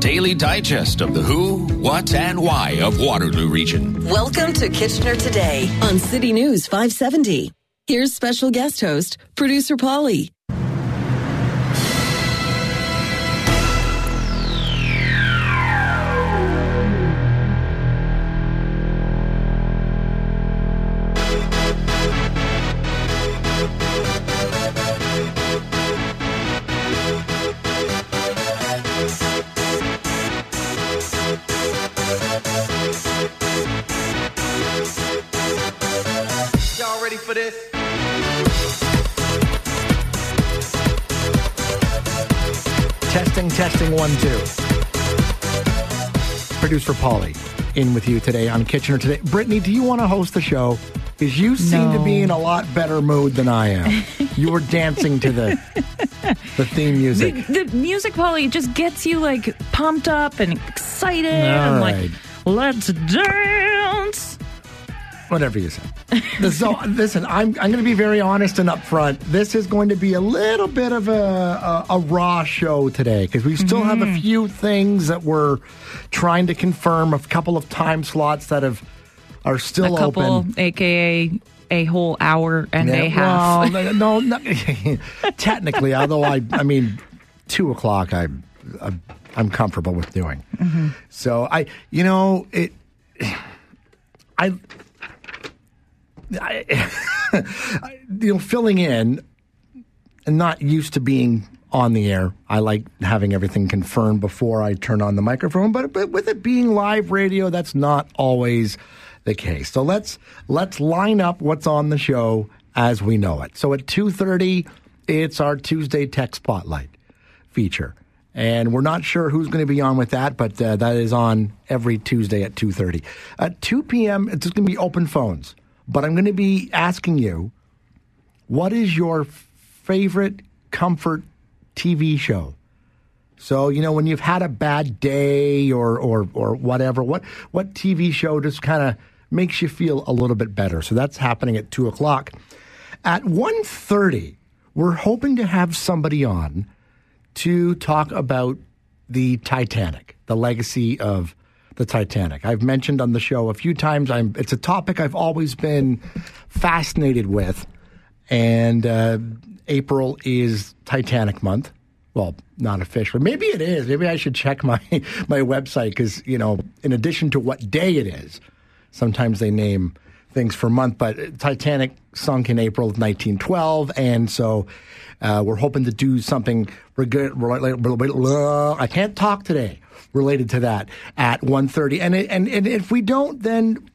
daily digest of the who, what, and why of Waterloo Region. Welcome to Kitchener Today on City News 570. Here's special guest host, producer Polly. One, two. Producer Polly in with you today on Kitchener Today. Brittany, do you want to host the show? Because you seem to be in a lot better mood than I am. you were dancing to the the theme music. The, the music, Polly, just gets you like pumped up and excited. All and right. like, let's dance. Whatever you say. So, listen, I'm, I'm going to be very honest and upfront. This is going to be a little bit of a, a, a raw show today because we still have Mm-hmm. a few things that we're trying to confirm, a couple of time slots that have are still A couple, open. aka a whole hour and a half. Well, no, no, technically, although I, I mean, two o'clock, I, I I'm comfortable with doing. Mm-hmm. So I, you know, it, I, I, you know, filling in and not used to being on the air. I like having everything confirmed before I turn on the microphone, but, but with it being live radio, that's not always the case. So let's let's line up what's on the show as we know it. So at 2:30, it's our Tuesday Tech Spotlight feature. And we're not sure who's going to be on with that, but uh, that is on every Tuesday at 2:30. At 2 p.m., it's just going to be open phones. But I'm going to be asking you what is your favorite comfort TV show? So you know when you've had a bad day or or or whatever, what what TV show just kind of makes you feel a little bit better? So that's happening at two o'clock. At 1.30, we're hoping to have somebody on to talk about the Titanic, the legacy of the Titanic. I've mentioned on the show a few times. I'm, it's a topic I've always been fascinated with, and uh, April is Titanic month. Well, not officially. Maybe it is. Maybe I should check my my website because you know, in addition to what day it is, sometimes they name things for month. But Titanic sunk in April of 1912, and so uh, we're hoping to do something. reg- I can't talk today related to that at 1.30. and it, and and if we don't, then.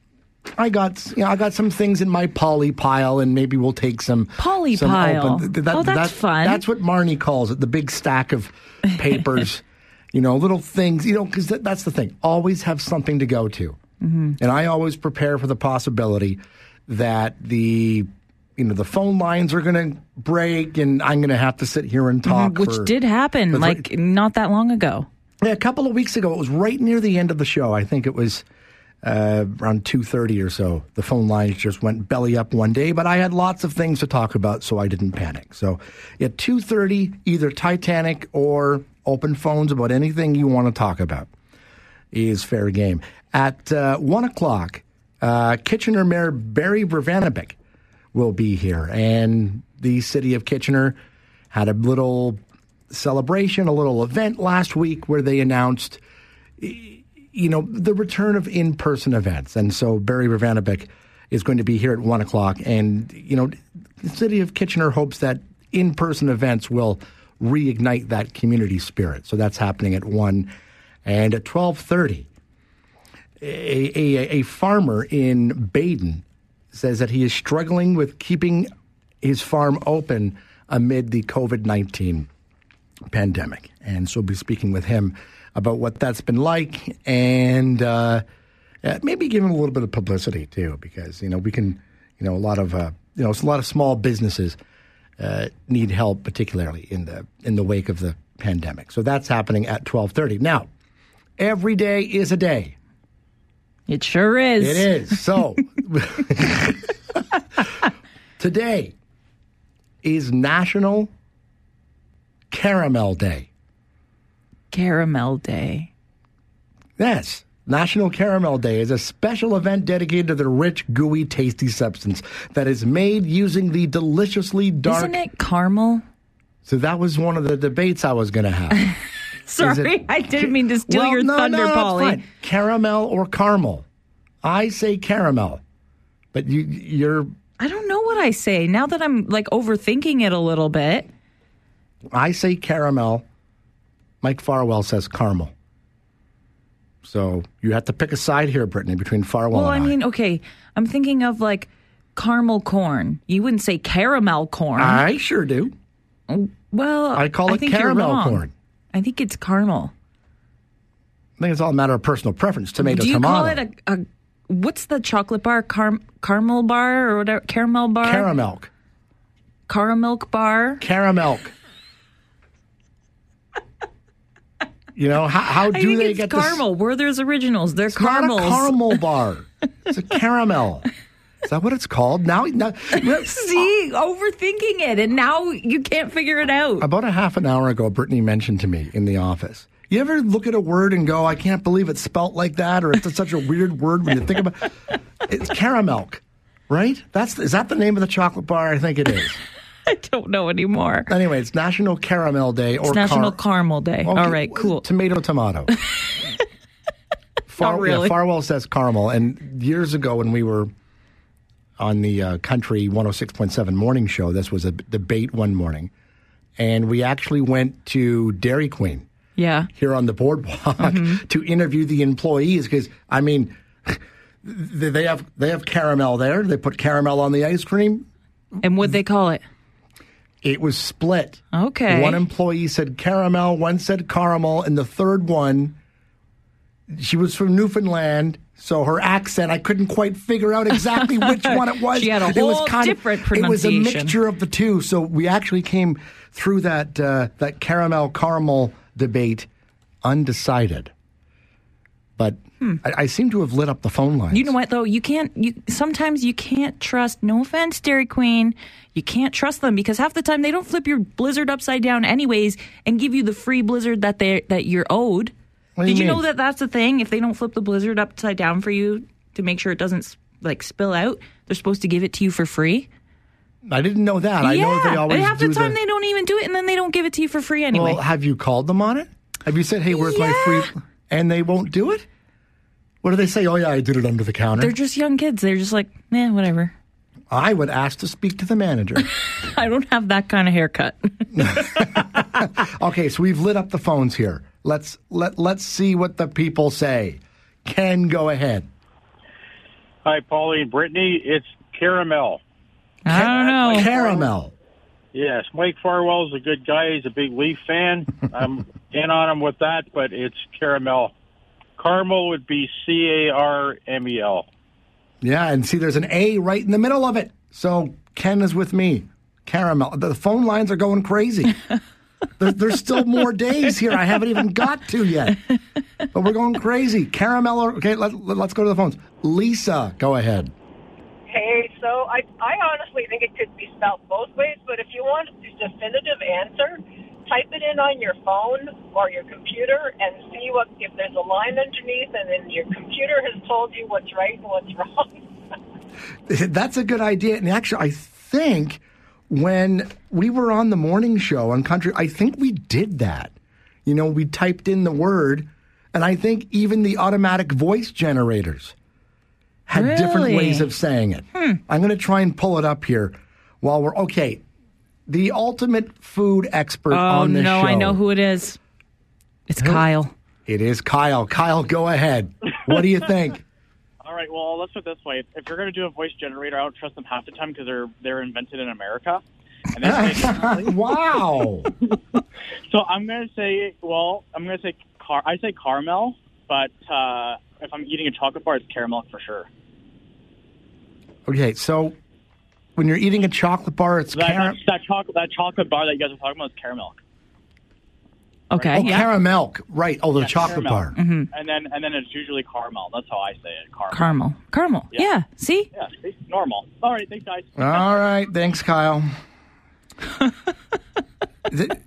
I got you know I got some things in my poly pile, and maybe we'll take some Poly some pile. th- Oh, that's fun. That's what Marnie calls it, the big stack of papers. you know, little things. You know, because that's the thing. Always have something to go to, Mm-hmm. and I always prepare for the possibility that the you know the phone lines are going to break, and I'm going to have to sit here and talk. Mm-hmm. Which for- did happen like not that long ago. A couple of weeks ago, it was right near the end of the show. I think it was uh, around two thirty or so. The phone lines just went belly up one day, but I had lots of things to talk about, so I didn't panic. So at two thirty, either Titanic or open phones about anything you want to talk about is fair game. At uh, one o'clock, uh, Kitchener Mayor Berry Vrbanovic will be here, and the city of Kitchener had a little celebration, a little event last week where they announced, you know, the return of in-person events, and so Berry Vrbanovic is going to be here at one o'clock, and you know, the city of Kitchener hopes that in-person events will reignite that community spirit. So that's happening at one, and at twelve thirty a, a, a farmer in Baden says that he is struggling with keeping his farm open amid the COVID 19 pandemic. And so we'll be speaking with him about what that's been like and uh, uh, maybe give him a little bit of publicity too, because, you know, we can, you know, a lot of, uh, you know, a lot of small businesses uh, need help, particularly in the in the wake of the pandemic. So that's happening at twelve thirty. Now, every day is a day. It sure is. It is. So today is National Caramel Day. Caramel Day. Yes. National Caramel Day is a special event dedicated to the rich, gooey, tasty substance that is made using the deliciously dark. Isn't it caramel? So that was one of the debates I was going to have. Sorry, I didn't mean to steal Well, your no, thunder, no, Polly. Caramel or caramel? I say caramel, but you, you're. I don't know what I say now that I'm like overthinking it a little bit. I say caramel. Mike Farwell says caramel. So you have to pick a side here, Brittany, between Farwell Well, I mean, okay, I'm thinking of like caramel corn. You wouldn't say caramel corn. I sure do. well, I call it think caramel corn. I think it's caramel. I think it's all a matter of personal preference. Tomato, Do you tomato. call it a, a what's the chocolate bar? Car, caramel bar or whatever? Caramel bar? caramel? Caramel bar? Caramel. You know how, how do they it's get this? caramel. Werther's Originals. They're It's not a caramel bar. It's a caramel. Is that what it's called? Now, now See, overthinking it, and now you can't figure it out. about a half an hour ago, Brittany mentioned to me in the office. You ever look at a word and go, "I can't believe it's spelt like that," or it's such a weird word when you think about it. it's caramel, right? That's is that the name of the chocolate bar? I think it is. I don't know anymore. Anyway, it's National Caramel Day or It's National car- Caramel Day. Okay, All right, cool. Tomato, tomato. Far, Not really. yeah, Farwell says caramel. And years ago, when we were on the uh, Country 106.7 morning show, this was a debate one morning. And we actually went to Dairy Queen Yeah. here on the boardwalk Mm-hmm. to interview the employees because, I mean, they they have they have caramel there. They put caramel on the ice cream. And what they call it? It was split. Okay. One employee said caramel, one said caramel, and the third one, she was from Newfoundland, so her accent, I couldn't quite figure out exactly which one it was. She had a it was whole kind different of, It was a mixture of the two, so we actually came through that uh, that caramel caramel debate undecided. But I, I seem to have lit up the phone lines. Hmm. You know what though? You can't. You sometimes you can't trust. No offense, Dairy Queen. You can't trust them because half the time they don't flip your blizzard upside down anyways and give you the free blizzard that they that you're owed. What Did you you, know that that's the thing? If they don't flip the blizzard upside down for you to make sure it doesn't like spill out, they're supposed to give it to you for free. I didn't know that. I know they always and half the time they don't even do it, and then they don't give it to you for free anyway. Well, have you called them on it? Have you said, "Hey, where's my free?" And they won't do it. What do they say? Oh yeah, I did it under the counter. they're just young kids. They're just like, eh, whatever. I would ask to speak to the manager. I don't have that kind of haircut. okay, so we've lit up the phones here. Let's let let's see what the people say. Ken, go ahead. Hi, Polly and Brittany. It's caramel. I don't know. Caramel. Yes, Mike Farwell's a good guy. He's a big Leaf fan. I'm in on him with that, but it's caramel. Caramel would be C A R M E L. Yeah, and see, there's an A right in the middle of it. So Ken is with me. Caramel. The phone lines are going crazy. there, there's still more days here I haven't even got to yet. But we're going crazy. Caramel. Okay, let, let, let's go to the phones. Lisa, go ahead. Hey, so I, I honestly think it could be spelled both ways, but if you want a definitive answer, type it in on your phone or your computer and see what if there's a line underneath, and then your computer has told you what's right and what's wrong. That's a good idea. And actually, I think when we were on the morning show on country, I think we did that. You know, we typed in the word, and I think even the automatic voice generators had different ways of saying it. Hmm. I'm going to try and pull it up here while we're okay. The ultimate food expert Oh on this no, show. I know who it is. It's Kyle. it is. Kyle. Kyle, go ahead. What do you think? All right. Well, let's put it this way: if you're going to do a voice generator, I don't trust them half the time because they're they're invented in America. And they say it wow. so I'm going to say, well, I'm going to say car. I say caramel, but uh, if I'm eating a chocolate bar, it's caramel for sure. Okay, so when you're eating a chocolate bar, it's That, caramel. that, that chocolate that chocolate bar that you guys are talking about is caramel. Okay, Oh, yeah. caramel, right? Oh, the Yeah, chocolate caramel. bar. Mm-hmm. And then and then it's usually caramel. That's how I say it. Caramel. Caramel. Caramel. Yeah. Yeah. See? yeah. See? Normal. All right. Thanks, guys. All right, thanks, Kyle. The-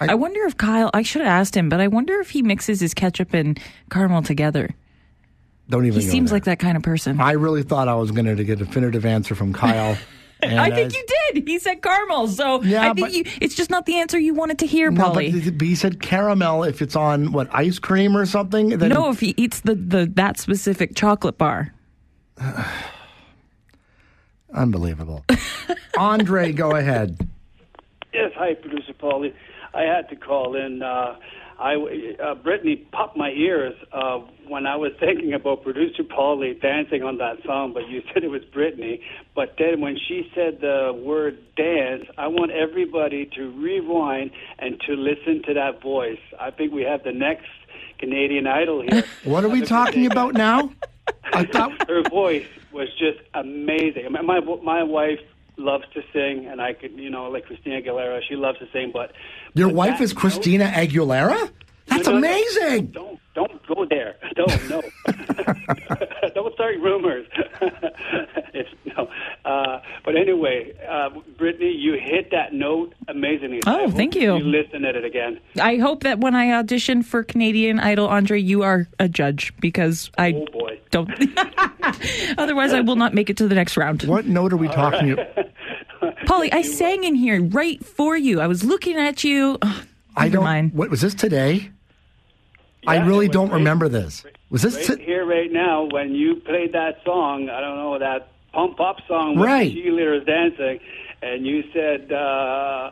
I, wonder if Kyle. I should have asked him, but I wonder if he mixes his ketchup and caramel together. Don't even. He go seems there. like that kind of person. I really thought I was going to get a definitive answer from Kyle. And I think as- you did. He said caramel, so Yeah, I think but- you. It's just not the answer you wanted to hear, No, but Polly. he said caramel if it's on what ice cream or something. Then no, if he eats the, the that specific chocolate bar. unbelievable. Andre, go ahead. Yes, hi, producer Polly. I had to call in. Uh, I uh, Brittany popped my ears uh, when I was thinking about producer Polly dancing on that song, but you said it was Brittany. But then when she said the word dance, I want everybody to rewind and to listen to that voice. I think we have the next Canadian Idol here. What are we Have a good talking about now? I thought her voice was just amazing. My my wife loves to sing, and I could, you know, like Christina Aguilera, she loves to sing. But your but wife that is Christina Aguilera. That's No, no, no. amazing. Don't don't go there. Don't no. don't start rumors. it's, no. Uh, but anyway, uh, Brittany, you hit that note amazingly. Oh, I hope thank you. You listen at it again. I hope that when I audition for Canadian Idol, Andre, you are a judge because I Oh boy. Don't. Otherwise, I will not make it to the next round. What note are we talking about? Polly, I sang in here right for you. I was looking at you. Ugh, I don't. mind. What was this today? I really don't right- remember this. Was this Right t- here, right now, when you played that song, I don't know that pump up song with Right. the cheerleaders dancing, and you said uh,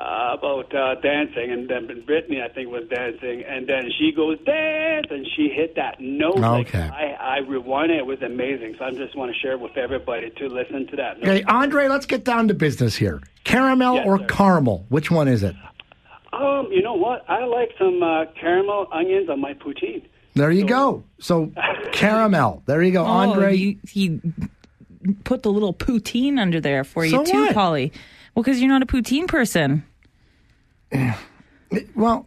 uh, about uh, dancing, and then Brittany, I think, was dancing, and then she goes dance, and she hit that note. Like, Okay. I, I rewind it; it was amazing. So I just want to share it with everybody to listen to that. note. Okay, Andre, let's get down to business here. Caramel Yes, or sir. caramel? Which one is it? Um, you know what? I like some uh, caramel onions on my poutine. There you go. So caramel. There you go, Oh, Andre. you, he put the little poutine under there for you So too, what? Polly. Well, because you're not a poutine person. well,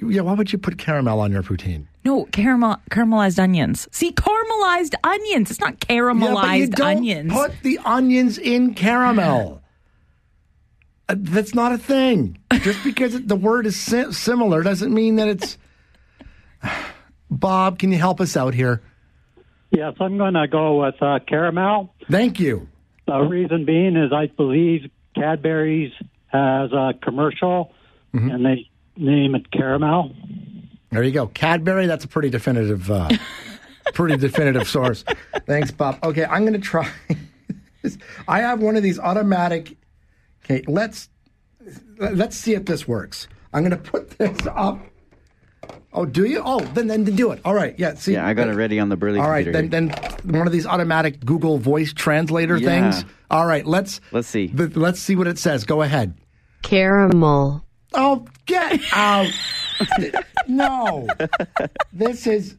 yeah. Why would you put caramel on your poutine? No, caramel caramelized onions. See, caramelized onions. It's not Yeah, but you caramelized don't onions. put the onions in caramel. Uh, that's not a thing. Just because the word is si- similar doesn't mean that it's. Bob, can you help us out here? Yes, I'm going to go with uh, caramel. Thank you. The reason being is I believe Cadbury's has a commercial, Mm-hmm. and they name it caramel. There you go. Cadbury, that's a pretty definitive, uh, pretty definitive source. Thanks, Bob. Okay, I'm going to try. I have one of these automatic. Okay, let's let's see if this works. I'm going to put this up. Oh, do you? Oh, then then do it. All right. Yeah. See. Yeah, I got it ready on the Burley All right. computer. Then then one of these automatic Google Voice translator Yeah. things. All right. Let's Let's see. th- let's see what it says. Go ahead. Caramel. Oh, get out. no. This is.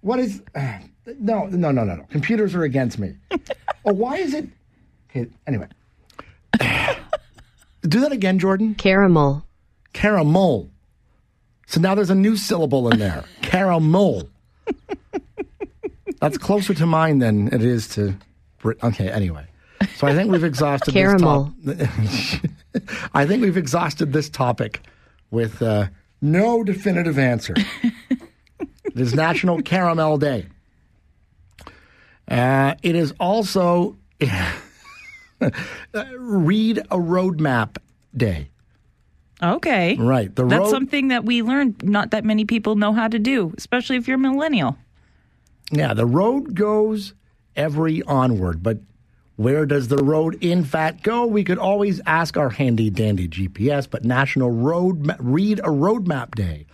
What is. No, no, no, no, no. Computers are against me. Oh, why is it. Okay, anyway. Do that again, Jordan. Caramel. Caramel. So now there's a new syllable in there. Caramel. That's closer to mine than it is to. Brit- Okay, anyway. So I think we've exhausted Caramel. this topic. I think we've exhausted this topic with uh, no definitive answer. it is National Caramel Day. Uh, it is also uh, Read a Roadmap Day. Okay. Right. The That's road- something that we learned not that many people know how to do, especially if you're a millennial. Yeah, the road goes every onward, but where does the road in fact go? We could always ask our handy dandy GPS, but National Road Ma- Read a Roadmap Day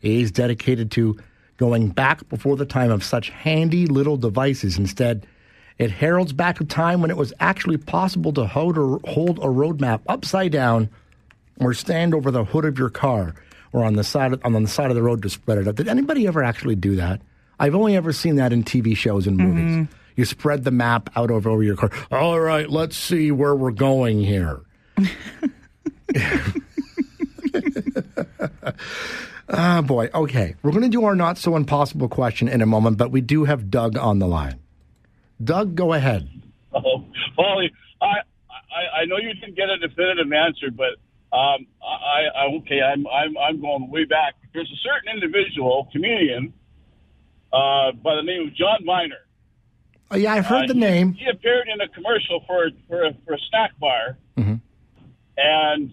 is dedicated to going back before the time of such handy little devices. Instead, it heralds back a time when it was actually possible to hold a, hold a roadmap upside down or stand over the hood of your car or on the side of, on the side of the road to spread it out. Did anybody ever actually do that? I've only ever seen that in TV shows and movies. Mm-hmm. You spread the map out over, your car. All right, let's see where we're going here. Ah, boy. Okay. We're going to do our not so impossible question in a moment, but we do have Doug on the line. Doug, go ahead. Oh, Polly, I, I I know you didn't get a definitive answer, but Um, I, I okay. I'm I'm I'm going way back. There's a certain individual comedian uh, by the name of John Miner. Oh, yeah, I've heard Uh, the he- name. He appeared in a commercial for for a, for a snack bar, Mhm. and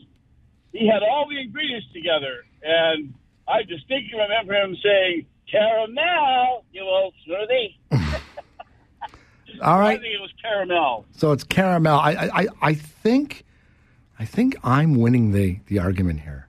he had all the ingredients together. And I distinctly remember him saying, "Caramel, you old smoothie." all right. I think it was caramel. So it's caramel. I, I, I- I think, I think I'm winning the, the argument here.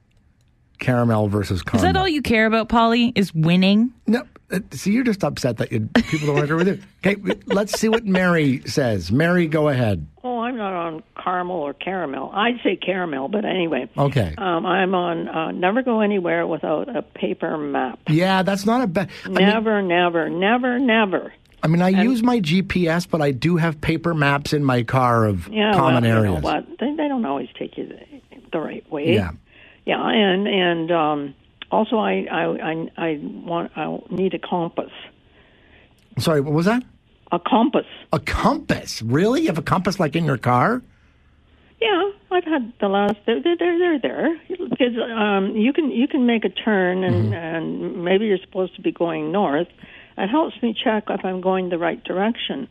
Caramel versus caramel. Is that all you care about, Polly? Is winning? No. uh, See, you're just upset that you, people don't agree with you. Okay, let's see what Mary says. Mary, go ahead. Oh, I'm not on caramel or caramel. I'd say caramel, but anyway. Okay. Um, I'm on uh, never go anywhere without a paper map. Yeah, that's not a bad. I mean, Never, never, never, never. I mean, I use my GPS, but I do have paper maps in my car of Yeah, common well, you areas. know what? They, they don't always take you the, the right way. Yeah. Yeah, and and um, also I I I, I want I need a compass. Sorry, what was that? A compass. A compass? Really? You have a compass like in your car? Yeah, I've had the last. They're they're they're, they're there because um, you can you can make a turn and and maybe you're supposed to be going north. It helps me check if I'm going the right direction.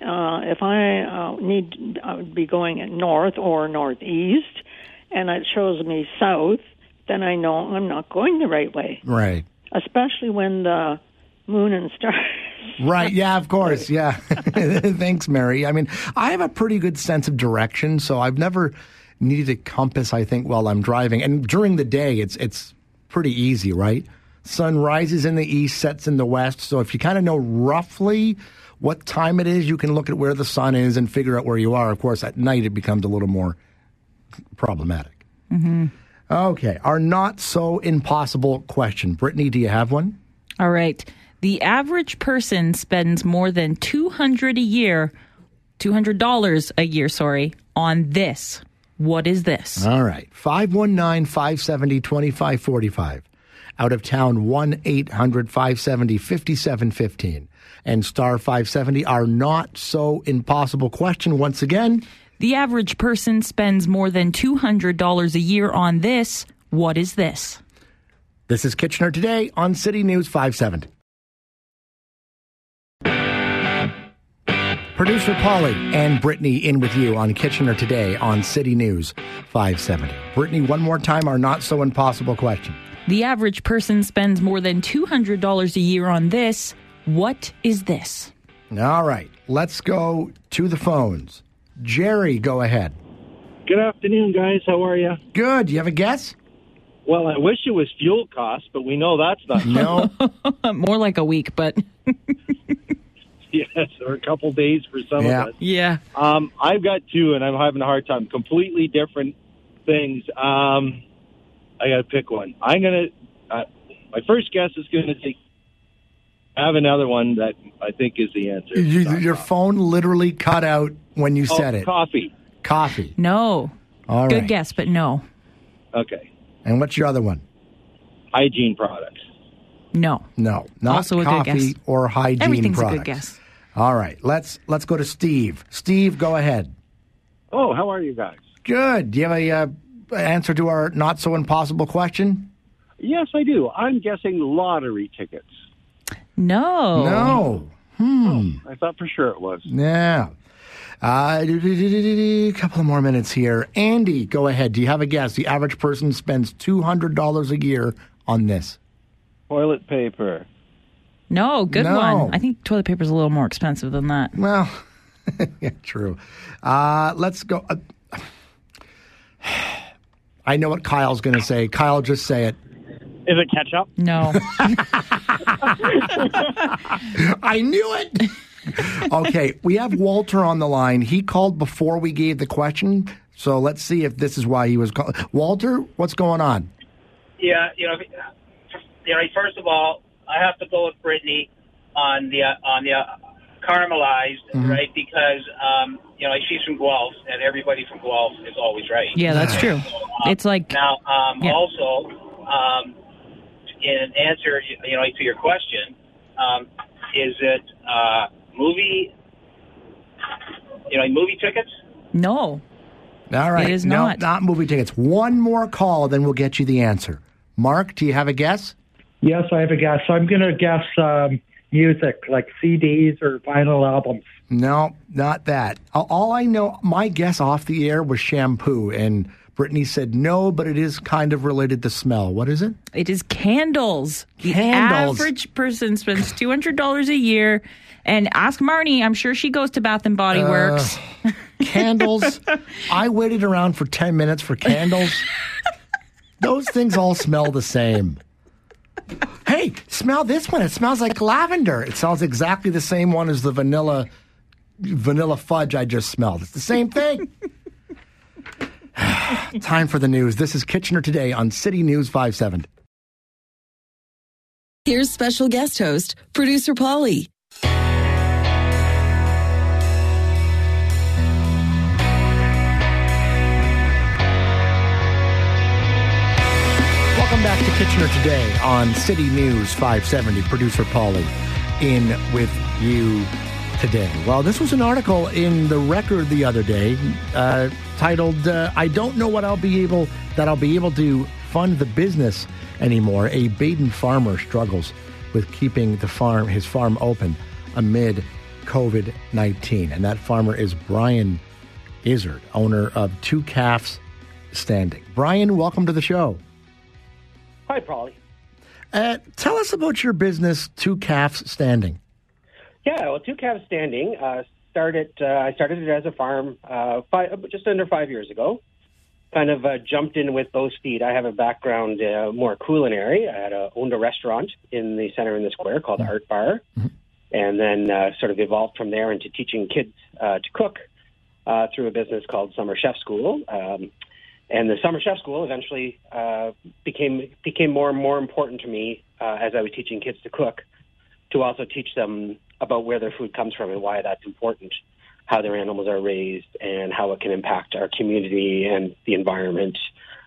Uh, if I uh, need I would be going at north or northeast, and it shows me south, then I know I'm not going the right way. Right. Especially when the moon and stars. Right. Yeah, of course. Yeah. Thanks, Mary. I mean, I have a pretty good sense of direction, so I've never needed a compass, I think, while I'm driving. And during the day, it's it's pretty easy, right? Sun rises in the east, sets in the west. So if you kind of know roughly what time it is, you can look at where the sun is and figure out where you are. Of course, at night, it becomes a little more problematic. Mm-hmm. Okay. Our not so impossible question. Brittany, do you have one? All right. The average person spends more than 200 a year, $200 a year, sorry, on this. What is this? All right. 519 570 2545. Out of town 1 800 570 5715. And star 570 are not so impossible question once again. The average person spends more than $200 a year on this. What is this? This is Kitchener Today on City News 570. Producer Polly and Brittany in with you on Kitchener Today on City News 570. Brittany, one more time, our not so impossible question. The average person spends more than $200 a year on this. What is this? All right, let's go to the phones. Jerry, go ahead. Good afternoon, guys. How are you? Good. You have a guess? Well, I wish it was fuel costs, but we know that's not. No. More like a week, but yes, or a couple days for some Yeah. of us. yeah. Um, I've got two, and I'm having a hard time. Completely different things. Um, I got to pick one. I'm gonna. Uh, my first guess is going to say. I have another one that I think is the answer. You, your phone literally cut out when you Oh, said it. Coffee. Coffee. No. All Good right. guess, but no. Okay. And what's your other one? Hygiene products. No. No, not Also a good coffee guess. or hygiene Everything's products. a good guess. All right, let's let's go to Steve. Steve, go ahead. Oh, how are you guys? Good. Do you have a uh, answer to our not so impossible question? Yes, I do. I'm guessing lottery tickets. No. No. Hmm. I thought for sure it was. Yeah. Uh, a couple of more minutes here. Andy, go ahead. Do you have a guess? The average person spends two hundred dollars a year on this. Toilet paper. No, good No. one. I think toilet paper is a little more expensive than that. Well, yeah, true. Uh, let's go. Uh, I know what Kyle's going to say. Kyle, just say it. Is it ketchup? No. I knew it. okay, we have Walter on the line. He called before we gave the question, so let's see if this is why he was called. Walter, what's going on? Yeah, you know, you know. First of all, I have to go with Brittany on the uh, on the uh, caramelized, Mhm. right? Because um, you know, she's from Guelph, and everybody from Guelph is always right. Yeah, that's true. It's like Now, um, Yeah. also, um, in answer, you know, to your question, um, is it uh, movie? You know, movie tickets? no. All right. It is no, not. not movie tickets. One more call, then we'll get you the answer. Mark, do you have a guess? Yes, I have a guess. So I'm going to guess um, music, like CDs or vinyl albums. No, not that. All- All I know, my guess off the air was shampoo, and Brittany said no, but it is kind of related to smell. What is it? It is candles. The Candles. average person spends two hundred dollars a year. And ask Marnie. I'm sure she goes to Bath and Body Works. Candles. I waited around for 10 minutes for candles. Those things all smell the same. Hey, smell this one. It smells like lavender. It smells exactly the same one as the vanilla vanilla fudge I just smelled. It's the same thing. Time for the news. This is Kitchener Today on City News 570. Here's special guest host, producer Polly. Welcome back to Kitchener Today on City News 570. Producer Polly in with you today. Well, this was an article in the Record the other day uh, titled uh, "I don't know what I'll be able that I'll be able to fund the business anymore." A Baden farmer struggles with keeping the farm his farm open amid COVID nineteen, and that farmer is Brian Izzard, owner of Two Calves Standing. Brian, welcome to the show. Hi, Polly. Uh, tell us about your business, Two Calves Standing. Yeah, well, Two Calves Standing uh, started. Uh, I started it as a farm uh, five, just under five years ago. Kind of uh, jumped in with both feet. I have a background uh, more culinary. I had a, owned a restaurant in the center in the square called Art Bar, and then uh, sort of evolved from there into teaching kids uh, to cook uh, through a business called Summer Chef School. Um, and the summer chef school eventually uh, became became more and more important to me uh, as I was teaching kids to cook, to also teach them about where their food comes from and why that's important, how their animals are raised, and how it can impact our community and the environment,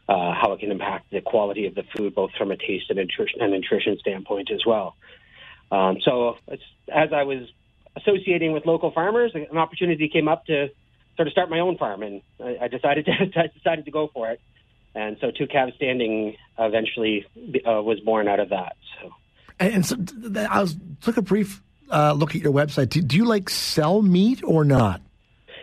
uh, how it can impact the quality of the food, both from a taste and nutrition and nutrition standpoint as well. Um, so as I was associating with local farmers, an opportunity came up to sort of start my own farm, and I, I decided to I decided to go for it. And so, Two Calves Standing eventually uh, was born out of that. So, And, and so I was took a brief uh, look at your website. Do, do you like sell meat or not?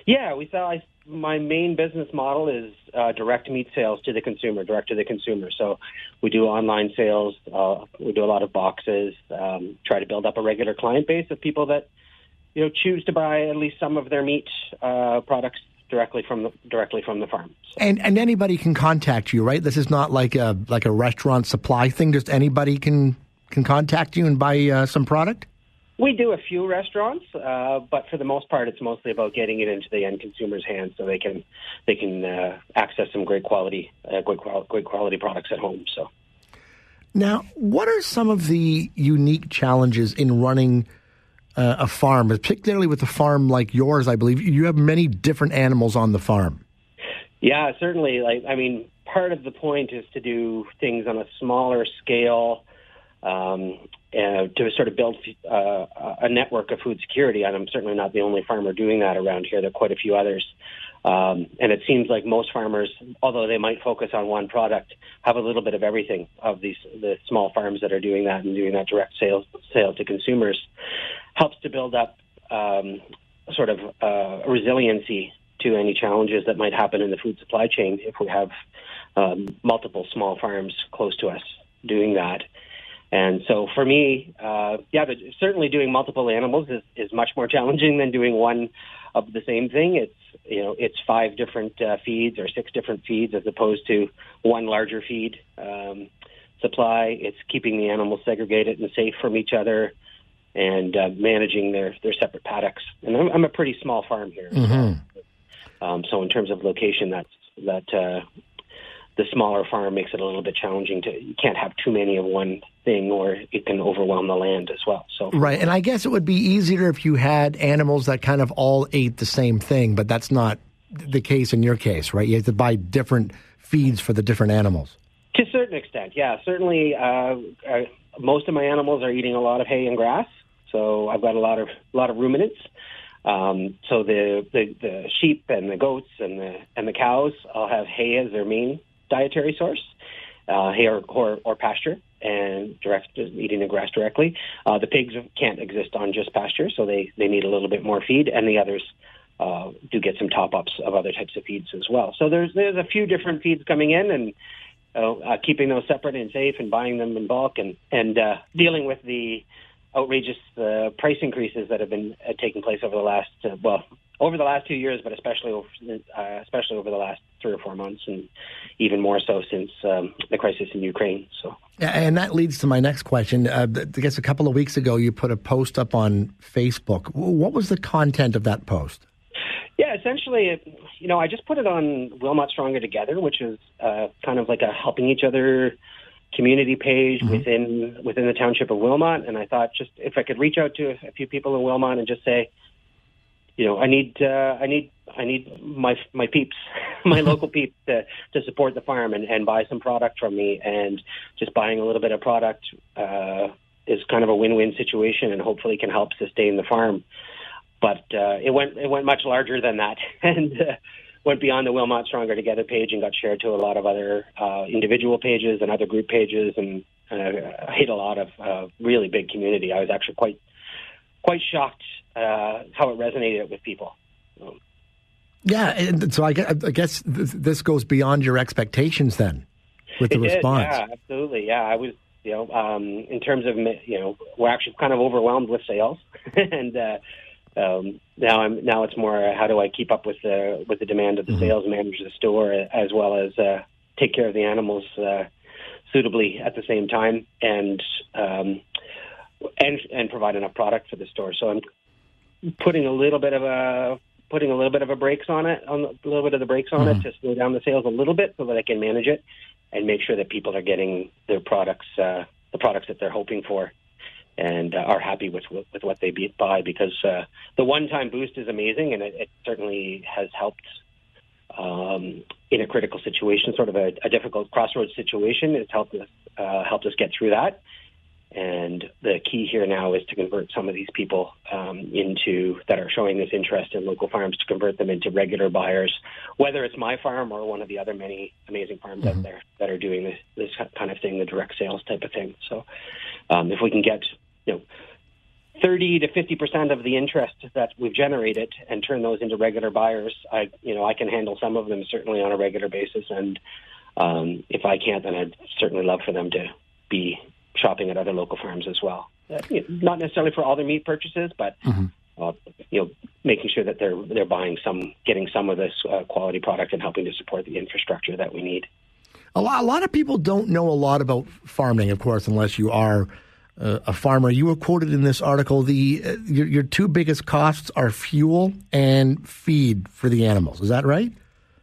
yeah, we sell. I, my main business model is uh, direct meat sales to the consumer, direct to the consumer. So, we do online sales. Uh, we do a lot of boxes. Um, try to build up a regular client base of people that you know choose to buy at least some of their meat uh, products directly from the directly from the farm. And and anybody can contact you, right? This is not like a like a restaurant supply thing. Just anybody can can contact you and buy uh, some product. We do a few restaurants, uh, but for the most part, it's mostly about getting it into the end consumer's hands so they can they can uh, access some great quality uh, great, qual- great quality products at home. So. Now, what are some of the unique challenges in running uh, a farm, particularly with a farm like yours? I believe you have many different animals on the farm. Yeah, certainly. Like, I mean, part of the point is to do things on a smaller scale, um, and to sort of build uh, a network of food security. And I'm certainly not the only farmer doing that around here. There are quite a few others. Um, and it seems like most farmers, although they might focus on one product, have a little bit of everything of these the small farms that are doing that and doing that direct sales sale to consumers helps to build up um, sort of uh, resiliency to any challenges that might happen in the food supply chain if we have um, multiple small farms close to us doing that. And so for me, uh, yeah, but certainly doing multiple animals is, is much more challenging than doing one of the same thing. It's you know it's five different uh, feeds or six different feeds as opposed to one larger feed um, supply. It's keeping the animals segregated and safe from each other, and uh, managing their their separate paddocks. And I'm, I'm a pretty small farm here, um, so in terms of location, that's that. Uh, the smaller farm makes it a little bit challenging to you can't have too many of one thing or it can overwhelm the land as well so Right, and I guess it would be easier if you had animals that kind of all ate the same thing, but that's not the case in your case, right? You have to buy different feeds for the different animals. to a certain extent yeah certainly uh, uh, most of my animals are eating a lot of hay and grass so i've got a lot of a lot of ruminants Um, so the, the the sheep and the goats and the and the cows all have hay as their main dietary source, uh, hay or, or or pasture, and direct eating the grass directly. Uh, the pigs can't exist on just pasture, so they they need a little bit more feed, and the others uh, do get some top ups of other types of feeds as well. So there's there's a few different feeds coming in, and uh, uh, keeping those separate and safe, and buying them in bulk, and and uh, dealing with the outrageous uh, price increases that have been uh, taking place over the last uh, well over the last two years, but especially over, uh, especially over the last three or four months, and even more so since um, the crisis in Ukraine. So. And that leads to my next question. Uh, I guess a couple of weeks ago, you put a post up on Facebook. What was the content of that post? Yeah, essentially, it, you know, I just put it on Wilmot Stronger Together, which is uh, kind of like a helping each other community page mm-hmm. within within the township of Wilmot, and I thought just if I could reach out to a, a few people in Wilmot and just say, you know, I need uh, I need I need my my peeps, my local peeps to to support the farm and, and buy some product from me, and just buying a little bit of product uh, is kind of a win-win situation, and hopefully can help sustain the farm. But uh, it went it went much larger than that, and. Uh, went beyond the Wilmot Stronger Together page and got shared to a lot of other uh, individual pages and other group pages, and uh, hit a lot of uh, really big community. I was actually quite quite shocked uh, how it resonated with people. Um, yeah, and so I guess this goes beyond your expectations then with the response. Yeah, absolutely. Yeah, I was, you know, um, in terms of, you know, we're actually kind of overwhelmed with sales, and uh, um, now I'm now it's more uh, how do I keep up with the with the demand of the mm-hmm. sales manager of the store as well as uh, take care of the animals uh, suitably at the same time and um, and and provide enough product for the store. So I'm putting a little bit of a putting a little bit of a brakes on it on a little bit of the brakes on mm-hmm. it to slow down the sales a little bit so that I can manage it and make sure that people are getting their products uh, the products that they're hoping for and uh, are happy with with what they buy because uh, the one-time boost is amazing and it, it certainly has helped um, in a critical situation, sort of a, a difficult crossroads situation. It's helped us uh, helped us get through that. And the key here now is to convert some of these people um, into that are showing this interest in local farms to convert them into regular buyers, whether it's my farm or one of the other many amazing farms mm-hmm. out there that are doing this, this kind of thing, the direct sales type of thing. So, um, if we can get you know, 30 to 50 percent of the interest that we've generated and turn those into regular buyers. I, you know, I can handle some of them certainly on a regular basis, and um, if I can't, then I'd certainly love for them to be shopping at other local farms as well. Uh, you know, not necessarily for all their meat purchases, but mm-hmm. uh, you know, making sure that they're they're buying some, getting some of this uh, quality product, and helping to support the infrastructure that we need. A lot, a lot of people don't know a lot about farming, of course, unless you are uh, a farmer. You were quoted in this article. The uh, your, your, two biggest costs are fuel and feed for the animals. Is that right?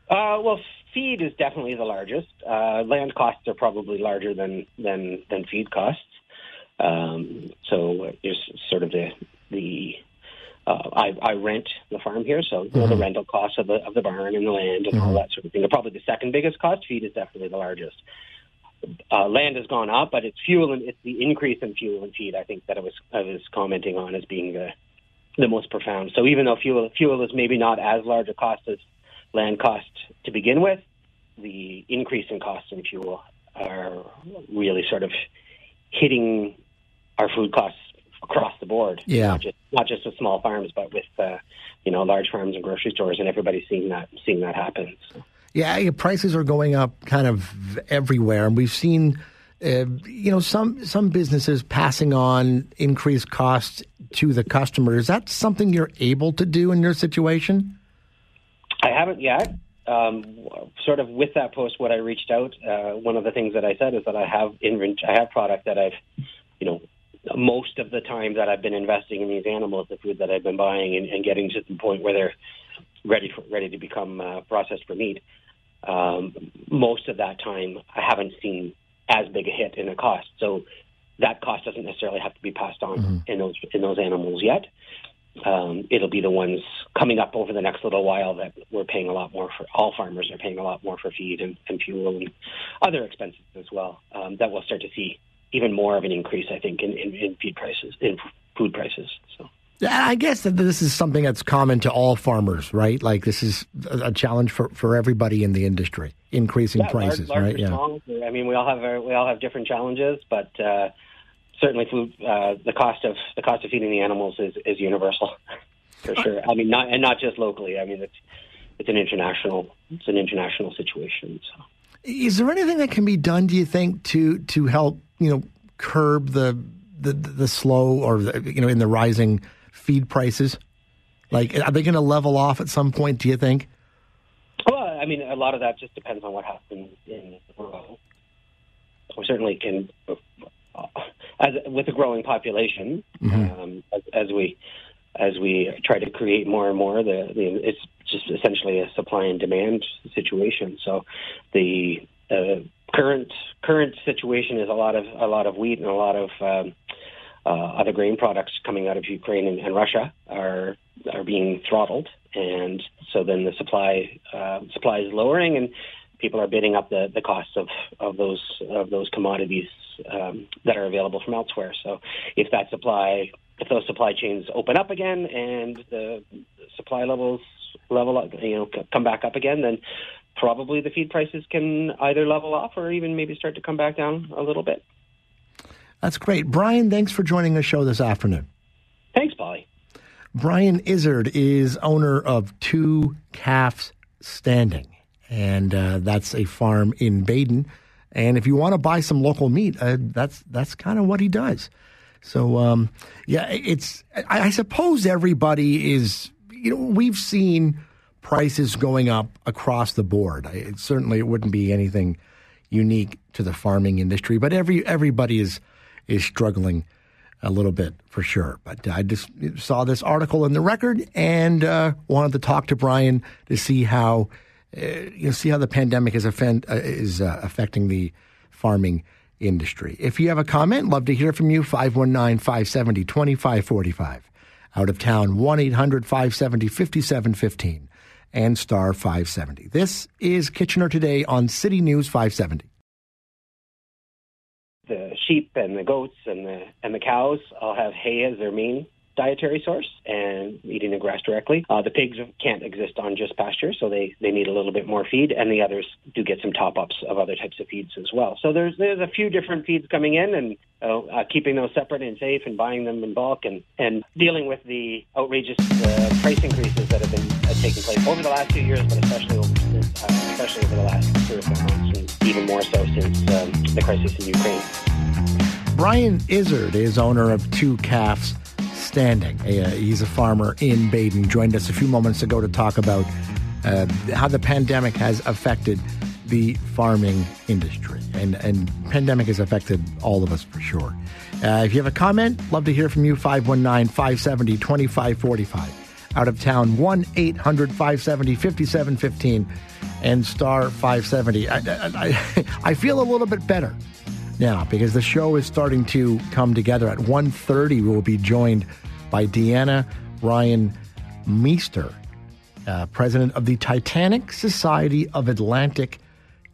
Uh, well, feed is definitely the largest. Uh, land costs are probably larger than than than feed costs. Um, so there's sort of the the uh, I, I rent the farm here, so mm-hmm. the rental costs of the of the barn and the land and mm-hmm. all that sort of thing are probably the second biggest cost. Feed is definitely the largest uh, land has gone up, but it's fuel and it's the increase in fuel and feed. I think that I was I was commenting on as being the the most profound. So even though fuel fuel is maybe not as large a cost as land cost to begin with, the increase in costs in fuel are really sort of hitting our food costs across the board. Yeah, not just not just with small farms, but with uh, you know large farms and grocery stores, and everybody's seeing that seeing that happen. So. Yeah, prices are going up kind of everywhere, and we've seen, uh, you know, some some businesses passing on increased costs to the customer. Is that something you're able to do in your situation? I haven't yet. Um, sort of with that post, what I reached out, uh, one of the things that I said is that I have invent- I have product that I've, you know, most of the time that I've been investing in these animals, the food that I've been buying and, and getting to the point where they're ready for, ready to become uh, processed for meat um, most of that time I haven't seen as big a hit in a cost. So that cost doesn't necessarily have to be passed on mm-hmm. in those in those animals yet. Um, it'll be the ones coming up over the next little while that we're paying a lot more for. All farmers are paying a lot more for feed and, and fuel and other expenses as well. Um, that we'll start to see even more of an increase, I think, in, in, in feed prices, in food prices. So. I guess that this is something that's common to all farmers, right? Like this is a challenge for, for everybody in the industry, increasing Yeah, prices, large, large right? Yeah. I mean, we all have our, we all have different challenges, but uh, certainly food uh, the cost of the cost of feeding the animals is, is universal for sure. I mean, not and not just locally. I mean, it's it's an international it's an international situation. So. Is there anything that can be done, do you think, to to help you know curb the the, the slow or the, you know in the rising feed prices? Like, are they going to level off at some point? Do you think? Well, I mean, a lot of that just depends on what happens in the world. We certainly can, as with a growing population, um, as, as we as we try to create more and more, the, the it's just essentially a supply and demand situation. So, the uh, current current situation is a lot of a lot of wheat and a lot of um, uh, other grain products coming out of Ukraine and, and Russia are are being throttled, and so then the supply uh, supply is lowering, and people are bidding up the, the cost of, of those of those commodities um, that are available from elsewhere. So if that supply if those supply chains open up again and the supply levels level up, you know come back up again, then probably the feed prices can either level off or even maybe start to come back down a little bit. That's great, Brian. Thanks for joining the show this afternoon. Thanks, Polly. Brian Izzard is owner of Two Calves Standing, and uh, that's a farm in Baden. And if you want to buy some local meat, uh, that's that's kind of what he does. So um, yeah, it's I, I suppose everybody is you know we've seen prices going up across the board. It, certainly, it wouldn't be anything unique to the farming industry, but every everybody is is struggling a little bit for sure. But I just saw this article in the record and uh, wanted to talk to Brian to see how uh, you know, see how the pandemic is offend, uh, is uh, affecting the farming industry. If you have a comment, love to hear from you. 519 570 2545. Out of town, 1 800 570 5715 and star 570. This is Kitchener Today on City News 570. the sheep and the goats and the and the cows all have hay as their main dietary source and eating the grass directly. Uh, the pigs can't exist on just pasture, so they, they need a little bit more feed, and the others do get some top ups of other types of feeds as well. So there's there's a few different feeds coming in, and uh, uh, keeping those separate and safe, and buying them in bulk, and and dealing with the outrageous uh, price increases that have been uh, taking place over the last few years, but especially over uh, especially over the last three or four months, and even more so since um, the crisis in Ukraine. Brian Izzard is owner of Two Calves Standing. Uh, he's a farmer in Baden. Joined us a few moments ago to talk about uh, how the pandemic has affected the farming industry, and and pandemic has affected all of us for sure. Uh, if you have a comment, love to hear from you. 519-570-2545. Out of town, 1-800-570-5715 and star 570. I, I, I, I feel a little bit better now because the show is starting to come together. At 1.30, we will be joined by Deanna Ryan Meester, uh, president of the Titanic Society of Atlantic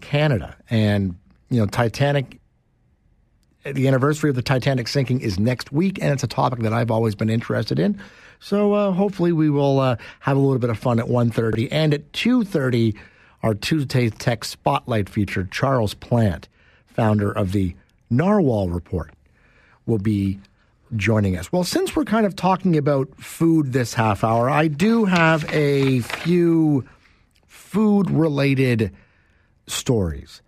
Canada. And, you know, Titanic, the anniversary of the Titanic sinking is next week, and it's a topic that I've always been interested in. So uh, hopefully we will uh, have a little bit of fun at 1.30. And at 2.30, our Tuesday Tech Spotlight feature, Charles Plant, founder of the Narwhal Report, will be joining us. Well, since we're kind of talking about food this half hour, I do have a few food related stories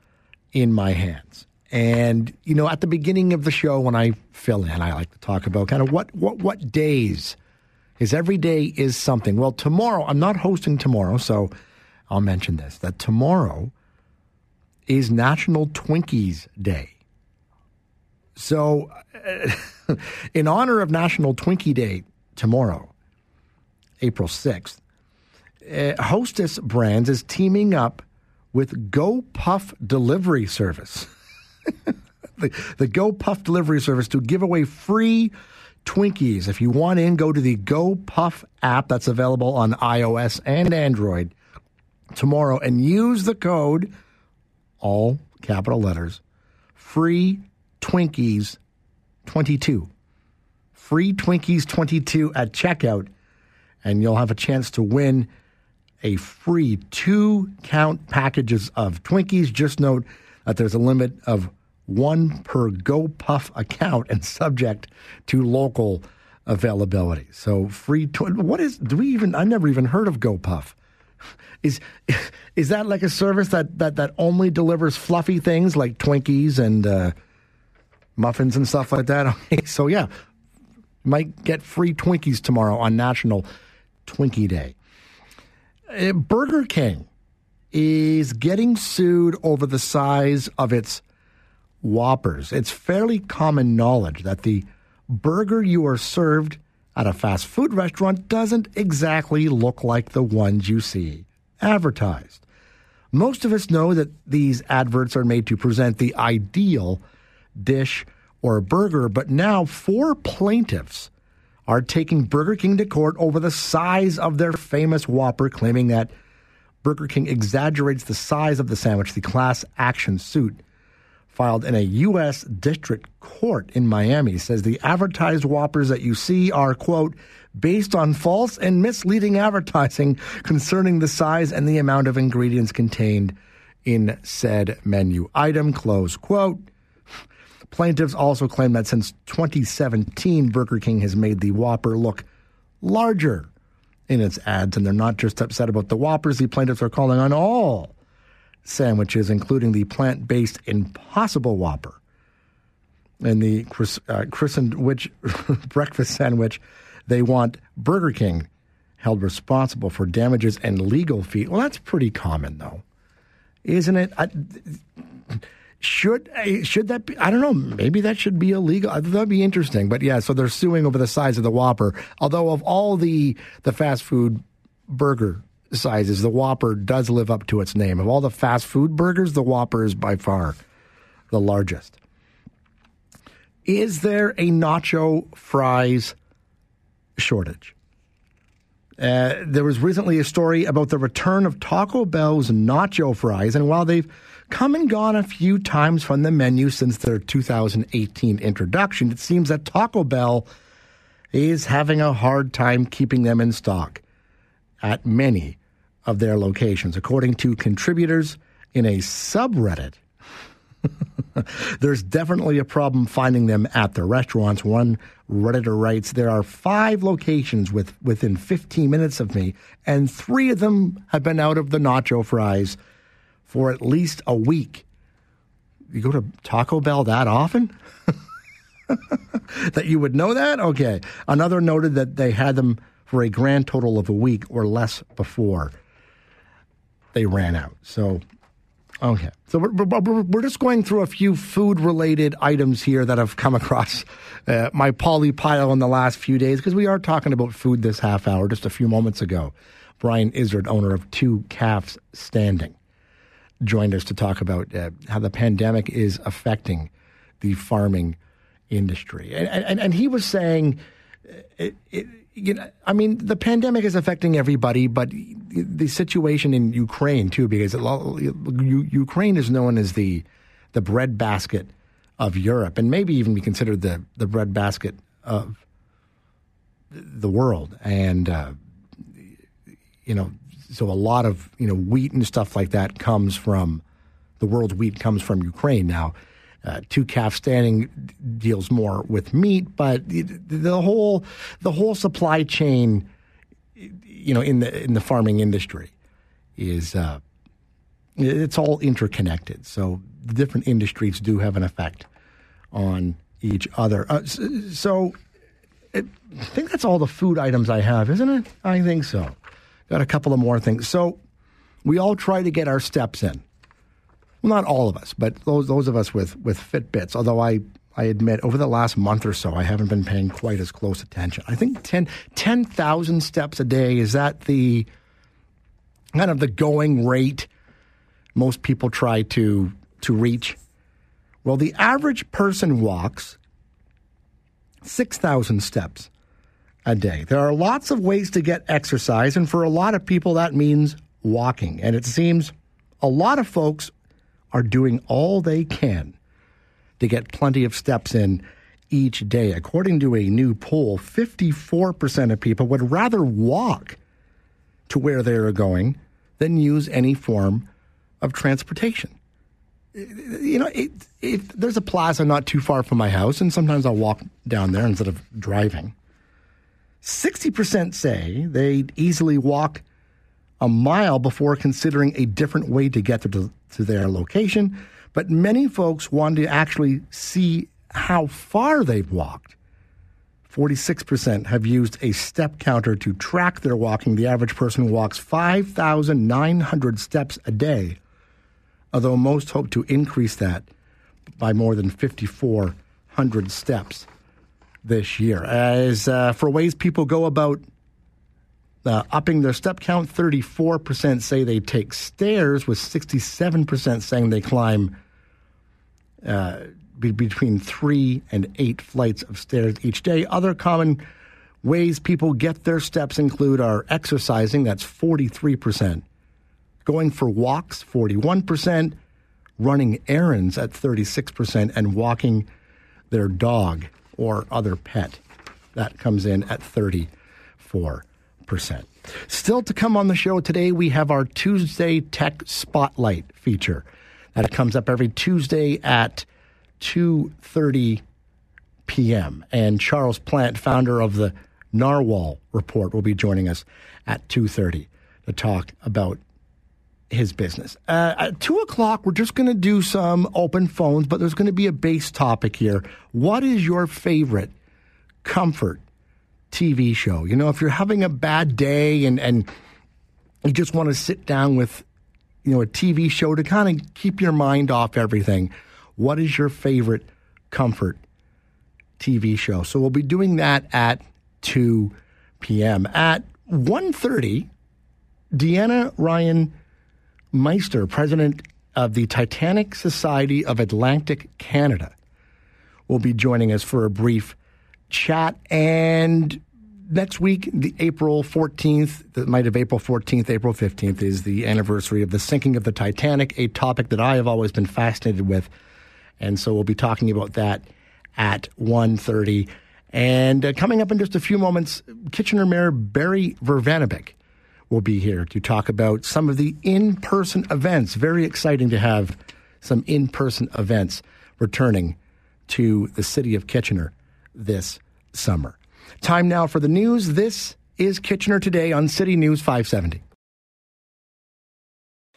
in my hands. And you know, at the beginning of the show, when I fill in, I like to talk about kind of what what what days is every day is something. Well, tomorrow I'm not hosting tomorrow, so I'll mention this that tomorrow is National Twinkies Day. So, uh, in honor of National Twinkie Day tomorrow, April 6th, uh, Hostess Brands is teaming up with Go Puff Delivery Service. the, the Go Puff Delivery Service to give away free Twinkies. If you want in, go to the Go Puff app that's available on iOS and Android tomorrow and use the code, all capital letters, free Twinkies 22 free Twinkies 22 at checkout, and you'll have a chance to win a free two count packages of Twinkies. Just note that there's a limit of one per GoPuff account and subject to local availability. So free. Tw- what is? Do we even? I never even heard of GoPuff. Is is that like a service that that that only delivers fluffy things like Twinkies and uh, muffins and stuff like that? So yeah, you might get free Twinkies tomorrow on National Twinkie Day. Uh, Burger King is getting sued over the size of its Whoppers. It's fairly common knowledge that the burger you are served at a fast food restaurant doesn't exactly look like the ones you see advertised. Most of us know that these adverts are made to present the ideal dish or burger, but now four plaintiffs are taking Burger King to court over the size of their famous Whopper, claiming that Burger King exaggerates the size of the sandwich. The class action suit filed in a U.S. district court in Miami says the advertised Whoppers that you see are, quote, based on false and misleading advertising concerning the size and the amount of ingredients contained in said menu item, close quote. Plaintiffs also claim that since 2017, Burger King has made the Whopper look larger in its ads, and they're not just upset about the Whoppers. The plaintiffs are calling on all sandwiches, including the plant based Impossible Whopper and the uh, Croissan'wich breakfast sandwich. They want Burger King held responsible for damages and legal fees. Well, that's pretty common, though, isn't it? I, should should that be? I don't know. Maybe that should be illegal. That'd be interesting. But yeah, so they're suing over the size of the Whopper. Although of all the the fast food burger sizes, the Whopper does live up to its name. Of all the fast food burgers, the Whopper is by far the largest. Is there a nacho fries shortage? Uh, there was recently a story about the return of Taco Bell's nacho fries, and while they've come and gone a few times from the menu since their 2018 introduction, it seems that Taco Bell is having a hard time keeping them in stock at many of their locations. According to contributors in a subreddit, there's definitely a problem finding them at the restaurants. One Redditor writes, There are five locations with, within 15 minutes of me, and three of them have been out of the nacho fries for at least a week. You go to Taco Bell that often? that you would know that? Okay. Another noted that they had them for a grand total of a week or less before they ran out. So, okay. So we're, we're, just going through a few food related items here that have come across uh, my poly pile in the last few days because we are talking about food this half hour just a few moments ago. Brian Izzard, owner of Two Calves Standing, joined us to talk about uh, how the pandemic is affecting the farming industry. And, and, and he was saying, uh, it, it, you know, I mean, the pandemic is affecting everybody, but the situation in Ukraine too, because Ukraine is known as the the breadbasket of Europe, and maybe even be considered the the breadbasket of the world. And uh, you know, so a lot of you know wheat and stuff like that comes from the world's wheat comes from Ukraine now. Uh, two calf standing deals more with meat, but the, the whole the whole supply chain, you know, in the in the farming industry, is uh, it's all interconnected. So the different industries do have an effect on each other. Uh, so it, I think that's all the food items I have, isn't it? I think so. Got a couple of more things. So we all try to get our steps in well, not all of us, but those those of us with with Fitbits. Although I I admit over the last month or so, I haven't been paying quite as close attention. I think 10,000 10, steps a day is that the kind of the going rate most people try to to reach. Well, the average person walks 6,000 steps a day. There are lots of ways to get exercise, and for a lot of people, that means walking. And it seems a lot of folks are doing all they can to get plenty of steps in each day. According to a new poll, 54% of people would rather walk to where they are going than use any form of transportation. You know, it, it, there's a plaza not too far from my house, and sometimes I'll walk down there instead of driving. 60% say they'd easily walk a mile before considering a different way to get to, to their location. But many folks want to actually see how far they've walked. 46% have used a step counter to track their walking. The average person walks 5,900 steps a day, although most hope to increase that by more than 5,400 steps this year. As uh, for ways people go about uh, upping their step count, 34% say they take stairs, with 67% saying they climb uh, be between three and eight flights of stairs each day. Other common ways people get their steps include are exercising, that's 43%, going for walks, 41%, running errands at 36%, and walking their dog or other pet. That comes in at 34%. Still to come on the show today, we have our Tuesday Tech Spotlight feature. That comes up every Tuesday at 2.30 p.m. And Charles Plant, founder of the Narwhal Report, will be joining us at 2.30 to talk about his business. Uh, at 2 o'clock, we're just going to do some open phones, but there's going to be a base topic here. What is your favorite comfort TV show? You know, if you're having a bad day and, and you just want to sit down with, you know, a TV show to kind of keep your mind off everything, what is your favorite comfort TV show? So we'll be doing that at 2 p.m. At 1.30, Deanna Ryan Meister, president of the Titanic Society of Atlantic Canada, will be joining us for a brief chat. And next week, the April 14th, the night of April 14th, April 15th, is the anniversary of the sinking of the Titanic, a topic that I have always been fascinated with. And so we'll be talking about that at 1.30. And uh, coming up in just a few moments, Kitchener Mayor Berry Vrbanovic will be here to talk about some of the in person events. Very exciting to have some in person events returning to the city of Kitchener this summer. Time now for the news. This is Kitchener Today on City News 570.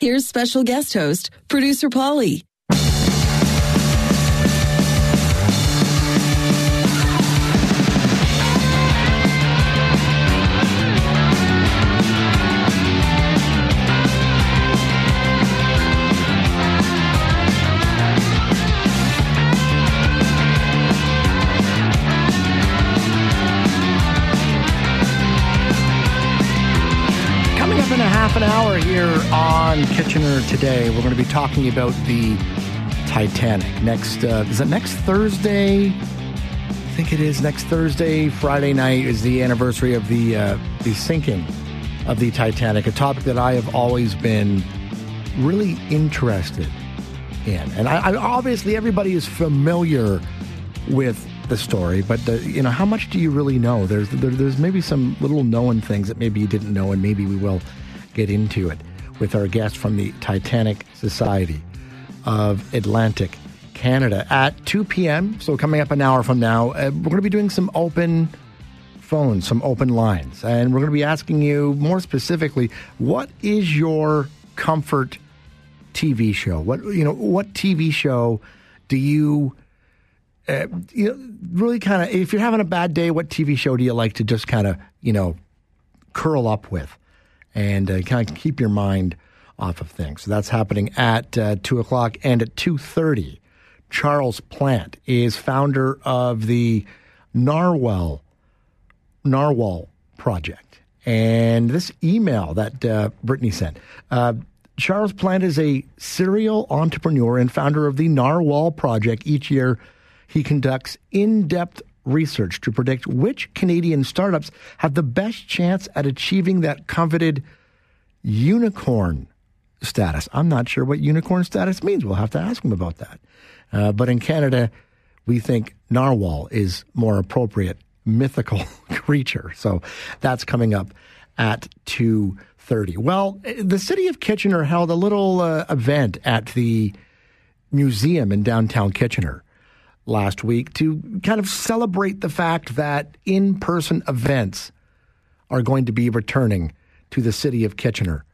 Here's special guest host, producer Polly. On Kitchener today. We're going to be talking about the Titanic. Next, uh, is it next Thursday? I think it is next Thursday. Friday night is the anniversary of the uh, the sinking of the Titanic. A topic that I have always been really interested in, and I, I obviously everybody is familiar with the story, but the, you know how much do you really know? There's there, there's maybe some little known things that maybe you didn't know, and maybe we will get into it with our guest from the Titanic Society of Atlantic Canada at 2 p.m. So, coming up an hour from now, uh, we're going to be doing some open phones, some open lines. And we're going to be asking you more specifically what is your comfort TV show? What, you know, what TV show do you. Uh, you know, really kind of, if you're having a bad day, what TV show do you like to just kind of, you know, curl up with? And uh, kind of keep your mind off of things. So that's happening at uh, two o'clock and at two thirty. Charles Plant is founder of the Narwhal Narwhal Project, and this email that uh, Brittany sent. Uh, Charles Plant is a serial entrepreneur and founder of the Narwhal Project. Each year, he conducts in depth research to predict which Canadian startups have the best chance at achieving that coveted unicorn status. I'm not sure what unicorn status means. We'll have to ask them about that. Uh, but in Canada, we think narwhal is more appropriate mythical creature. So that's coming up at 2.30. Well, the city of Kitchener held a little uh, event at the museum in downtown Kitchener last week to kind of celebrate the fact that in-person events are going to be returning to the city of Kitchener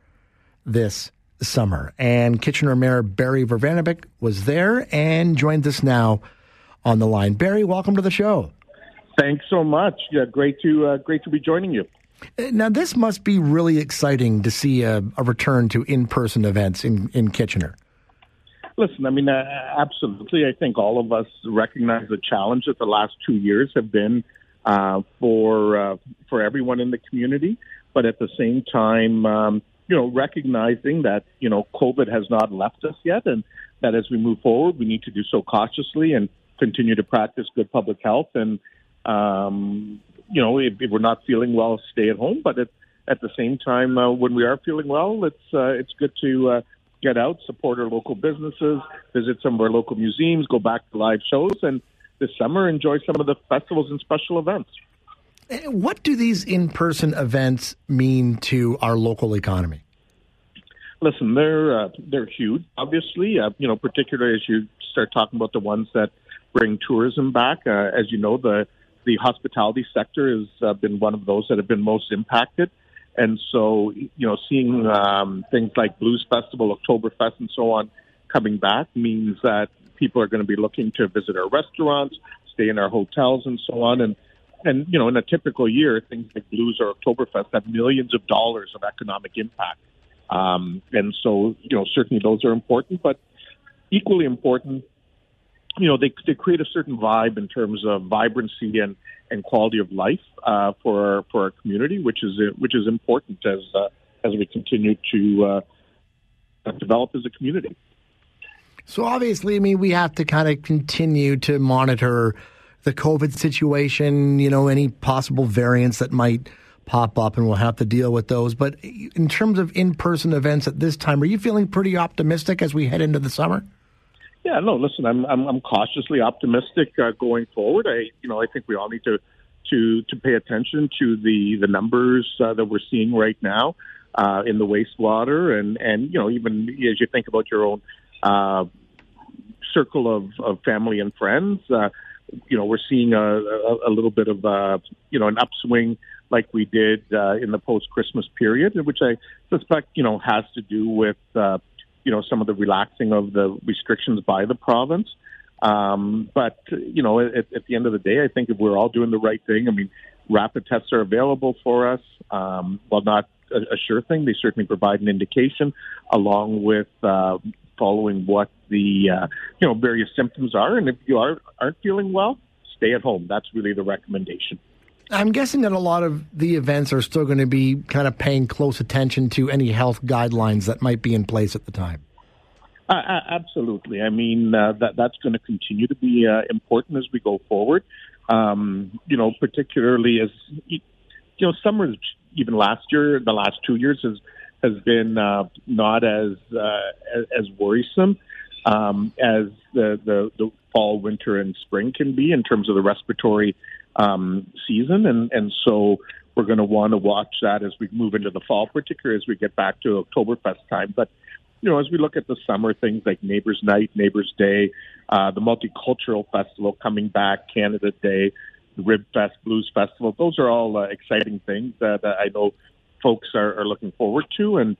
this summer. And Kitchener Mayor Berry Vrbanovic was there and joins us now on the line. Berry, welcome to the show. Thanks so much. Yeah, great to uh, great to be joining you. Now, this must be really exciting to see a, a return to in-person events in, in Kitchener. Listen, I mean, uh, absolutely. I think all of us recognize the challenge that the last two years have been uh, for uh, for everyone in the community. But at the same time, um, you know, recognizing that you know COVID has not left us yet, and that as we move forward, we need to do so cautiously and continue to practice good public health. And um, you know, if, if we're not feeling well, stay at home. But at, at the same time, uh, when we are feeling well, it's uh, it's good to uh, get out, support our local businesses, visit some of our local museums, go back to live shows, and this summer enjoy some of the festivals and special events. What do these in-person events mean to our local economy? Listen, they're uh, they're huge. Obviously, uh, you know, particularly as you start talking about the ones that bring tourism back. Uh, as you know, the the hospitality sector has uh, been one of those that have been most impacted. And so, you know, seeing um, things like Blues Festival, Oktoberfest, and so on coming back means that people are going to be looking to visit our restaurants, stay in our hotels, and so on. And and you know, in a typical year, things like Blues or Oktoberfest have millions of dollars of economic impact. Um, and so, you know, certainly those are important, but equally important, you know, they they create a certain vibe in terms of vibrancy and and quality of life uh, for our, for our community, which is which is important as uh, as we continue to uh, develop as a community. So obviously, I mean, we have to kind of continue to monitor the COVID situation, you know, any possible variants that might pop up, and we'll have to deal with those. But in terms of in person events at this time, are you feeling pretty optimistic as we head into the summer? Yeah, no. Listen, I'm I'm, I'm cautiously optimistic uh, going forward. I you know I think we all need to to to pay attention to the the numbers uh, that we're seeing right now uh, in the wastewater, and and you know even as you think about your own uh, circle of, of family and friends. Uh, you know, we're seeing a, a, a little bit of, uh, you know, an upswing like we did uh, in the post-Christmas period, which I suspect, you know, has to do with, uh, you know, some of the relaxing of the restrictions by the province. Um, but, you know, at, at the end of the day, I think if we're all doing the right thing, I mean, rapid tests are available for us. Um, while not a, a sure thing, they certainly provide an indication along with uh, following what the uh, you know various symptoms are, and if you are aren't feeling well, stay at home. That's really the recommendation. I'm guessing that a lot of the events are still going to be kind of paying close attention to any health guidelines that might be in place at the time. Uh, absolutely. I mean, uh, that that's going to continue to be uh, important as we go forward. Um, you know, particularly as you know, summer even last year, the last two years has has been uh, not as, uh, as as worrisome um, as the, the the fall, winter, and spring can be in terms of the respiratory um, season, and and so we're going to want to watch that as we move into the fall, particularly as we get back to Oktoberfest time. But you know, as we look at the summer things like Neighbors Night, Neighbors Day, uh, the Multicultural Festival coming back, Canada Day, Rib Fest, Blues Festival, those are all uh, exciting things that I know folks are, are looking forward to. And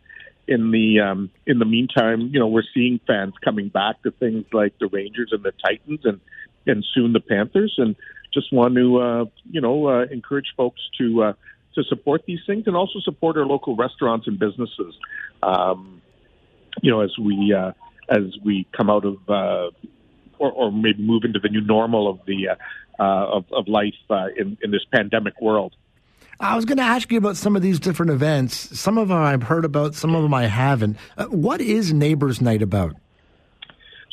in the um, in the meantime, you know, we're seeing fans coming back to things like the Rangers and the Titans, and and soon the Panthers. And just want to uh, you know uh, encourage folks to uh, to support these things and also support our local restaurants and businesses. Um, you know, as we uh, as we come out of uh, or, or maybe move into the new normal of the uh, uh, of, of life uh, in in this pandemic world. I was going to ask you about some of these different events. Some of them I've heard about, some of them I haven't. Uh, what is Neighbors Night about?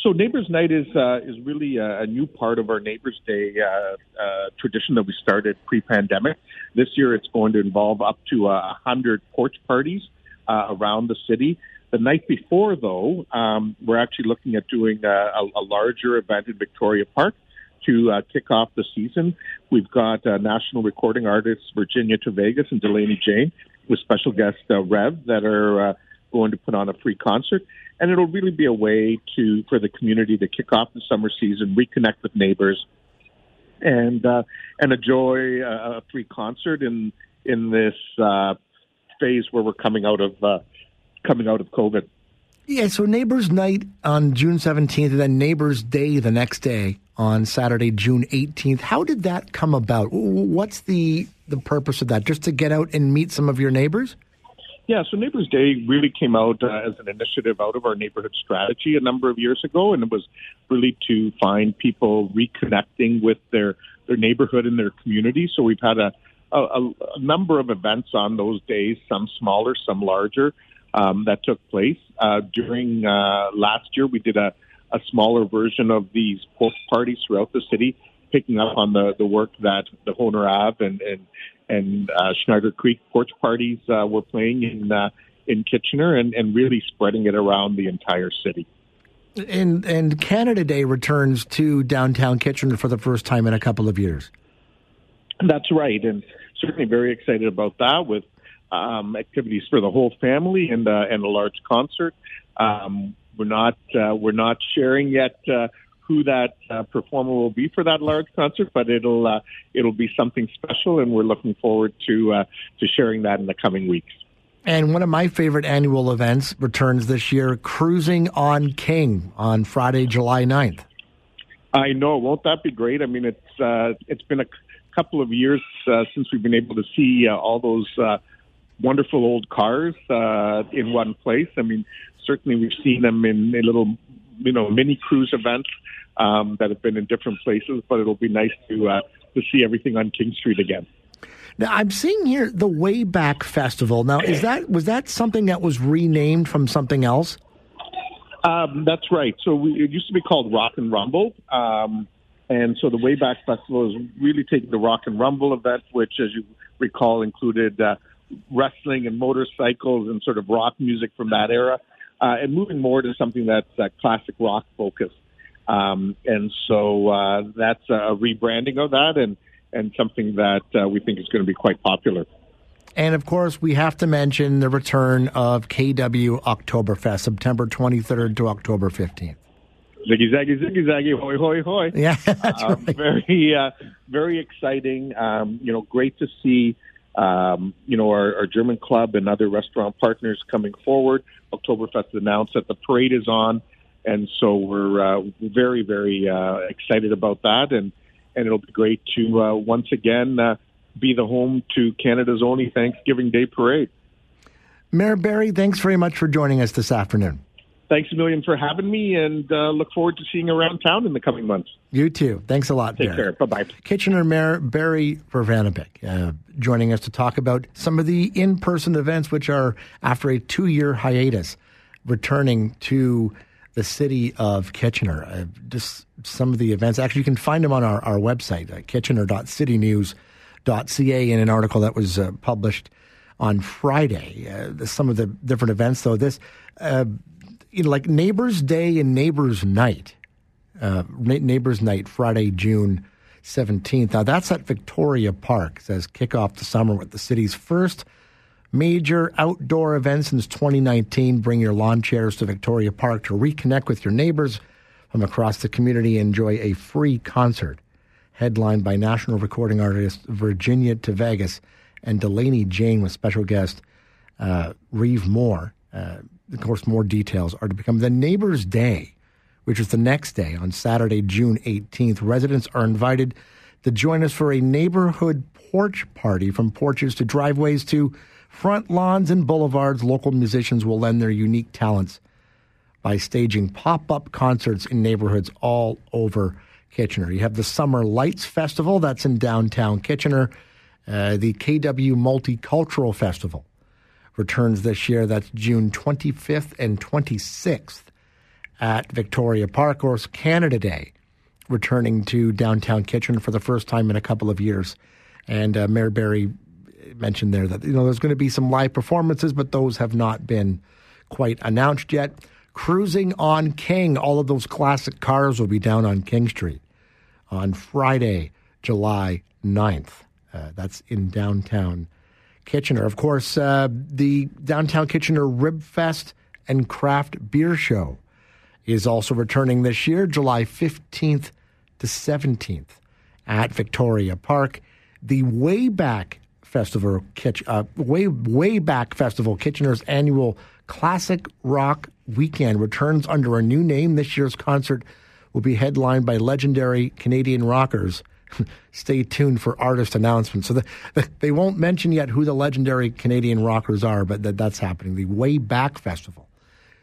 So Neighbors Night is uh, is really a, new part of our Neighbors Day uh, uh, tradition that we started pre-pandemic. This year, it's going to involve up to a hundred porch parties uh, around the city. The night before, though, um, we're actually looking at doing a, a larger event in Victoria Park to uh, kick off the season. We've got uh, national recording artists Virginia to Vegas and Delaney Jane with special guest uh, Rev that are uh, going to put on a free concert. And it'll really be a way to for the community to kick off the summer season, reconnect with neighbors, and uh, and enjoy a free concert in in this uh, phase where we're coming out of uh, coming out of COVID. Yeah, so Neighbors Night on June 17th and then Neighbors Day the next day on Saturday, June 18th. How did that come about? What's the the purpose of that? Just to get out and meet some of your neighbors? Yeah, so Neighbors Day really came out uh, as an initiative out of our neighborhood strategy a number of years ago, and it was really to find people reconnecting with their their neighborhood and their community. So we've had a a, a number of events on those days, some smaller, some larger, um, that took place. Uh, during uh, last year, we did a, a smaller version of these porch parties throughout the city, picking up on the, the work that the Onward Ave and, and and uh, Schneider Creek porch parties uh, were playing in uh, in Kitchener and, and really spreading it around the entire city. And and Canada Day returns to downtown Kitchener for the first time in a couple of years. That's right, and certainly very excited about that with um, activities for the whole family and uh, and a large concert. Um, we're not uh, we're not sharing yet uh, who that uh, performer will be for that large concert, but it'll uh, it'll be something special, and we're looking forward to uh, to sharing that in the coming weeks. And one of my favorite annual events returns this year, Cruising on King on Friday, July 9th. I know, won't that be great? I mean, it's uh, it's been a couple of years uh, since we've been able to see uh, all those uh, wonderful old cars uh, in one place. I mean, certainly we've seen them in, a little, you know, mini cruise events um, that have been in different places, but it'll be nice to uh, to see everything on King Street again. Now I'm seeing here the Wayback Festival. Now is that was that something that was renamed from something else? Um, that's right. So we, it used to be called Rock and Rumble, um, and so the Wayback Festival is really taking the Rock and Rumble event, which, as you recall, included uh, wrestling and motorcycles and sort of rock music from that era, uh, and moving more to something that's uh, classic rock focused. Um, and so uh, that's a rebranding of that and, and something that uh, we think is going to be quite popular. And of course, we have to mention the return of KW Oktoberfest, September 23rd to October 15th. Ziggy zaggy ziggy zaggy hoy hoy hoy. Yeah, that's um, right. Very uh, very exciting. Um, you know, great to see. Um, you know, our, our German club and other restaurant partners coming forward. Oktoberfest announced that the parade is on and so we're uh, very, very uh, excited about that, and and it'll be great to uh, once again uh, be the home to Canada's only Thanksgiving Day parade. Mayor Berry, thanks very much for joining us this afternoon. Thanks a million for having me, and uh, look forward to seeing you around town in the coming months. You too. Thanks a lot. Take Berry. care. Bye bye. Kitchener Mayor Berry Vrbanovic uh, joining us to talk about some of the in-person events which are after a two-year hiatus returning to the city of Kitchener. Uh, just some of the events. Actually, you can find them on our, our website, uh, kitchener.citynews.ca, in an article that was uh, published on Friday. Uh, some of the different events, though, this, uh, you know, like Neighbors Day and Neighbors Night. Uh, Neighbors Night, Friday, June 17th. Now, that's at Victoria Park. Says kick off the summer with the city's first – major outdoor event since 2019. Bring your lawn chairs to Victoria Park to reconnect with your neighbors from across the community. Enjoy a free concert headlined by national recording artist Virginia to Vegas and Delaney Jane with special guest uh, Reeve Moore. Uh, of course, more details are to become the Neighbors Day, which is the next day on Saturday, June 18th. Residents are invited to join us for a neighborhood porch party from porches to driveways to front lawns and boulevards, local musicians will lend their unique talents by staging pop up concerts in neighborhoods all over Kitchener. You have the Summer Lights Festival, that's in downtown Kitchener. Uh, the KW Multicultural Festival returns this year. That's June 25th and 26th at Victoria Park. Or Canada Day returning to downtown Kitchener for the first time in a couple of years. And uh, Mayor Berry mentioned there that you know there's going to be some live performances, but those have not been quite announced yet. Cruising on King, all of those classic cars will be down on King Street on Friday, July 9th. Uh, that's in downtown Kitchener. Of course, uh, the downtown Kitchener Rib Fest and Craft Beer Show is also returning this year, July 15th to 17th at Victoria Park. The Way Back Festival, uh, Way Way Back Festival, Kitchener's annual classic rock weekend returns under a new name. This year's concert will be headlined by legendary Canadian rockers. Stay tuned for artist announcements. So the, the, they won't mention yet who the legendary Canadian rockers are, but that, that's happening. The Way Back Festival,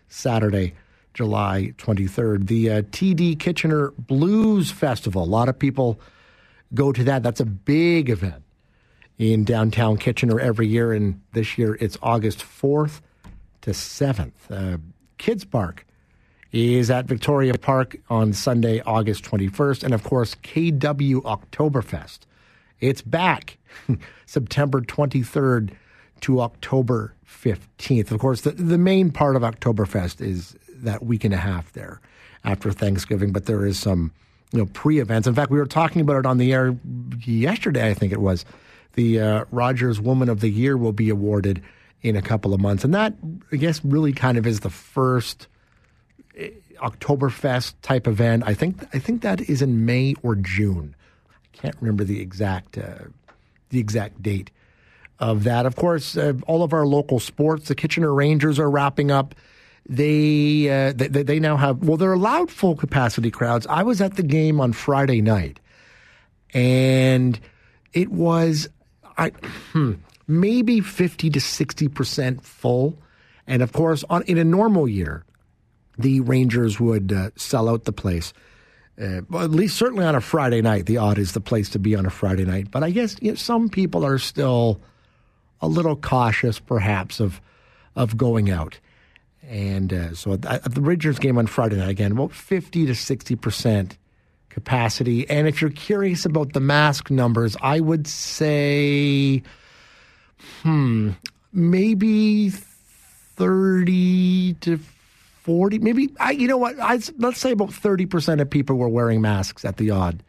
Saturday, July 23rd. The uh, TD Kitchener Blues Festival. A lot of people go to that. That's a big event in downtown Kitchener every year, and this year it's August 4th to 7th. Uh, Kids Park is at Victoria Park on Sunday, August 21st. And of course, KW Oktoberfest. It's back September 23rd to October 15th. Of course, the, the main part of Oktoberfest is that week and a half there after Thanksgiving, but there is some you know pre-events. In fact, we were talking about it on the air yesterday, I think it was. The uh, Rogers Woman of the Year will be awarded in a couple of months, and that I guess really kind of is the first Oktoberfest type event. I think I think that is in May or June. I can't remember the exact uh, the exact date of that. Of course, uh, all of our local sports. The Kitchener Rangers are wrapping up. They, uh, they they now have well, they're allowed full capacity crowds. I was at the game on Friday night, and it was I hmm, maybe fifty to sixty percent full. And of course, on in a normal year, the Rangers would uh, sell out the place. Uh, well, at least certainly on a Friday night, the Aud is the place to be on a Friday night. But I guess you know, some people are still a little cautious, perhaps, of of going out. And uh, so at, the Rangers game on Friday night, again, about fifty to sixty percent capacity. And if you're curious about the mask numbers, I would say, hmm, maybe thirty to 40, maybe, I, you know what, I, let's say about 30% of people were wearing masks at the Aud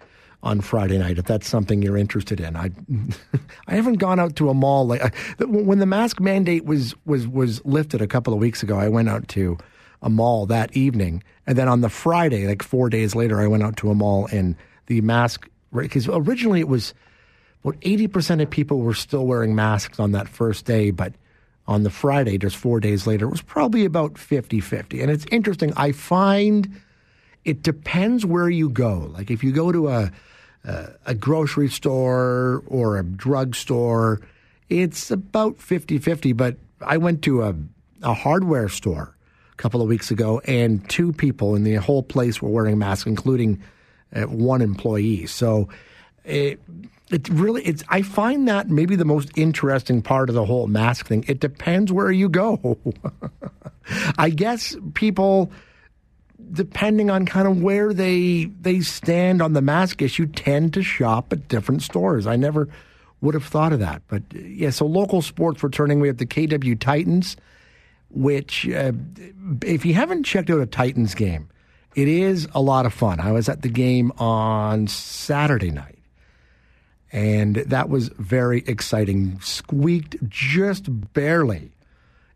on Friday night, if that's something you're interested in. I, I haven't gone out to a mall. Like, when the mask mandate was, was, was lifted a couple of weeks ago, I went out to a mall that evening. And then on the Friday, like four days later, I went out to a mall and the mask, because originally it was about 80% of people were still wearing masks on that first day, but on the Friday, just four days later, it was probably about 50 50. And it's interesting. I find it depends where you go. Like if you go to a, a, a grocery store or a drugstore, it's about 50 50. But I went to a, a hardware store a couple of weeks ago, and two people in the whole place were wearing masks, including uh, one employee. So it, it's really it's I find that maybe the most interesting part of the whole mask thing. It depends where you go. I guess people depending on kind of where they they stand on the mask issue tend to shop at different stores. I never would have thought of that. But yeah, so local sports returning we have the KW Titans which uh, if you haven't checked out a Titans game, it is a lot of fun. I was at the game on Saturday night and that was very exciting. Squeaked just barely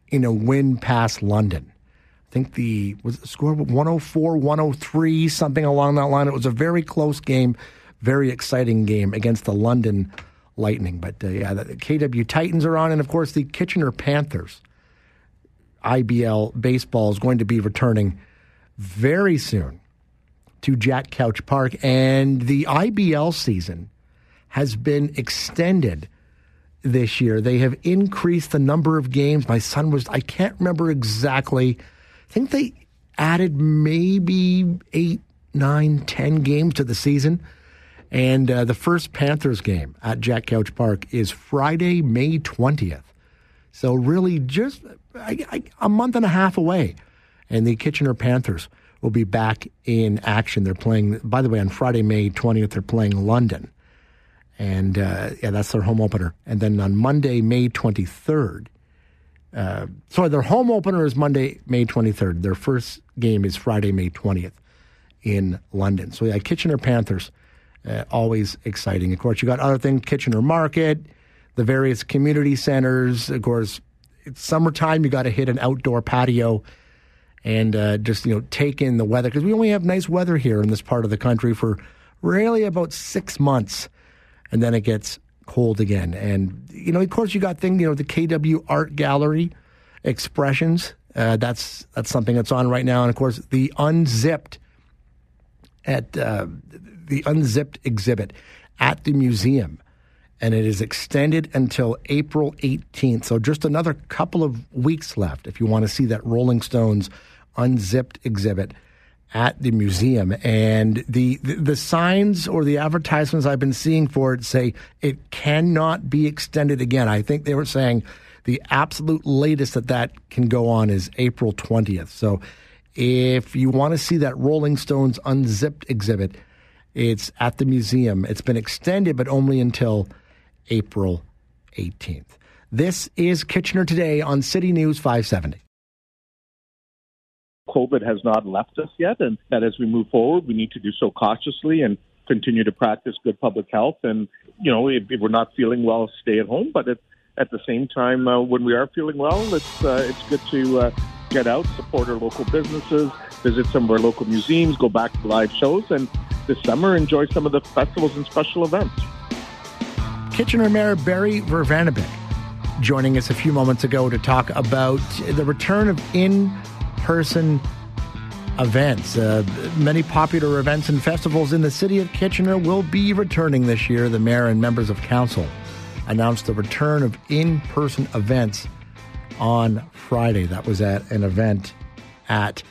in a win past London. I think the was the score 104, 103, something along that line. It was a very close game, very exciting game against the London Lightning. But uh, yeah, the KW Titans are on, and of course the Kitchener Panthers. IBL baseball is going to be returning very soon to Jack Couch Park, and the IBL season has been extended this year. They have increased the number of games. My son was, I can't remember exactly. I think they added maybe eight, nine, ten games to the season. And uh, the first Panthers game at Jack Couch Park is Friday, May 20th. So, really, just I, I, a month and a half away. And the Kitchener Panthers will be back in action. They're playing, by the way, on Friday, May 20th, they're playing London. And uh, yeah, that's their home opener. And then on Monday, May 23rd, uh, sorry, their home opener is Monday, May 23rd. Their first game is Friday, May 20th in London. So yeah, Kitchener Panthers Uh, always exciting. Of course, you got other things, Kitchener Market, the various community centers. Of course, it's summertime. You got to hit an outdoor patio and uh, just you know take in the weather because we only have nice weather here in this part of the country for really about six months, and then it gets cold again. And you know, of course, you got thing you know the KW Art Gallery expressions. Uh, that's that's something that's on right now, and of course, the unzipped at uh, the unzipped exhibit at the museum. And it is extended until April 18th. So just another couple of weeks left if you want to see that Rolling Stones unzipped exhibit at the museum. And the, the, the signs or the advertisements I've been seeing for it say it cannot be extended again. I think they were saying the absolute latest that that can go on is April 20th. So if you want to see that Rolling Stones unzipped exhibit, it's at the museum. It's been extended, but only until April 18th. This is Kitchener Today on City News 570. COVID has not left us yet, and that as we move forward, we need to do so cautiously and continue to practice good public health. And, you know, if, if we're not feeling well, stay at home. But at, at the same time, uh, when we are feeling well, it's, uh, it's good to uh, get out, support our local businesses, visit some of our local museums, go back to live shows, and this summer enjoy some of the festivals and special events. Kitchener Mayor Berry Vrbanovic joining us a few moments ago to talk about the return of in person events. Uh, many popular events and festivals in the city of Kitchener will be returning this year. The mayor and members of council announced the return of in person events on Friday. That was at an event at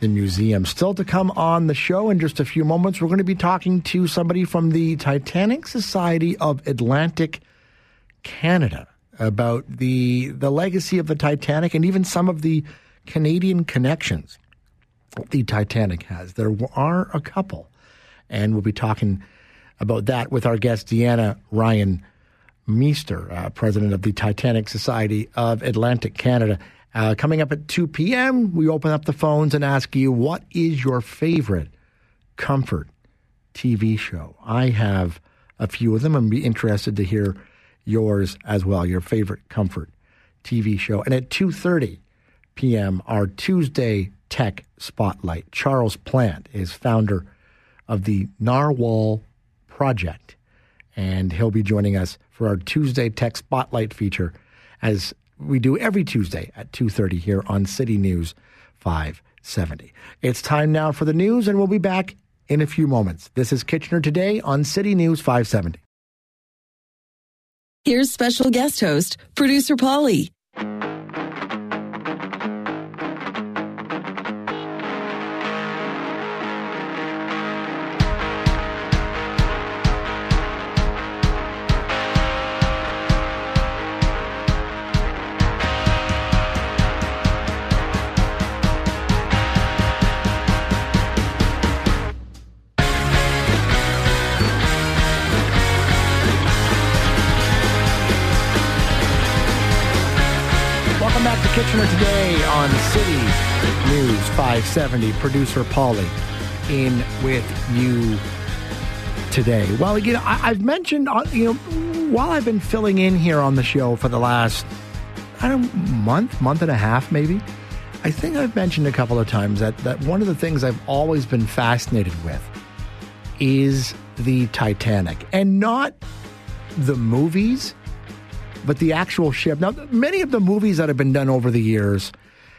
the museum. Still to come on the show in just a few moments, we're going to be talking to somebody from the Titanic Society of Atlantic Canada about the the legacy of the Titanic and even some of the Canadian connections the Titanic has. There are a couple, and we'll be talking about that with our guest Deanna Ryan Meister, uh, president of the Titanic Society of Atlantic Canada. Uh, coming up at 2 p.m., we open up the phones and ask you, what is your favorite comfort TV show? I have a few of them and be interested to hear yours as well, your favorite comfort TV show. And at 2.30 p.m., our Tuesday Tech Spotlight. Charles Plant is founder of the Narwhal Project, and he'll be joining us for our Tuesday Tech Spotlight feature as we do every Tuesday at 2:30 here on City News 570. It's time now for the news and we'll be back in a few moments. This is Kitchener today on City News 570. Here's special guest host, producer Polly. 570. Producer Polly in with you today. Well, know, I, I've mentioned, uh, you know, while I've been filling in here on the show for the last, I don't month, month and a half maybe, I think I've mentioned a couple of times that, that one of the things I've always been fascinated with is the Titanic. And not the movies, but the actual ship. Now, many of the movies that have been done over the years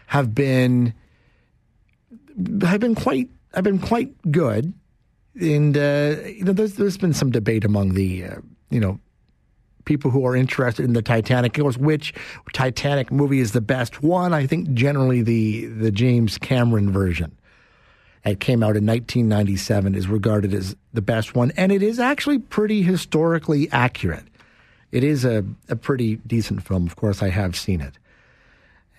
have been have been quite have been quite good, and uh, you know, there's there's been some debate among the uh, you know people who are interested in the Titanic. Of course, which Titanic movie is the best one? I think generally the the James Cameron version. That came out in 1997 is regarded as the best one, and it is actually pretty historically accurate it is a, a pretty decent film. Of course, I have seen it.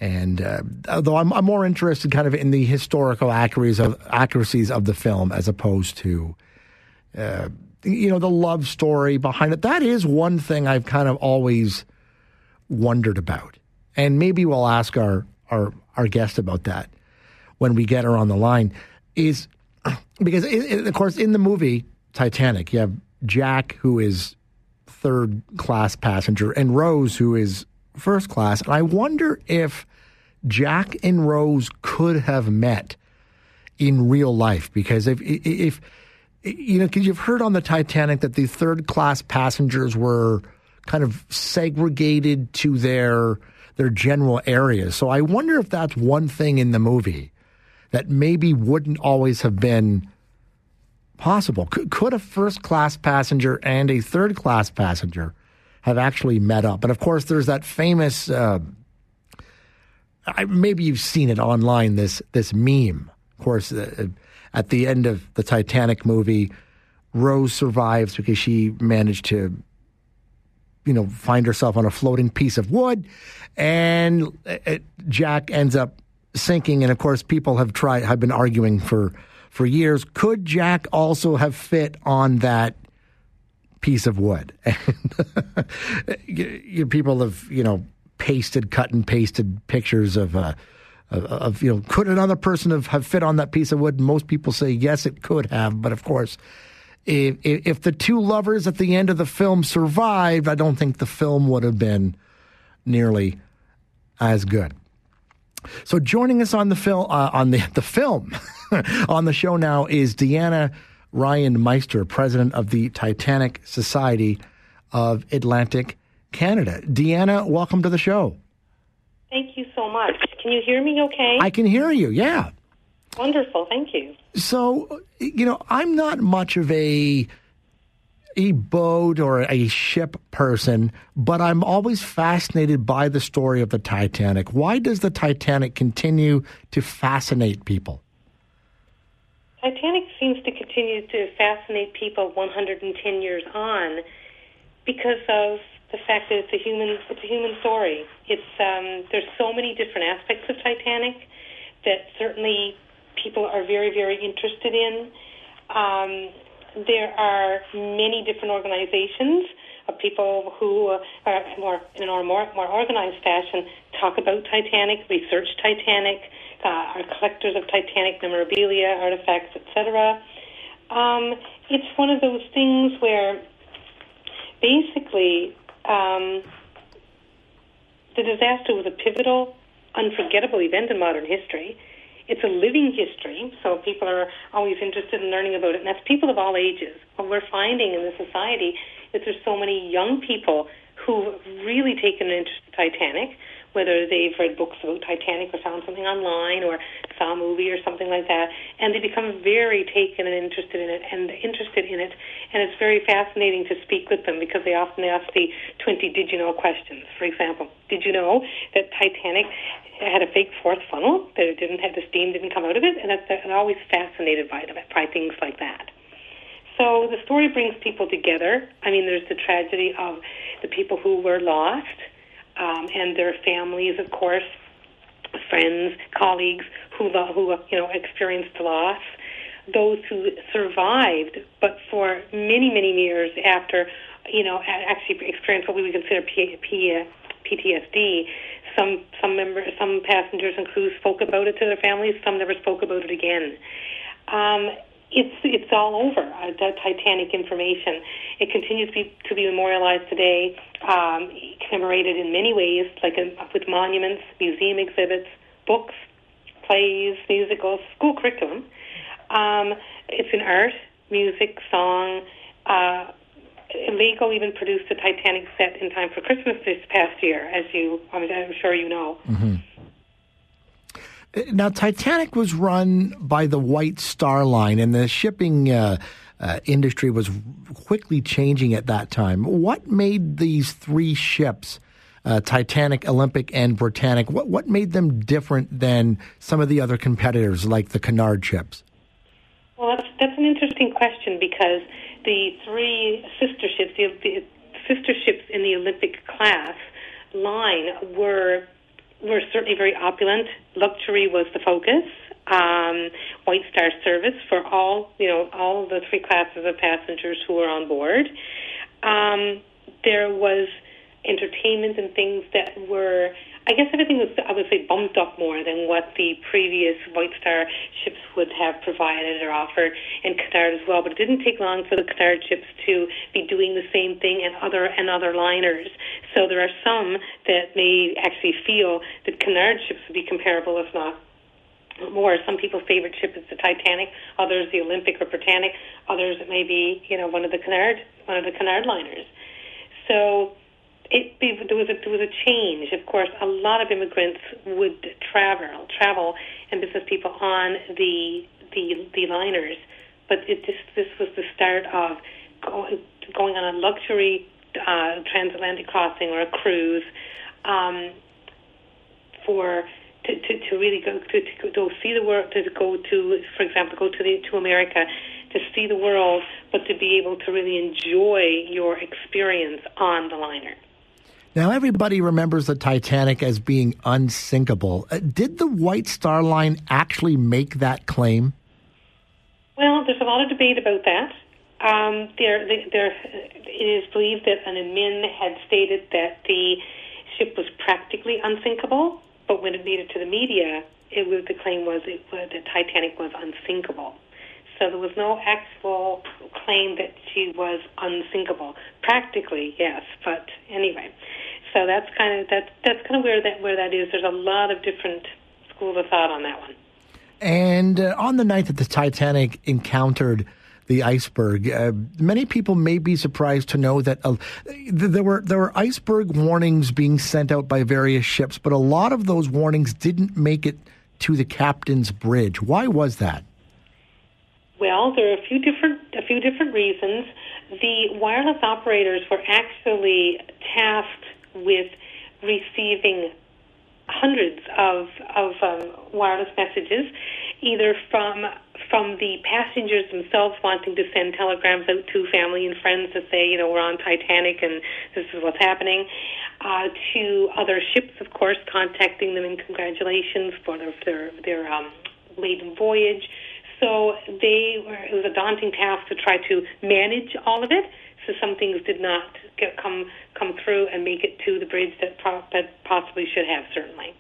And uh, although I'm, I'm, more interested kind of in the historical accuracies of, accuracies of the film as opposed to, uh, you know, the love story behind it. That is one thing I've kind of always wondered about. And maybe we'll ask our, our, our guest about that when we get her on the line. Is because, it, it, of course, in the movie, Titanic. You have Jack, who is third class passenger, and Rose, who is first class. And I wonder if Jack and Rose could have met in real life because if if you know because you've heard on the Titanic that the third class passengers were kind of segregated to their their general areas. So I wonder if that's one thing in the movie that maybe wouldn't always have been possible. Could, could a first class passenger and a third class passenger have actually met up? And of course, there's that famous. Uh, I, maybe you've seen it online. This this meme, of course, uh, at the end of the Titanic movie, Rose survives because she managed to, you know, find herself on a floating piece of wood, and uh, Jack ends up sinking. And of course, people have tried have been arguing for for years. Could Jack also have fit on that piece of wood? And people have you know pasted, cut and pasted pictures of. Uh, of you know, could another person have, have fit on that piece of wood? Most people say yes, it could have, but of course, if, if the two lovers at the end of the film survived, I don't think the film would have been nearly as good. So joining us on the film uh, on the the film on the show now is Deanna Ryan Meister, president of the Titanic Society of Atlantic Canada. Deanna, welcome to the show. Thank you so much. Can you hear me okay? I can hear you. Yeah. Wonderful. Thank you. So, you know, I'm not much of a a boat or a ship person, but I'm always fascinated by the story of the Titanic. Why does the Titanic continue to fascinate people? Titanic seems to continue to fascinate people 110 years on because of the fact that it's a human it's a human story. It's um, there's so many different aspects of Titanic that certainly people are very very interested in. Um, there are many different organizations of people who uh, are more in a more more organized fashion talk about Titanic, research Titanic, uh, are collectors of Titanic memorabilia, artifacts, etc. Um, it's one of those things where basically um, the disaster was a pivotal, unforgettable event in modern history. It's a living history, so people are always interested in learning about it, and that's people of all ages. What we're finding in the society is there's so many young people who've really taken an interest in Titanic, whether they've read books about Titanic or found something online or saw a movie or something like that, and they become very taken and interested in it and interested in it, and it's very fascinating to speak with them because they often ask the 20 did you know questions. For example, did you know that Titanic had a fake fourth funnel that it didn't have the steam didn't come out of it, and that's, they're always fascinated by it, by things like that. So the story brings people together. I mean, there's the tragedy of the people who were lost um, and their families, of course, friends, colleagues who who you know experienced loss, those who survived, but for many many years after, you know, actually experienced what we would consider P- P- PTSD. Some some members, some passengers and crews spoke about it to their families. Some never spoke about it again. Um, it's it's all over uh, the Titanic information. It continues to be, to be memorialized today, um, commemorated in many ways, like in, with monuments, museum exhibits, books, plays, musicals, school curriculum. Um, it's in art, music, song. Uh, Lego even produced a Titanic set in time for Christmas this past year, as you I'm, I'm sure you know. Mm-hmm. Now, Titanic was run by the White Star Line, and the shipping uh, uh, industry was quickly changing at that time. What made these three ships, uh, Titanic, Olympic, and Britannic, what, what made them different than some of the other competitors like the Cunard ships? Well, that's, that's an interesting question because the three sister ships, the, the sister ships in the Olympic class line, were were certainly very opulent. Luxury was the focus. Um, White Star service for all you know all the three classes of passengers who were on board. Um, there was entertainment and things that were I guess everything was, I would say, bumped up more than what the previous White Star ships would have provided or offered, and Cunard as well. But it didn't take long for the Cunard ships to be doing the same thing and other and other liners. So there are some that may actually feel that Cunard ships would be comparable, if not more. Some people's favorite ship is the Titanic, others the Olympic or Britannic, others it may be, you know, one of the Cunard, one of the Cunard liners. So it, there was a there was a change. Of course, a lot of immigrants would travel travel and business people on the the the liners, but it, this this was the start of going on a luxury uh, transatlantic crossing or a cruise um, for to, to, to really go to, to go see the world to go to for example go to the to America to see the world but to be able to really enjoy your experience on the liner. Now, everybody remembers the Titanic as being unsinkable. Uh, did the White Star Line actually make that claim? Well, there's a lot of debate about that. Um, there, there, it is believed that an admin had stated that the ship was practically unsinkable, but when it made it to the media, it was, the claim was it the Titanic was unsinkable. So there was no actual claim that she was unsinkable. Practically, yes, but anyway. So that's kind of that that's kind of where that where that is. There's a lot of different schools of thought on that one. And uh, on the night that the Titanic encountered the iceberg, uh, many people may be surprised to know that uh, there were there were iceberg warnings being sent out by various ships, but a lot of those warnings didn't make it to the captain's bridge. Why was that? Well, there are a few different a few different reasons. The wireless operators were actually tasked with receiving hundreds of of um, wireless messages, either from from the passengers themselves wanting to send telegrams out to family and friends to say, you know, we're on Titanic and this is what's happening, uh, to other ships, of course, contacting them in congratulations for their their, their um, maiden voyage so they were, it was a daunting task to try to manage all of it. So some things did not get, come come through and make it to the bridge that, pro- that possibly should have. Certainly.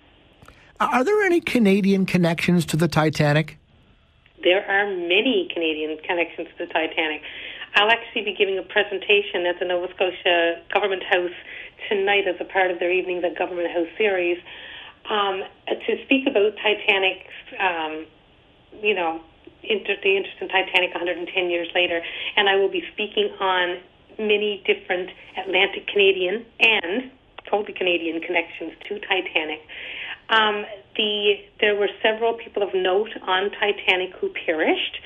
Are there any Canadian connections to the Titanic? There are many Canadian connections to the Titanic. I'll actually be giving a presentation at the Nova Scotia Government House tonight as a part of their Evenings at Government House series um, to speak about Titanic's, um, you know, inter- the interest in Titanic 110 years later, and I will be speaking on many different Atlantic Canadian and totally Canadian connections to Titanic. Um, the there were several people of note on Titanic who perished,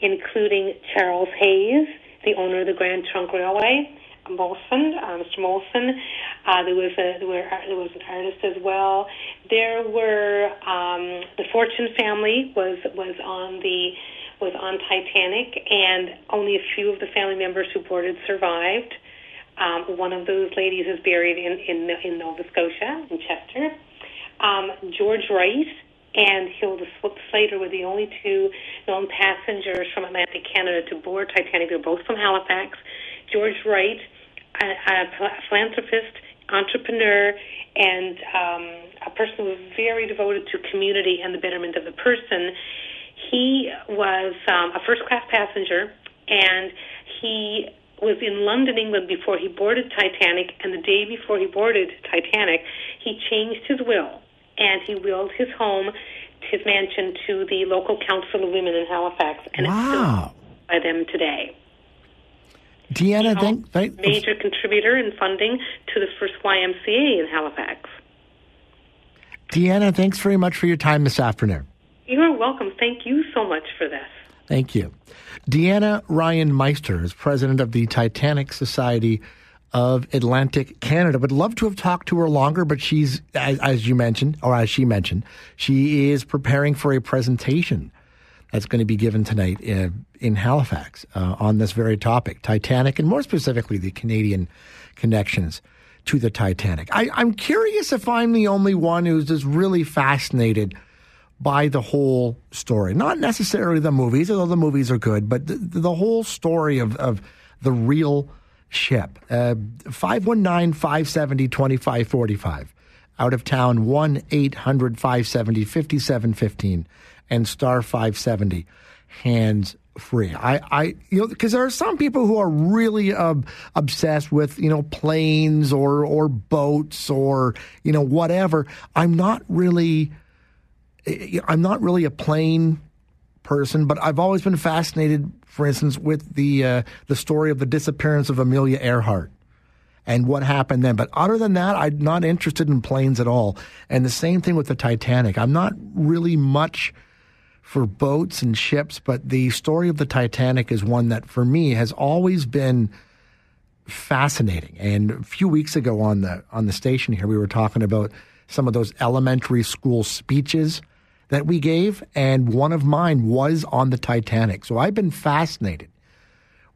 including Charles Hays, the owner of the Grand Trunk Railway, Molson, uh, Mr. Molson. Uh, there was a there, were, there was an artist as well. There were um, the Fortune family was was on the was on Titanic, and only a few of the family members who boarded survived. Um, one of those ladies is buried in in, in Nova Scotia, in Chester. Um, George Wright and Hilda Slayter were the only two known passengers from Atlantic Canada to board Titanic. They're both from Halifax. George Wright, a, a philanthropist, entrepreneur, and um, a person who was very devoted to community and the betterment of the person. He was um, a first class passenger, and he was in London, England before he boarded Titanic, and the day before he boarded Titanic, he changed his will and he willed his home, his mansion, to the local Council of Women in Halifax, and wow. it's still by them today. Deanna, thank, thank, major contributor in funding to the first YMCA in Halifax. Deanna, thanks very much for your time this afternoon. You're welcome. Thank you so much for this. Thank you. Deanna Ryan Meister is president of the Titanic Society of Atlantic Canada. Would love to have talked to her longer, but she's, as, as you mentioned, or as she mentioned, she is preparing for a presentation that's going to be given tonight in, in Halifax uh, on this very topic, Titanic, and more specifically, the Canadian connections to the Titanic. I, I'm curious if I'm the only one who's just really fascinated by the whole story. Not necessarily the movies, although the movies are good, but the, the whole story of, of the real ship. Uh, 519 570 2545. Out of town, 1 800 570 5715 and star 570, hands free. I, I, you know, because there are some people who are really uh, obsessed with, you know, planes or or boats or you know whatever. I'm not really, I'm not really a plane person, but I've always been fascinated, for instance, with the uh, the story of the disappearance of Amelia Earhart and what happened then. But other than that, I'm not interested in planes at all. And the same thing with the Titanic. I'm not really much for boats and ships, but the story of the Titanic is one that for me has always been fascinating. And a few weeks ago on the on the station here, we were talking about some of those elementary school speeches that we gave, and one of mine was on the Titanic. So I've been fascinated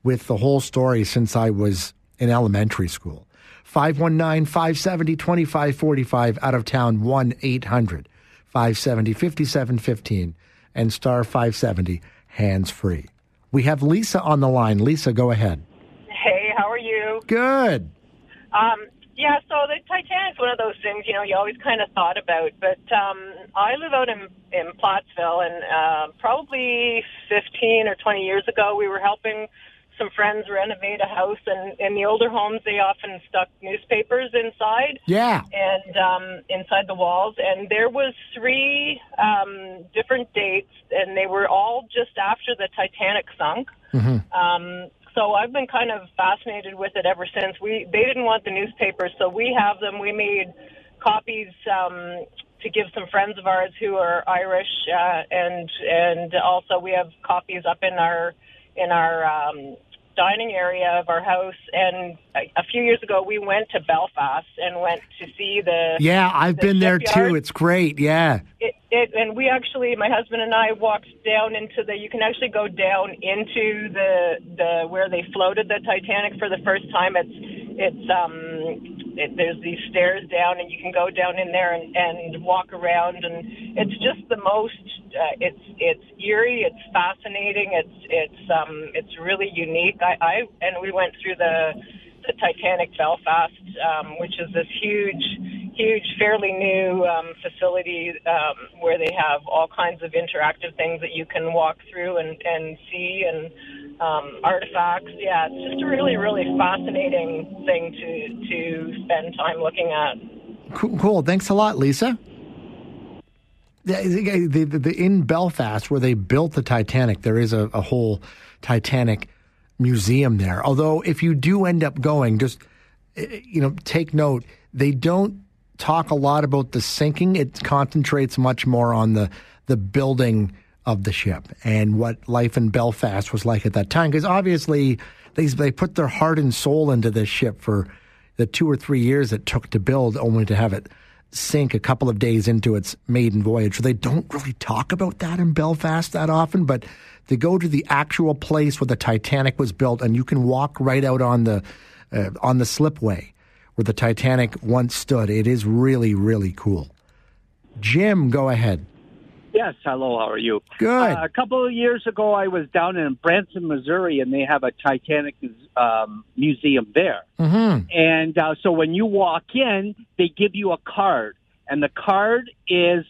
with the whole story since I was in elementary school. 519 570 2545 out of town 1 800 570 5715 and star 570 hands free. We have Lisa on the line. Lisa, go ahead. Hey, how are you? Good. Um, yeah, so the Titanic's one of those things, you know, you always kind of thought about. But um, I live out in, in Plattsville, and uh, probably 15 or 20 years ago, we were helping some friends renovate a house, and in the older homes, they often stuck newspapers inside. Yeah. And um, inside the walls, and there was three um, different dates, and they were all just after the Titanic sunk. Um, so I've been kind of fascinated with it ever since. We they didn't want the newspapers, so we have them. We made copies um, to give some friends of ours who are Irish, uh, and and also we have copies up in our in our um, dining area of our house. And a, a few years ago, we went to Belfast and went to see the Yeah, I've the been there shipyard. too. It's great. Yeah. It, it, and we actually, my husband and I walked down into the. You can actually go down into the the where they floated the Titanic for the first time. It's it's um it, there's these stairs down, and you can go down in there and and walk around, and it's just the most. Uh, it's it's eerie. It's fascinating. It's it's um it's really unique. I, I and we went through the the Titanic Belfast, um, which is this huge, huge, fairly new um, facility um, where they have all kinds of interactive things that you can walk through and, and see and um, artifacts. Yeah, it's just a really, really fascinating thing to to spend time looking at. Cool. cool. Thanks a lot, Lisa. The, the, the, the- in Belfast, where they built the Titanic, there is a, a whole Titanic museum there. Although, if you do end up going, just eh, you know, take note. They don't talk a lot about the sinking. It concentrates much more on the the building of the ship and what life in Belfast was like at that time. Because obviously, they they put their heart and soul into this ship for the two or three years it took to build, only to have it sink a couple of days into its maiden voyage. So they don't really talk about that in Belfast that often, but they go to the actual place where the Titanic was built, and you can walk right out on the uh, on the slipway where the Titanic once stood. It is really, really cool. Jim, go ahead. Yes, hello, how are you? Good. Uh, a couple of years ago, I was down in Branson, Missouri, and they have a Titanic um, museum there. Mm-hmm. And uh, so when you walk in, they give you a card, and the card is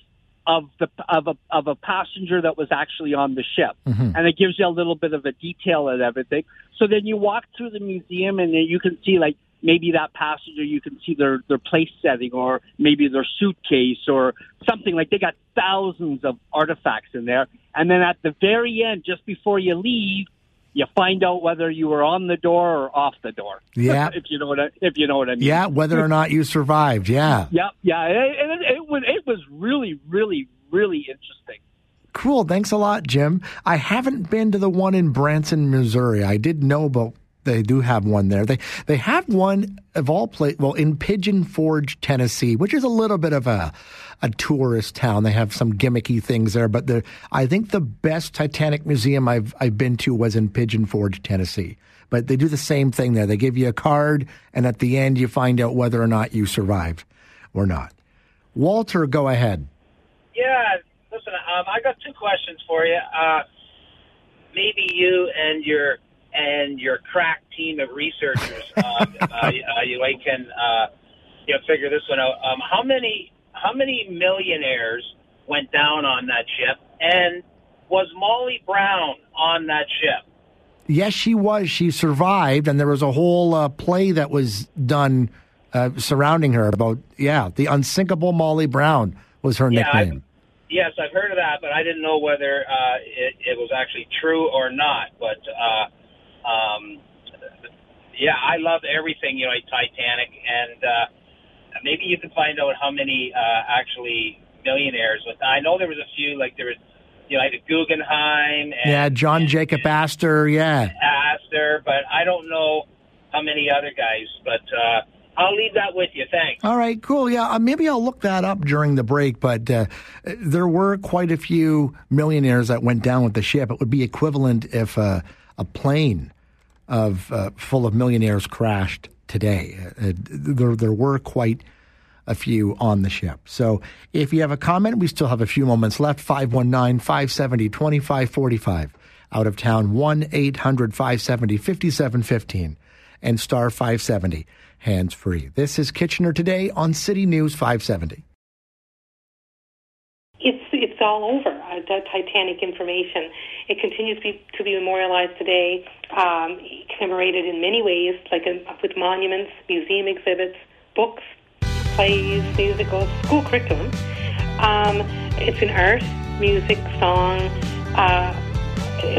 of the of a of a passenger that was actually on the ship, Mhm. and it gives you a little bit of a detail and everything. So then you walk through the museum, and then you can see like maybe that passenger, you can see their their place setting, or maybe their suitcase, or something like they got thousands of artifacts in there. And then at the very end, just before you leave, you find out whether you were on the door or off the door. Yeah. if you know what I, if you know what I mean. Yeah, whether or not you survived. Yeah. Yeah, yeah, and it, it, it was it was really, really, really interesting. Cool. Thanks a lot, Jim. I haven't been to the one in Branson, Missouri. I did know about they do have one there. They they have one of all place well in Pigeon Forge, Tennessee, which is a little bit of a a tourist town. They have some gimmicky things there, but the I think the best Titanic museum I've I've been to was in Pigeon Forge, Tennessee. But they do the same thing there. They give you a card, and at the end you find out whether or not you survived or not. Walter, go ahead. Yeah, listen, um, I got two questions for you. Uh, maybe you and your and your crack team of researchers, uh, uh, uh, you can uh, you know, figure this one out. Um, how many how many millionaires went down on that ship, and was Molly Brown on that ship? Yes, she was. She survived, and there was a whole uh, play that was done uh, surrounding her about, yeah, the unsinkable Molly Brown was her Yeah, nickname. Yes, I've heard of that, but I didn't know whether uh, it, it was actually true or not. But uh, um, yeah, I love everything, you know, like Titanic, and uh, maybe you can find out how many uh, actually millionaires. But I know there was a few, like there was, you know, like the Guggenheim and yeah, John Jacob Astor, yeah. Astor, but I don't know how many other guys. But uh, I'll leave that with you. Thanks. All right, cool. Yeah, uh, maybe I'll look that up during the break. But uh, there were quite a few millionaires that went down with the ship. It would be equivalent if uh, a plane of uh, full of millionaires crashed today. Uh, there, there were quite a few on the ship. So if you have a comment, we still have a few moments left. 519 570 2545. Out of town, 1 800 570 5715 and star 570 hands free. This is Kitchener Today on City News 570. It's it's all over. Uh, the Titanic information. It continues to be, to be memorialized today, um, commemorated in many ways, like with monuments, museum exhibits, books, plays, musicals, school curriculum. Um, it's in art, music, song. Uh,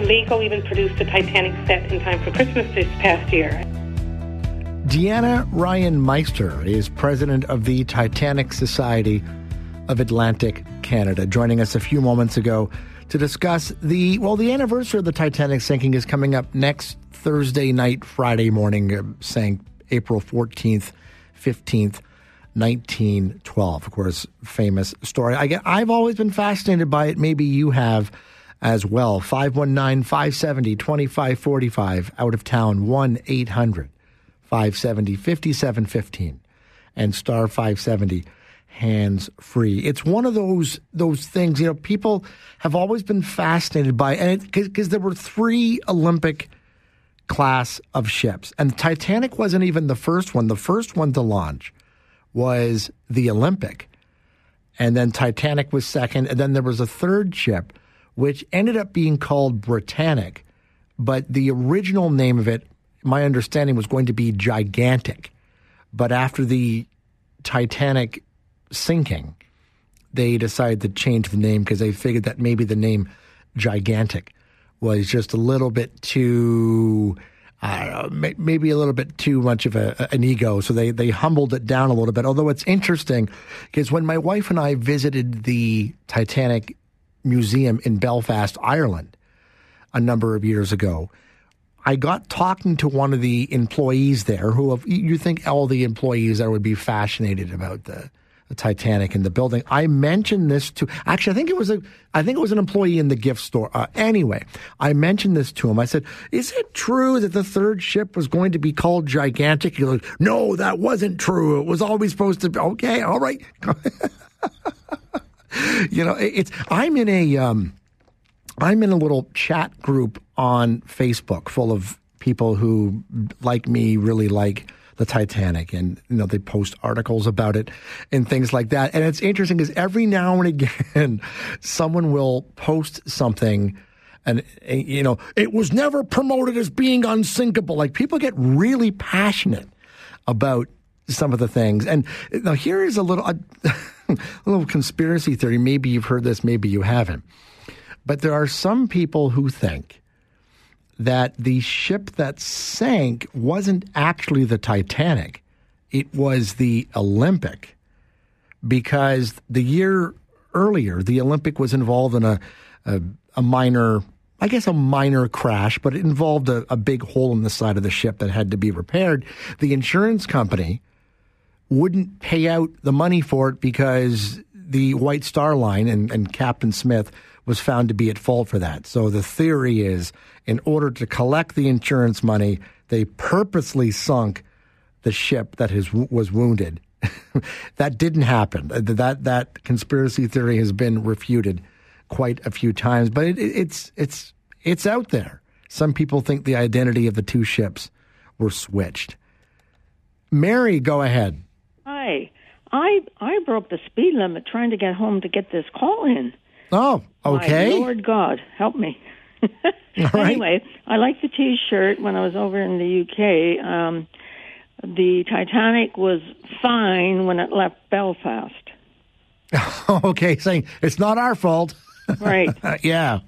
Lego even produced a Titanic set in time for Christmas this past year. Deanna Ryan Meister is president of the Titanic Society of Atlantic Canada, joining us a few moments ago to discuss the well, the anniversary of the Titanic sinking is coming up next Thursday night, Friday morning, uh, saying April 14th, 15th. 1912, of course, famous story. I get, I've always been fascinated by it. Maybe you have as well. 519 570 2545, out of town 1 800 570 5715, and star 570 hands free. It's one of those those things, you know, people have always been fascinated by and because there were three Olympic class of ships. And the Titanic wasn't even the first one. The first one to launch was the Olympic. And then Titanic was second. And then there was a third ship, which ended up being called Britannic. But the original name of it, my understanding, was going to be Gigantic. But after the Titanic sinking, they decided to change the name because they figured that maybe the name Gigantic was just a little bit too. Know, maybe a little bit too much of a, an ego. So they, they humbled it down a little bit. Although it's interesting because when my wife and I visited the Titanic Museum in Belfast, Ireland, a number of years ago, I got talking to one of the employees there who you think all the employees there would be fascinated about the, Titanic in the building. I mentioned this to actually, I think it was a, I think it was an employee in the gift store. Uh, anyway, I mentioned this to him. I said, "Is it true that the third ship was going to be called Gigantic?" He goes, "No, that wasn't true. It was always supposed to be." Okay, all right. you know, it- it's. I'm in a. Um, I'm in a little chat group on Facebook full of people who, like me, really like the Titanic, and you know they post articles about it and things like that. And it's interesting because every now and again, someone will post something. And uh, you know, it was never promoted as being unsinkable. Like people get really passionate about some of the things. And now here is a little a, little conspiracy theory. Maybe you've heard this, maybe you haven't. But there are some people who think that the ship that sank wasn't actually the Titanic, it was the Olympic. Because the year earlier, the Olympic was involved in a, a, a minor, I guess a minor crash, but it involved a, a big hole in the side of the ship that had to be repaired. The insurance company wouldn't pay out the money for it because the White Star Line and, and Captain Smith was found to be at fault for that. So the theory is in order to collect the insurance money, they purposely sunk the ship that was wounded. that didn't happen. That, that conspiracy theory has been refuted quite a few times, but it, it's, it's, it's out there. Some people think the identity of the two ships were switched. Mary, go ahead. Hi. I I broke the speed limit trying to get home to get this call in. Oh, okay. My Lord God, help me. Right. Anyway, I like the T-shirt. When I was over in the UK, um, the Titanic was fine when it left Belfast. okay, saying it's not our fault. Right. yeah.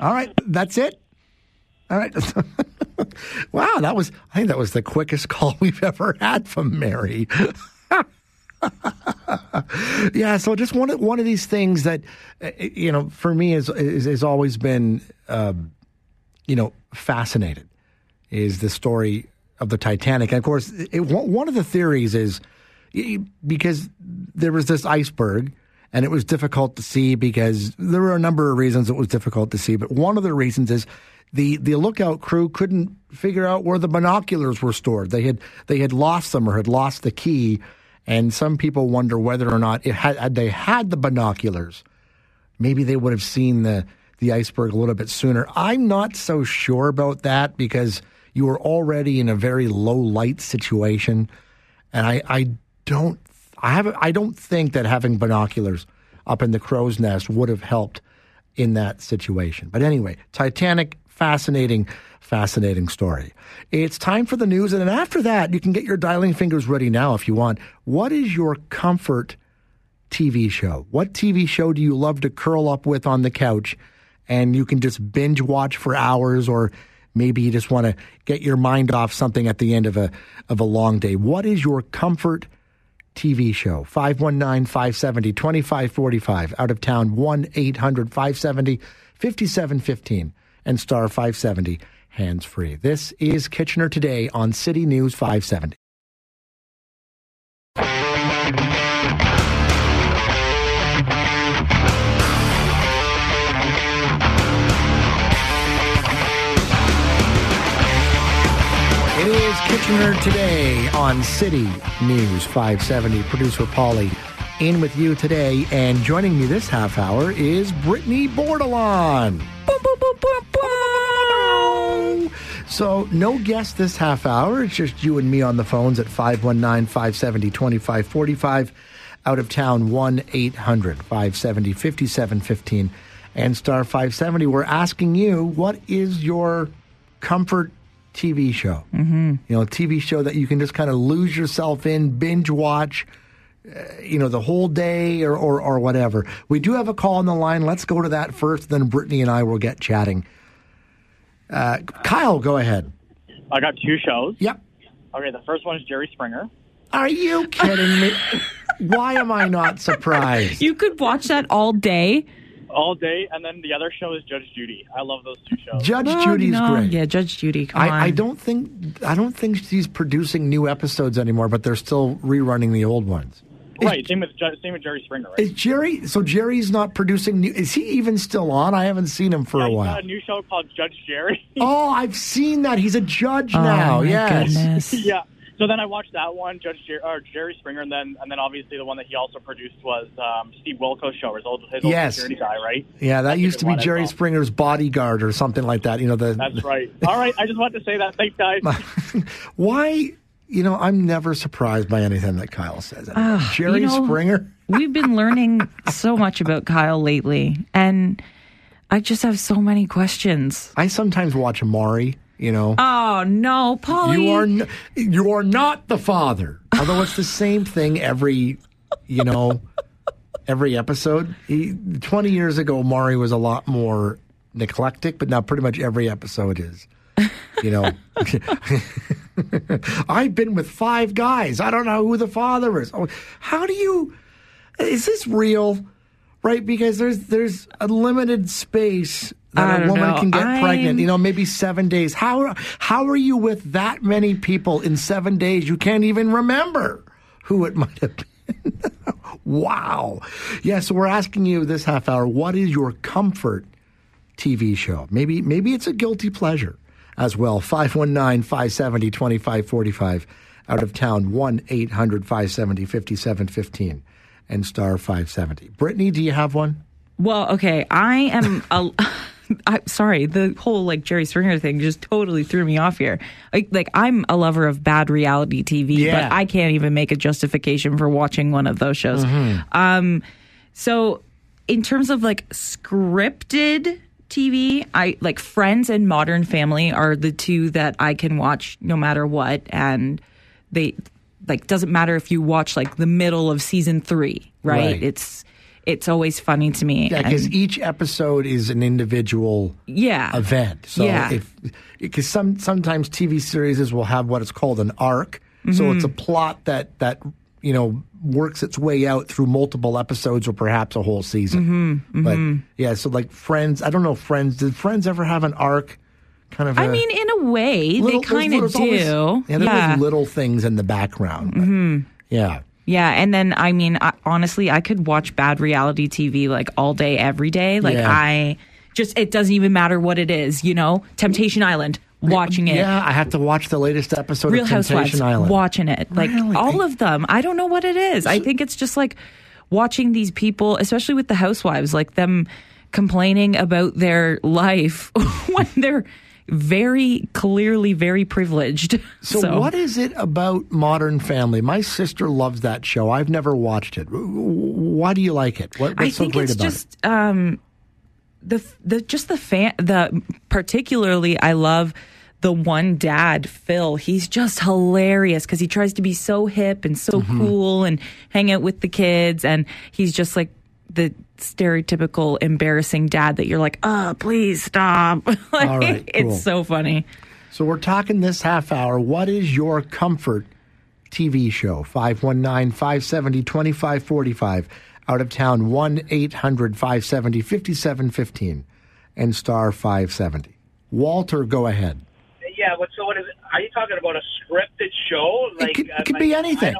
All right, that's it. All right. wow, that was I think that was the quickest call we've ever had from Mary. yeah, so just one of, one of these things that uh, you know for me is is has always been um, you know fascinated is the story of the Titanic. And of course, it, one of the theories is because there was this iceberg and it was difficult to see because there were a number of reasons it was difficult to see. But one of the reasons is the, the lookout crew couldn't figure out where the binoculars were stored. They had they had lost them or had lost the key. And some people wonder whether or not had, had they had the binoculars, maybe they would have seen the the iceberg a little bit sooner. I'm not so sure about that because you were already in a very low light situation, and I, I don't I have I don't think that having binoculars up in the crow's nest would have helped in that situation. But anyway, Titanic, fascinating, fascinating story. It's time for the news, and then after that, you can get your dialing fingers ready now if you want. What is your comfort TV show? What TV show do you love to curl up with on the couch, and you can just binge watch for hours, or maybe you just want to get your mind off something at the end of a of a long day? What is your comfort? TV show. 519 570 2545. Out of town 1 800 570 5715 and star 570 hands free. This is Kitchener Today on City News 570. It is Kitchener today on City News 570. Producer Polly in with you today, and joining me this half hour is Brittany Bordelon. So, no guest this half hour. It's just you and me on the phones at 519 570 2545. Out of town 1 800 570 5715 and star 570. We're asking you, what is your comfort TV show. Mm-hmm. You know, a TV show that you can just kind of lose yourself in, binge watch, you know, the whole day or, or, or whatever. We do have a call on the line. Let's go to that first, then Brittany and I will get chatting. Uh, Kyle, go ahead. I got two shows. Yep. Okay, the first one is Jerry Springer. Are you kidding me? Why am I not surprised? You could watch that all day. All day, and then the other show is Judge Judy. I love those two shows. Judge Oh, Judy's no. great. Yeah, Judge Judy. Come on. I, I don't think I don't think she's producing new episodes anymore, but they're still rerunning the old ones. Right, same with same with Jerry Springer. Right? Is Jerry? So Jerry's not producing new. Is he even still on? I haven't seen him for yeah, a he's while. got a new show called Judge Jerry. Oh, I've seen that. He's a judge Oh, now. my yes. yeah. So then I watched that one, Judge Jer- or Jerry Springer, and then and then obviously the one that he also produced was um, Steve Wilkos show, his old his old Yes. security guy, right? Yeah, that That's a used good to be one as Jerry well. Springer's bodyguard or something like that. You know the. That's right. All right, I just wanted to say that. Thanks, guys. Why? You know, I'm never surprised by anything that Kyle says. Ah, Jerry you know, Springer. We've been learning so much about Kyle lately, and I just have so many questions. I sometimes watch Maury. You know. Oh no, Polly! You are n- you are not the father. Although it's the same thing every, you know, every episode. He, Twenty years ago, Maury was a lot more neglectic, but now pretty much every episode is. You know, I've been with five guys. I don't know who the father is. Oh, how do you? Is this real? Right, because there's there's a limited space that a don't woman know. can get pregnant. I'm- You know, maybe seven days. How how are you with that many people in seven days? You can't even remember who it might have been. wow. Yeah, so we're asking you this half hour, what is your comfort TV show? Maybe maybe it's a guilty pleasure as well. 519-570-2545 out of town 1-800-570-5715 and star 570. Brittany, do you have one? Well, okay, I am A, I'm sorry, the whole like Jerry Springer thing just totally threw me off here. Like, like I'm a lover of bad reality TV, Yeah. but I can't even make a justification for watching one of those shows. Mhm. Um, so in terms of like scripted TV, I like Friends and Modern Family are the two that I can watch no matter what, and they like doesn't matter if you watch like the middle of season three, right? Right. It's it's always funny to me. Yeah, because each episode is an individual Yeah. event. So Yeah. if because some sometimes TV series will have what is called an arc. So Mhm. it's a plot that that you know works its way out through multiple episodes or perhaps a whole season. Mhm, But mhm. yeah, so like Friends, I don't know Friends. Did Friends ever have an arc? Kind of. I a- mean, in a way, little- they kind of do. always- yeah, there's yeah. little things in the background. but Mhm. Yeah. Yeah, and then I mean, I, honestly, I could watch bad reality TV like all day, every day. Like Yeah. I just, it doesn't even matter what it is. You know, Temptation Island, watching it. Yeah, I have to watch the latest episode Real of Temptation Housewives, Island. watching it. Like Really? all of them. I don't know what it is. I think it's just like watching these people, especially with the housewives, like them complaining about their life when they're very clearly very privileged. So, what is it about Modern Family? My sister loves that show. I've never watched it. Why do you like it? What, what's I so think great it's about just um, the the just the fan the particularly I love the one dad Phil. He's just hilarious because he tries to be so hip and so Mm-hmm. cool and hang out with the kids, and he's just like the stereotypical embarrassing dad that you're like, oh, please stop. like, right, cool. It's so funny. So we're talking this half hour. What is your comfort TV show? 519 570 2545. Out of town 1 800 570 5715 and star 570. Walter, go ahead. Yeah, but so what is it? Are you talking about a scripted show? Like could- uh, it could like, be anything.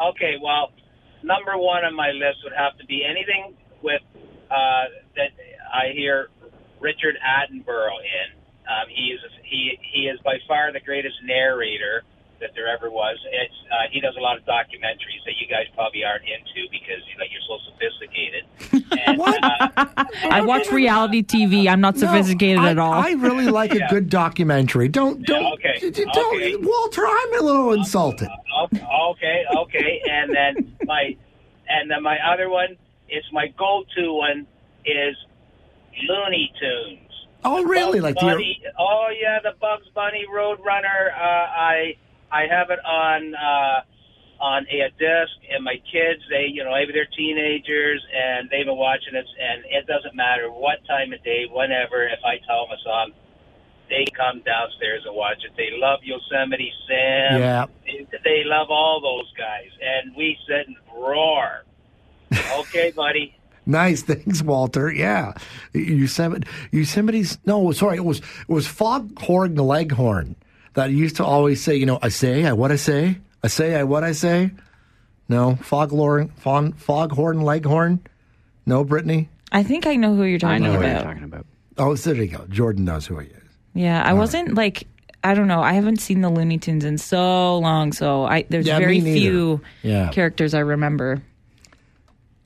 Okay, well, number one on my list would have to be anything with uh, that I hear Richard Attenborough in. Um, he is he he is by far the greatest narrator that there ever was. It's uh, he does a lot of documentaries that you guys probably aren't into because you know you're so sophisticated. And, uh, I watch reality TV. I'm not sophisticated I, at all. I really like Yeah. a good documentary. Don't, don't, okay, d- d- don't okay. Walter, I'm a little insulted. Okay, okay, and then my and then my other one is my go-to one is Looney Tunes. Oh, really? Like the, oh yeah, the Bugs Bunny Roadrunner. Uh, I I have it on uh, on a disc, and my kids, they you know maybe they're teenagers and they've been watching it, and it doesn't matter what time of day, whenever. If I tell them a song, they come downstairs and watch it. They love Yosemite Sam. Yeah. They, they love all those guys, and we sit and roar. Okay, buddy. Nice, thanks, Walter. Yeah, Yosemite, Yosemite's. No, sorry, it was it was Foghorn Leghorn that used to always say, you know, I say, I what I say, I say, I what I say. No, Foghorn, Fon, Foghorn Leghorn. No, Brittany. I think I know who you're talking I know who about. you're talking about. Oh, there you go. Jordan knows who he is. Yeah, I wasn't like I don't know. I haven't seen the Looney Tunes in so long, so I there's Yeah, very few Yeah. characters I remember.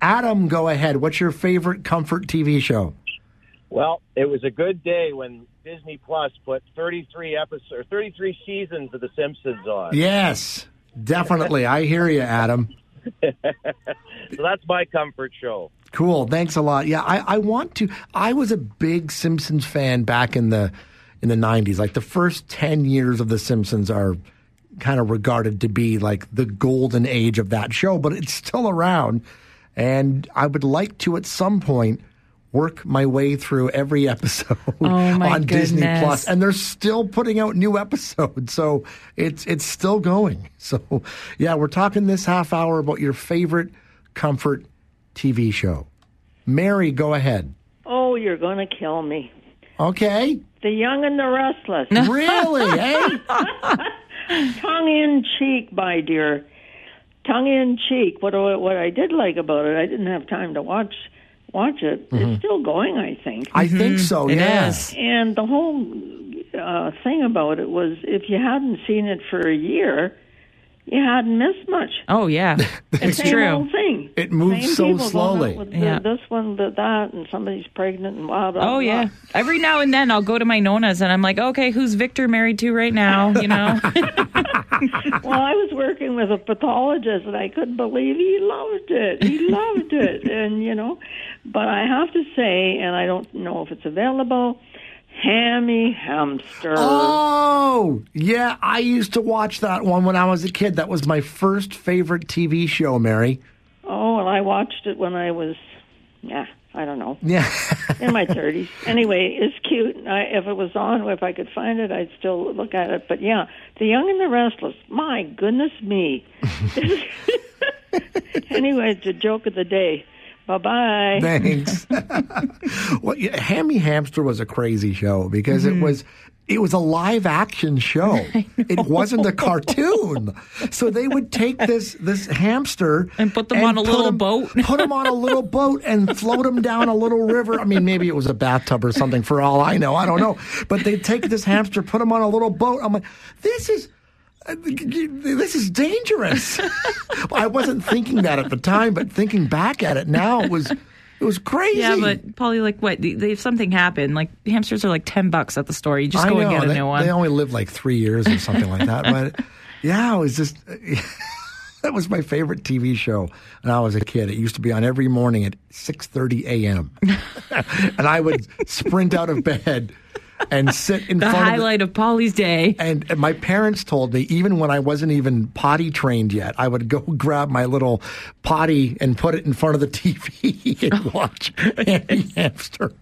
Adam, go ahead. What's your favorite comfort TV show? Well, it was a good day when Disney Plus put 33 episodes or 33 seasons of The Simpsons on. Yes, definitely. I hear you, Adam. so that's my comfort show. Cool. Thanks a lot. Yeah, I, I want to. I was a big Simpsons fan back in the in the nineties. Like the first ten years of the Simpsons are kind of regarded to be like the golden age of that show, but it's still around. And I would like to at some point work my way through every episode Oh, my on Disney Plus, and they're still putting out new episodes, so it's it's still going. So yeah, we're talking this half hour about your favorite comfort TV show. Mary, go ahead. Oh, you're going to kill me. Okay. The Young and the Restless. Really, eh? Tongue in cheek, my dear. Tongue in cheek. What what I did like about it, I didn't have time to watch watch it. Mhm. It's still going, I think. I think so. It yeah. is. And the whole uh, thing about it was, if you hadn't seen it for a year, you hadn't missed much. Oh yeah, it's Same true. old thing. It moves Same so slowly. out With the- Yeah. This one, the, that, and somebody's pregnant and blah blah. Oh blah. yeah. Every now and then I'll go to my nonas and I'm like, okay, who's Victor married to right now? You know. well, I was working with a pathologist, and I couldn't believe he loved it. He loved it, and you know, but I have to say, and I don't know if it's available. Hammy Hamster. Oh, yeah. I used to watch that one when I was a kid. That was my first favorite TV show, Mary. Oh, and I watched it when I was, yeah, I don't know, Yeah. in my thirties. Anyway, it's cute. I, if it was on, if I could find it, I'd still look at it. But yeah, The Young and the Restless. My goodness me. anyway, it's a joke of the day. Bye bye. Thanks. well, yeah, Hammy Hamster was a crazy show because Mm-hmm. it was it was a live action show. It wasn't a cartoon. So they would take this this hamster And put them on a little him- boat. put him on a little boat and float him down a little river. I mean, maybe it was a bathtub or something for all I know. I don't know. But they'd take this hamster, put him on a little boat. I'm like, this is this is dangerous. I wasn't thinking that at the time, but thinking back at it now, it was it was crazy. Yeah, but Polly, like, what? If something happened, like hamsters are like ten bucks at the store. You just I go and know, get a they, new one. They only live like three years or something like that. But yeah, it was just that was my favorite TV show when I was a kid. It used to be on every morning at six thirty a.m. and I would sprint out of bed and sit in the front of highlight of Polly's day. And, and my parents told me, even when I wasn't even potty trained yet, I would go grab my little potty and put it in front of the TV and watch Hammy Hamster.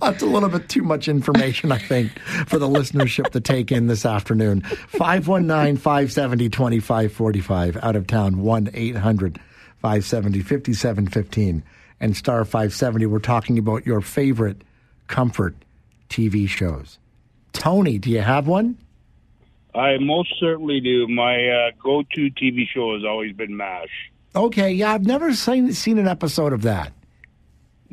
That's a little bit too much information, I think, for the listenership to take in this afternoon. 519 570 2545, out of town, 1 800 570 5715, and star 570. We're talking about your favorite comfort TV shows. Tony, do you have one? I most certainly do. My uh, go-to TV show has always been MASH. Okay, yeah, I've never seen seen an episode of that.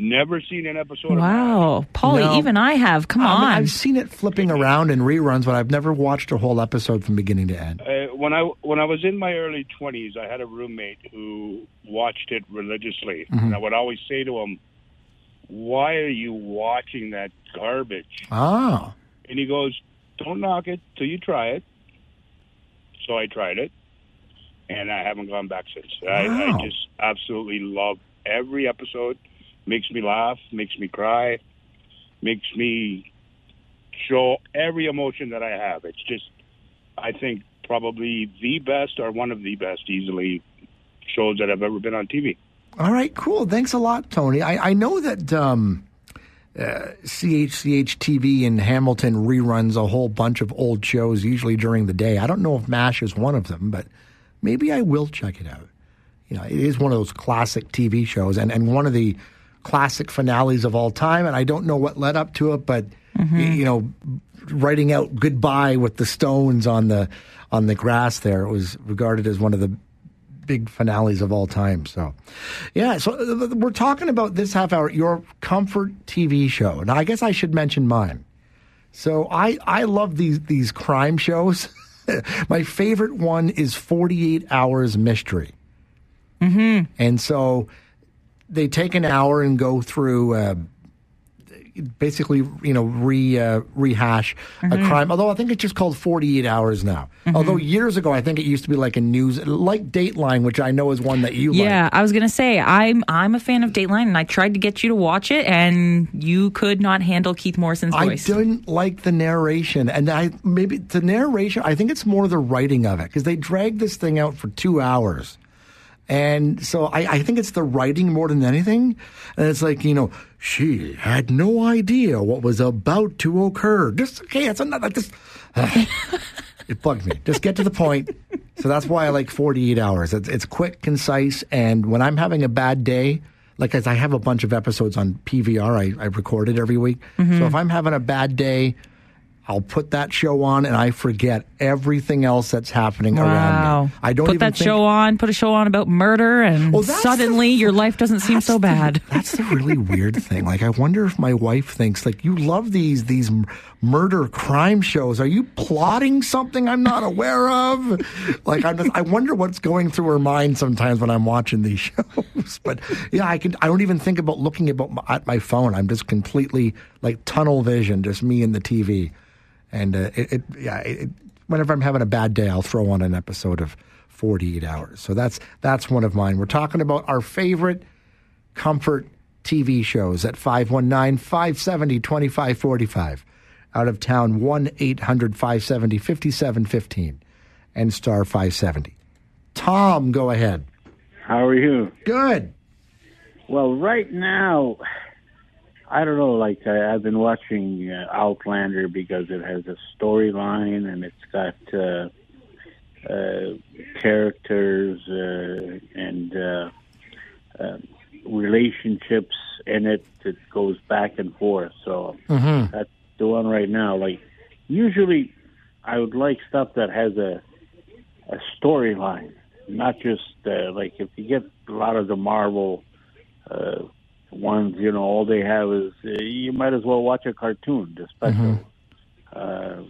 Never seen an episode of Wow, Polly, No. even I have. Come I mean, on. I've seen it flipping around in reruns, but I've never watched a whole episode from beginning to end. Uh, when I when I was in my early twenties, I had a roommate who watched it religiously, Mhm. and I would always say to him, "Why are you watching that garbage?" Ah, And he goes, "Don't knock it till you try it." So I tried it, and I haven't gone back since. I, Wow. I just absolutely love every episode. Makes me laugh, makes me cry, makes me show every emotion that I have. It's just, I think, probably the best or one of the best, easily, shows that I've ever been on TV. All right, cool. Thanks a lot, Tony. I, I know that um, uh, CHCH TV in Hamilton reruns a whole bunch of old shows, usually during the day. I don't know if MASH is one of them, but maybe I will check it out. You know, it is one of those classic TV shows, and, and one of the classic finales of all time. And I don't know what led up to it, but y- you know, writing out goodbye with the stones on the on the grass there it was regarded as one of the big finales of all time. So, yeah. So uh, we're talking about this half hour your comfort TV show. Now, I guess I should mention mine. So I I love these these crime shows. My favorite one is Forty Eight Hours Mystery. Mm-hmm. And so they take an hour and go through, uh, basically, you know, re uh, rehash a Mhm. crime. Although I think it's just called Forty Eight Hours now. Mhm. Although years ago, I think it used to be like a news, like Dateline, which I know is one that you like. Yeah, I was gonna say I'm I'm a fan of Dateline, and I tried to get you to watch it, and you could not handle Keith Morrison's voice. I didn't like the narration, and I maybe the narration. I think it's more the writing of it because they dragged this thing out for two hours, and so I, I think it's the writing more than anything. And it's like you know, she had no idea what was about to occur. Just okay, it's another like this. it bugged me. Just get to the point. So that's why I like 48 hours. It's, it's quick, concise, and when I'm having a bad day, like as I have a bunch of episodes on PVR, I, I record it every week. Mhm. So if I'm having a bad day, I'll put that show on and I forget everything else that's happening around me. I don't put even that think, show on, put a show on about murder, and Well, suddenly your life doesn't seem so bad. That's the really weird thing. Like, I wonder if my wife thinks like you love these these murder crime shows. Are you plotting something I'm not aware of? like, I'm just, I wonder what's going through her mind sometimes when I'm watching these shows. But yeah, I can. I don't even think about looking about my, at my phone. I'm just completely like tunnel vision, just me and the TV. And uh, it, it, yeah, it, whenever I'm having a bad day, I'll throw on an episode of 48 Hours. So that's that's one of mine. We're talking about our favorite comfort TV shows at 519 570 2545. Out of town, 1 800 570 5715 and star 570. Tom, go ahead. How are you? Good. Well, right now, I don't know. Like I, I've been watching uh, Outlander because it has a storyline and it's got uh, uh, characters uh, and uh, uh, relationships in it that goes back and forth. So Mhm. that's the one right now. Like usually, I would like stuff that has a a storyline, not just uh, like if you get a lot of the Marvel uh, ones, you know, all they have is uh, you might as well watch a cartoon. The special uh,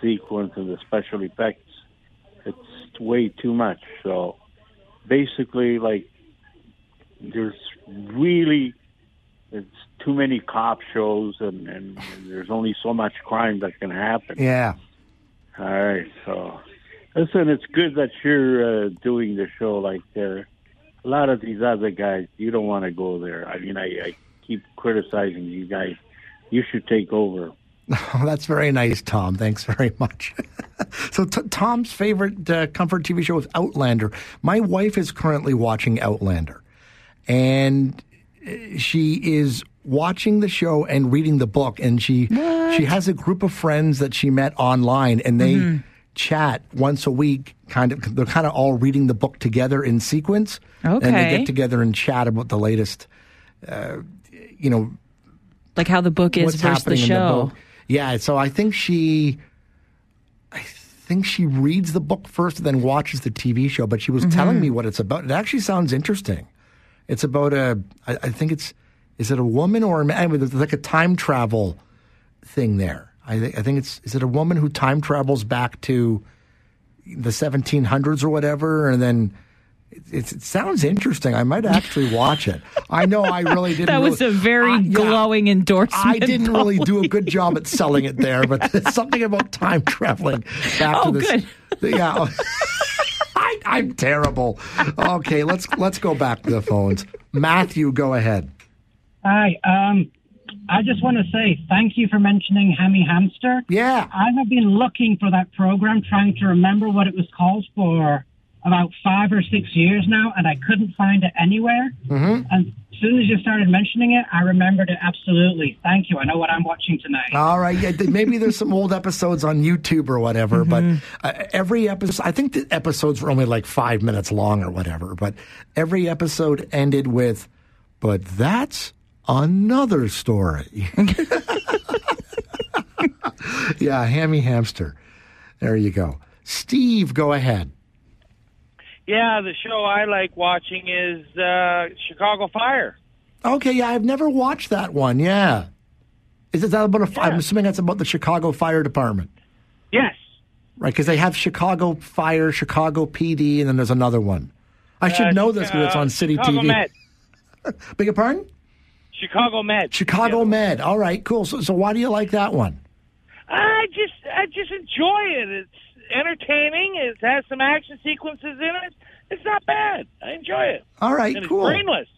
sequence and the special effects, it's way too much. So basically, like there's really it's too many cop shows and, and there's only so much crime that can happen. Yeah. All right, so listen, it's good that you're uh, doing the show. Like there, a lot of these other guys, you don't want to go there. I mean, I, I keep criticizing you guys. You should take over. Oh, that's very nice, Tom. Thanks very much. so, t- Tom's favorite uh, comfort TV show is Outlander. My wife is currently watching Outlander, and uh, she is watching the show and reading the book. And she she has a group of friends that she met online, and they Mm-hmm. Chat once a week. Kind of, they're kind of all reading the book together in sequence. and they get together and chat about the latest. Uh, you know, Like how the book is versus the in the show. Yeah, so I think she, I think she reads the book first and then watches the TV show. But she was telling Mhm. me what it's about. It actually sounds interesting. It's about a, I, I think it's, is it a woman or a man? Anyway, there's like a time travel thing there. I, thi- I think it's, is it a woman who time travels back to the 1700s or whatever, and then. It, it sounds interesting. I might actually watch it. I know I really didn't. That was really- a very I- yeah. glowing endorsement. I didn't really do a good job at selling it there, but there's something about time traveling back Oh, to this. good. Yeah. I, I'm terrible. Okay, let's let's go back to the phones. Matthew, go ahead. Hi. Um, I just want to say thank you for mentioning Hammy Hamster. Yeah. I have been looking for that program, trying to remember what it was called for about five or six years now, and I couldn't find it anywhere. Mm-hmm. And as soon as you started mentioning it, I remembered it absolutely. Thank you. I know what I'm watching tonight. All right. Yeah, maybe there's some old episodes on YouTube or whatever, but uh, every episode, I think the episodes were only like five minutes long or whatever, but every episode ended with, but that's another story. yeah, Hammy Hamster. There you go. Steve, go ahead. Yeah, the show I like watching is uh, Chicago Fire. Okay, yeah, I've never watched that one. Yeah. Is that about a, fi- I'm assuming that's about the Chicago Fire Department. Yes. Right, because they have Chicago Fire, Chicago PD, and then there's another one. I should Uh, know this because it's uh, on City Chicago TV. Med. Beg your pardon? Chicago Med. Chicago Med. All right, cool. So, so why do you like that one? I just I just enjoy it. It's entertaining. It has some action sequences in it. It's not bad. I enjoy it. All right, and cool. It's brainless.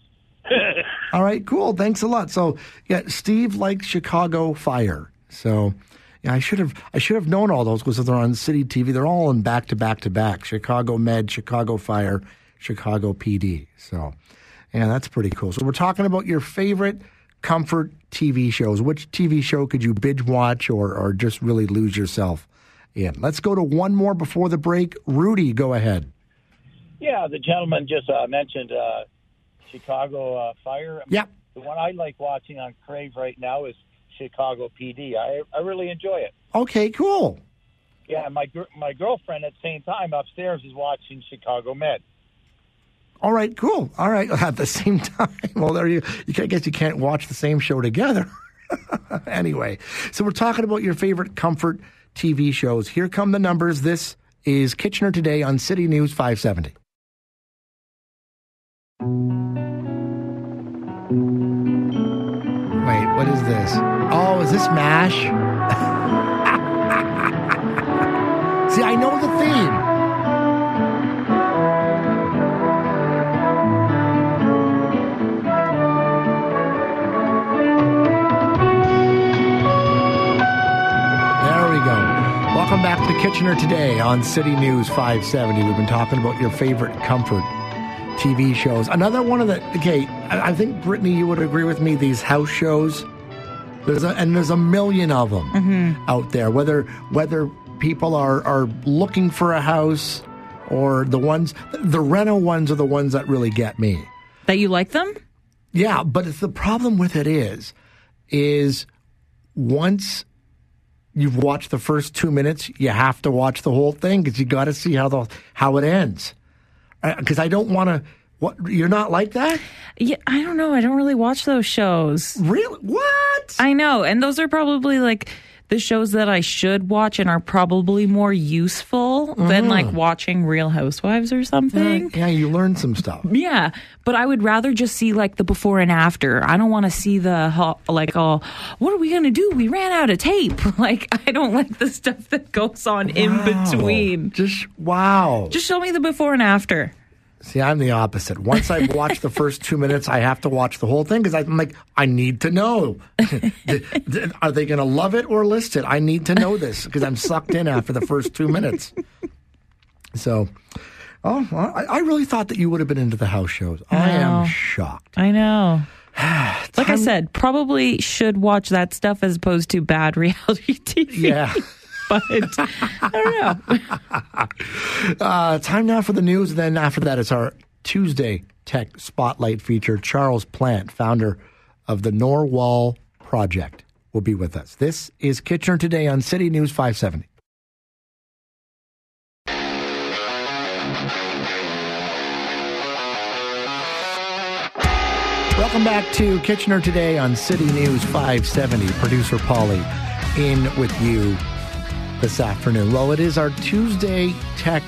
All right, cool. Thanks a lot. So, yeah, Steve likes Chicago Fire. So, yeah, I should have I should have known all those because they're on City TV. They're all in back to back to back. Chicago Med, Chicago Fire, Chicago PD. So, yeah, that's pretty cool. So, we're talking about your favorite comfort TV shows. Which TV show could you binge watch or or just really lose yourself in? Let's go to one more before the break. Rudy, go ahead. Yeah, the gentleman just uh, mentioned uh, Chicago uh, Fire. Yep. The one I like watching on Crave right now is Chicago PD. I I really enjoy it. Okay, cool. Yeah, my my girlfriend at the same time upstairs is watching Chicago Med. All right, cool. All right, at the same time. Well, there you. you I guess you can't watch the same show together. anyway, so we're talking about your favorite comfort TV shows. Here come the numbers. This is Kitchener today on City News 570. Wait, what is this? Oh, is this MASH? See, I know Welcome back to Kitchener today on City News 570. We've been talking about your favorite comfort TV shows. Another one of the okay, I think Brittany, you would agree with me. These house shows, there's a, and there's a million of them mm-hmm. out there. Whether whether people are are looking for a house or the ones the reno ones are the ones that really get me. That you like them? Yeah, but it's the problem with it is, is once you've watched the first two minutes, you have to watch the whole thing because you got to see how the how it ends. Uh, because I don't want to. What you're not like that? Yeah, I don't know. I don't really watch those shows. Really? What? I know, and those are probably like the shows that I should watch and are probably more useful than Mhm. like watching Real Housewives or something. Yeah, you learn some stuff. Yeah, but I would rather just see like the before and after. I don't want to see the like oh, what are we gonna do? We ran out of tape. Like I don't like the stuff that goes on in between. Just wow. Just show me the before and after. See, I'm the opposite. Once I've watched the first two minutes, I have to watch the whole thing because I'm like, I need to know. Are they going to love it or list it? I need to know this because I'm sucked in after the first two minutes. So, oh, I, I really thought that you would have been into the house shows. I No. am shocked. I know. like I said, probably should watch that stuff as opposed to bad reality TV. Yeah. But I don't know. Uh, time now for the news. Then after that, it's our Tuesday Tech Spotlight feature. Charles Plant, founder of the Narwhal Project, will be with us. This is Kitchener Today on City News 570. Welcome back to Kitchener Today on City News 570. Producer Polly in with you this afternoon. Well, it is our Tuesday Tech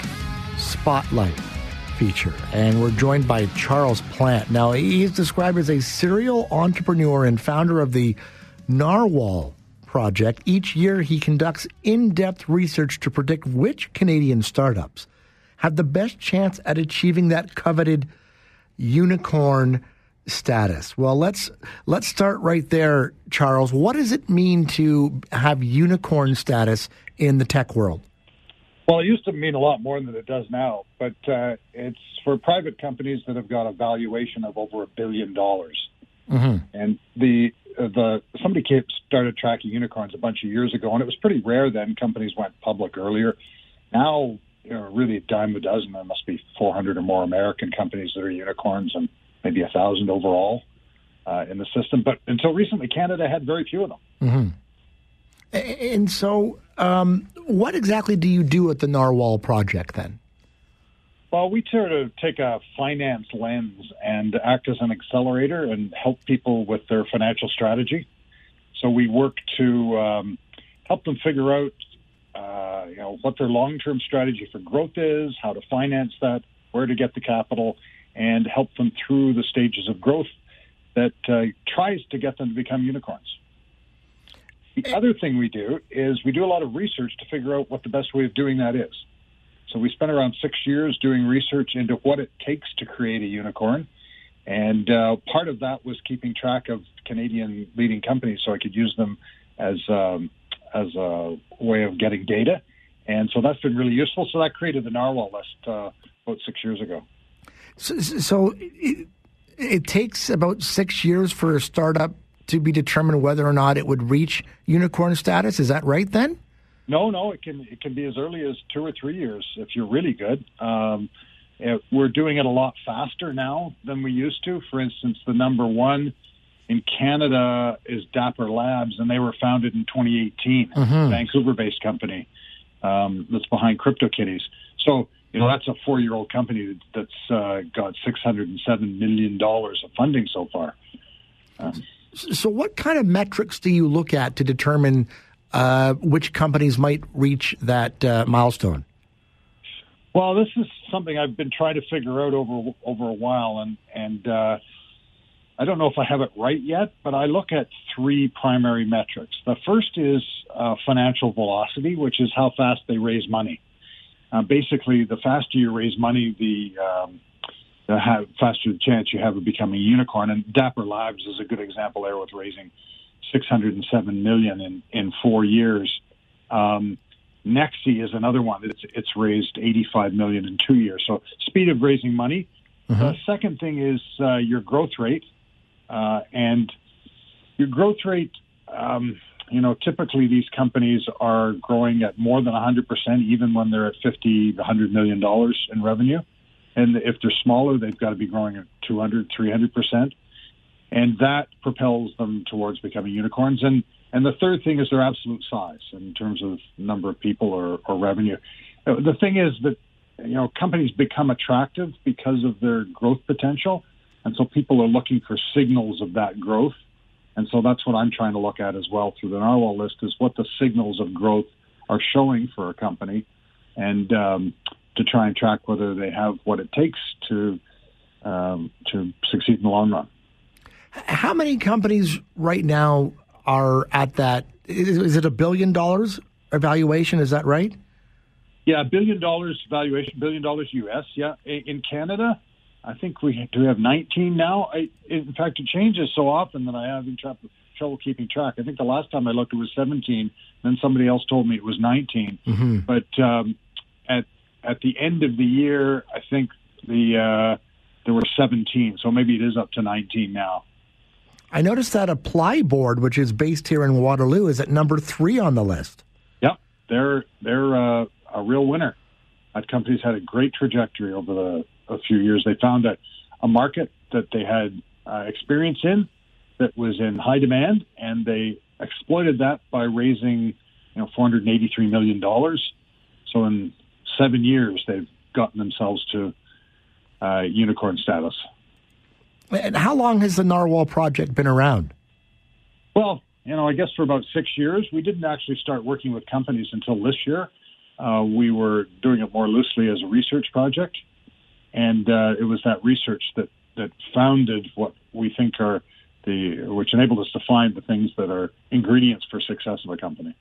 Spotlight feature, and we're joined by Charles Plant. Now, he is described as a serial entrepreneur and founder of the Narwhal Project. Each year, he conducts in depth research to predict which Canadian startups have the best chance at achieving that coveted unicorn status. Well, let's let's start right there, Charles. What does it mean to have unicorn status in the tech world? Well, it used to mean a lot more than it does now, but uh, it's for private companies that have got a valuation of over a billion dollars. Mm-hmm. And the the somebody started tracking unicorns a bunch of years ago, and it was pretty rare then. Companies went public earlier. Now, you know, really a dime a dozen. There must be 400 or more American companies that are unicorns, and maybe a thousand overall uh, in the system. But until recently, Canada had very few of them. Mm-hmm. And so, um, what exactly do you do at the Narwhal Project then? Well, we sort of take a finance lens and act as an accelerator and help people with their financial strategy. So we work to um, help them figure out, uh, you know, what their long-term strategy for growth is, how to finance that, where to get the capital, and help them through the stages of growth that uh, tries to get them to become unicorns. The other thing we do is we do a lot of research to figure out what the best way of doing that is. So we spent around six years doing research into what it takes to create a unicorn. And uh, part of that was keeping track of Canadian leading companies so I could use them as, um, as a way of getting data. And so that's been really useful. So that created the Narwhal list uh, about six years ago. So, so it, it takes about six years for a startup to be determined whether or not it would reach unicorn status. Is that right then? No, no, it can it can be as early as two or three years if you're really good. Um, it, we're doing it a lot faster now than we used to. For instance, the number one in Canada is Dapper Labs, and they were founded in 2018. Mhm. Vancouver-based company um, that's behind CryptoKitties. So you know that's a four-year-old company that's uh, got 607 million dollars of funding so far. Um, So, what kind of metrics do you look at to determine uh, which companies might reach that uh, milestone? Well, this is something I've been trying to figure out over over a while, and and uh, I don't know if I have it right yet, but I look at three primary metrics. The first is uh, financial velocity, which is how fast they raise money. Uh, basically, the faster you raise money, the um, the ha- faster the chance you have of becoming a unicorn. And Dapper Labs is a good example there with raising 607 million in in four years. Um, Nexi is another one. It's it's raised 85 million in two years. So speed of raising money. The second thing is uh, your growth rate, uh, and your growth rate. Um, you know, typically these companies are growing at more than 100 percent, even when they're at 50, 100 million dollars in revenue. And if they're smaller, they've got to be growing at 200, 300 percent, and that propels them towards becoming unicorns. And and the third thing is their absolute size in terms of number of people or, or revenue. Uh, The thing is that you know companies become attractive because of their growth potential, and so people are looking for signals of that growth. And so that's what I'm trying to look at as well through the narwhal list is what the signals of growth are showing for a company, and um, to try and track whether they have what it takes to um, to succeed in the long run. How many companies right now are at that? Is, is it a billion dollars evaluation? Is that right? Yeah, billion dollars valuation, billion dollars U.S. Yeah, in Canada, I think we do we have 19 now. I, in fact, it changes so often that I have trouble keeping track. I think the last time I looked, it was 17. Then somebody else told me it was 19. Mm-hmm. But um, at at the end of the year, I think the uh, there were 17. So maybe it is up to 19 now. I noticed that ApplyBoard, which is based here in Waterloo, is at number three on the list. Yep, they're they're uh, a real winner. That company's had a great trajectory over the a few years. They found a, a market that they had uh, experience in that was in high demand, and they exploited that by raising you know 483 million dollars. So in seven years, they've gotten themselves to uh, unicorn status. And how long has the Narwhal project been around? Well, you know, I guess for about six years, we didn't actually start working with companies until this year. Uh, we were doing it more loosely as a research project, and uh, it was that research that that founded what we think are the which enabled us to find the things that are ingredients for success of a company.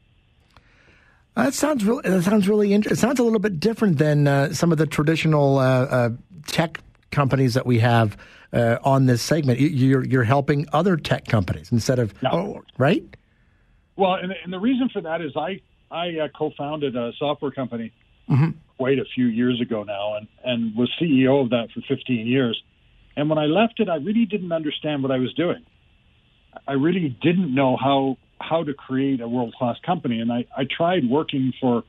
That sounds really. That sounds really interesting. It sounds a little bit different than uh, some of the traditional uh, uh, tech companies that we have uh, on this segment. You- You're you're helping other tech companies instead of oh, right. Well, and, and the reason for that is I I uh, co-founded a software company Mhm. Quite a few years ago now, and and was CEO of that for 15 years. And when I left it, I really didn't understand what I was doing. I really didn't know how how to create a world class company, and I I tried working for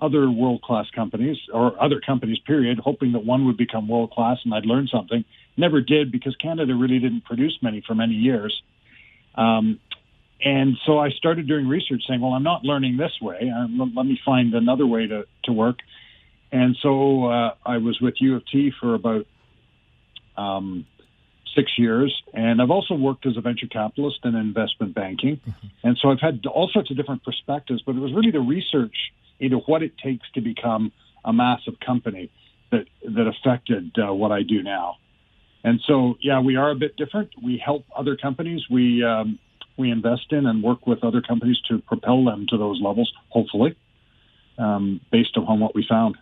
other world class companies or other companies, period, hoping that one would become world class and I'd learn something. Never did because Canada really didn't produce many for many years. Um, and so I started doing research saying, well, I'm not learning this way. Uh, let, let me find another way to, to work. And so uh, I was with U of T for about um, six years. And I've also worked as a venture capitalist in investment banking. And so I've had all sorts of different perspectives, but it was really the research into what it takes to become a massive company that, that affected uh, what I do now. And so, yeah, we are a bit different. We help other companies. We um, we invest in and work with other companies to propel them to those levels, hopefully, um, based upon what we found.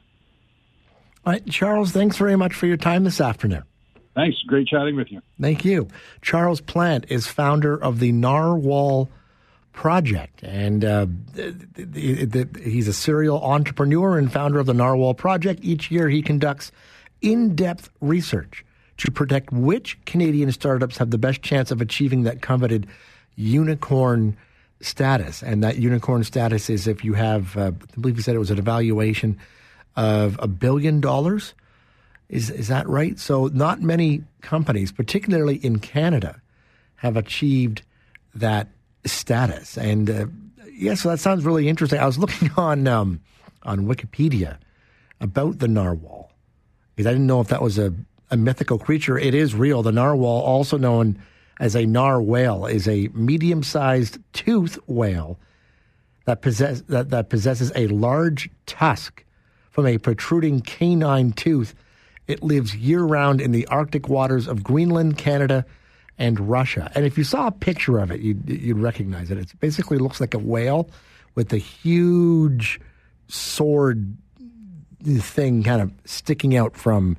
All right, Charles. Thanks very much for your time this afternoon. Thanks. Great chatting with you. Thank you. Charles Plant is founder of the Narwhal Project, and uh, th- th- th- he's a serial entrepreneur and founder of the Narwhal Project. Each year, he conducts in-depth research to predict which Canadian startups have the best chance of achieving that coveted unicorn status. And that unicorn status is if you have, uh, I believe he said it was an evaluation of a billion dollars. Is is that right? So not many companies, particularly in Canada, have achieved that status. And uh, yeah, so that sounds really interesting. I was looking on um, on Wikipedia about the narwhal because I didn't know if that was a, a mythical creature. It is real. The narwhal, also known as a narwhale, is a medium sized tooth whale that, possess, that, that possesses a large tusk from a protruding canine tooth. It lives year round in the Arctic waters of Greenland, Canada, and Russia. And if you saw a picture of it, you'd, you'd recognize it. It basically looks like a whale with a huge sword thing kind of sticking out from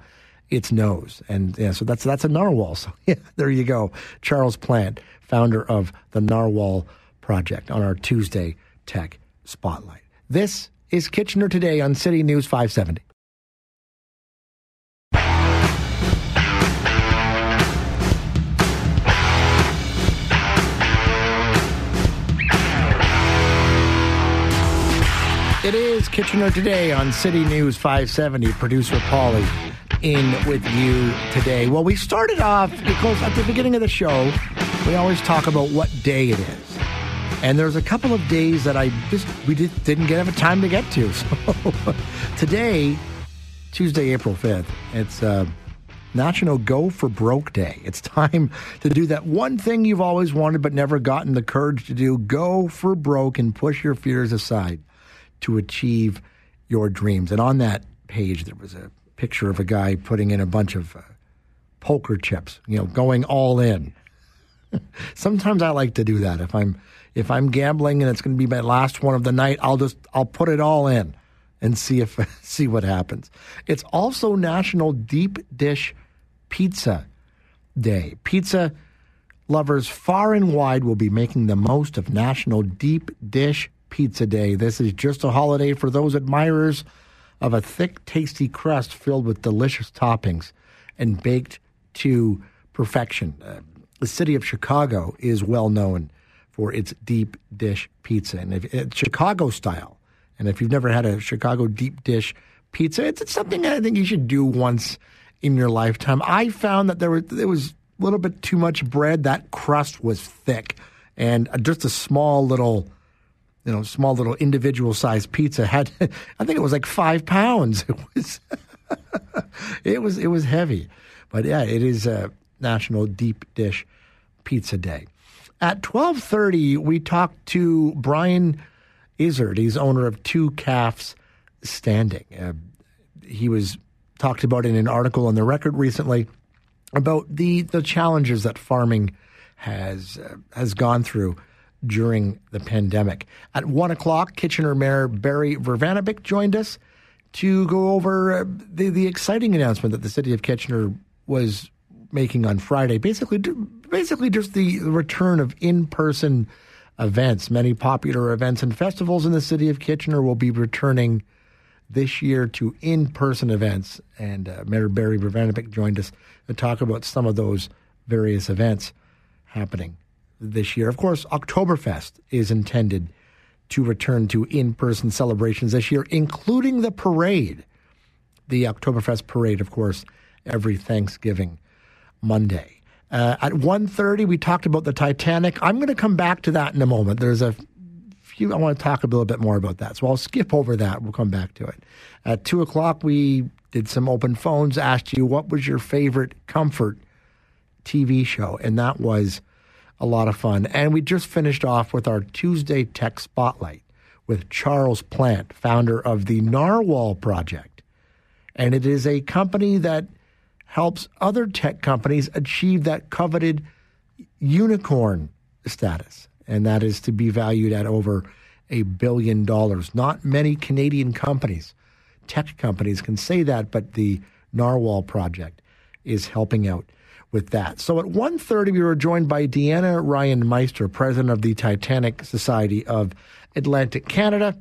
its nose. And yeah, so that's that's a narwhal. So yeah, there you go. Charles Plant, founder of the Narwhal Project, on our Tuesday Tech Spotlight. This is Kitchener Today on City News 570. It is Kitchener Today on City News 570. Producer Polly in with you today. Well, we started off because at the beginning of the show, we always talk about what day it is. And there's a couple of days that I just we didn't get enough time to get to. So today, Tuesday, April 5th, it's uh, National Go for Broke Day. It's time to do that one thing you've always wanted but never gotten the courage to do. Go for broke and push your fears aside to achieve your dreams. And on that page, there was a picture of a guy putting in a bunch of uh, poker chips, you know, going all in. Sometimes I like to do that. If I'm if I'm gambling and it's going to be my last one of the night, I'll just I'll put it all in and see if see what happens. It's also National Deep Dish Pizza Day. Pizza lovers far and wide will be making the most of National Deep Dish Pizza Day. This is just a holiday for those admirers of a thick, tasty crust filled with delicious toppings and baked to perfection. Uh, the city of Chicago is well known for its deep dish pizza, and if, it's Chicago style. And if you've never had a Chicago deep dish pizza, it's, it's something that I think you should do once in your lifetime. I found that there was there was a little bit too much bread. That crust was thick, and uh, just a small little you know, small little individual sized pizza had, I think it was like five pounds. It was, it was, it was heavy. But yeah, it is a National Deep Dish Pizza Day. At 1230, we talked to Brian Izzard. He's owner of Two Calves Standing. Uh, he was talked about in an article on the record recently about the, the challenges that farming has uh, has gone through during the pandemic. At one o'clock, Kitchener Mayor Berry Vrbanovic joined us to go over uh, the, the exciting announcement that the city of Kitchener was making on Friday. Basically, basically just the return of in-person events. Many popular events and festivals in the city of Kitchener will be returning this year to in-person events. And uh, Mayor Berry Vrbanovic joined us to talk about some of those various events happening this year. Of course, Oktoberfest is intended to return to in person celebrations this year, including the parade. The Oktoberfest parade, of course, every Thanksgiving Monday. Uh, at 1.30, we talked about the Titanic. I'm going to come back to that in a moment. There's a few, I want to talk a little bit more about that. So I'll skip over that. We'll come back to it. At 2 o'clock, we did some open phones, asked you what was your favorite comfort TV show, and that was a lot of fun. And we just finished off with our Tuesday Tech Spotlight with Charles Plant, founder of the Narwhal Project. And it is a company that helps other tech companies achieve that coveted unicorn status. And that is to be valued at over a billion dollars. Not many Canadian companies, tech companies, can say that, but the Narwhal Project is helping out with that. So at 1.30, we were joined by Deanna Ryan Meister, president of the Titanic Society of Atlantic Canada.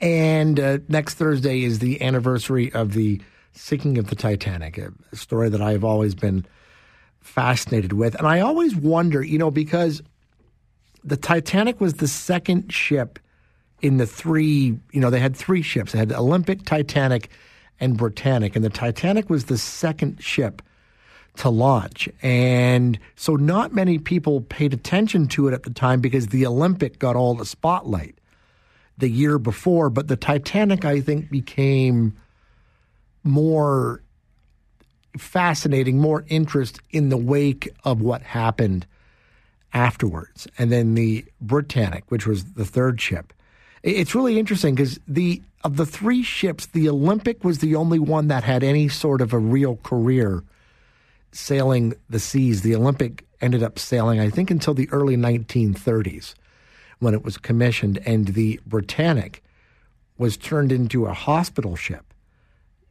And uh, next Thursday is the anniversary of the sinking of the Titanic, a story that I've always been fascinated with. And I always wonder, you know, because the Titanic was the second ship in the three, you know, they had three ships. They had the Olympic, Titanic, and Britannic. And the Titanic was the second ship to launch. And so not many people paid attention to it at the time because the Olympic got all the spotlight the year before. But the Titanic, I think, became more fascinating, more interest in the wake of what happened afterwards. And then the Britannic, which was the third ship. It's really interesting because the of the three ships, the Olympic was the only one that had any sort of a real career sailing the seas. The Olympic ended up sailing, I think, until the early 1930s when it was commissioned, and the Britannic was turned into a hospital ship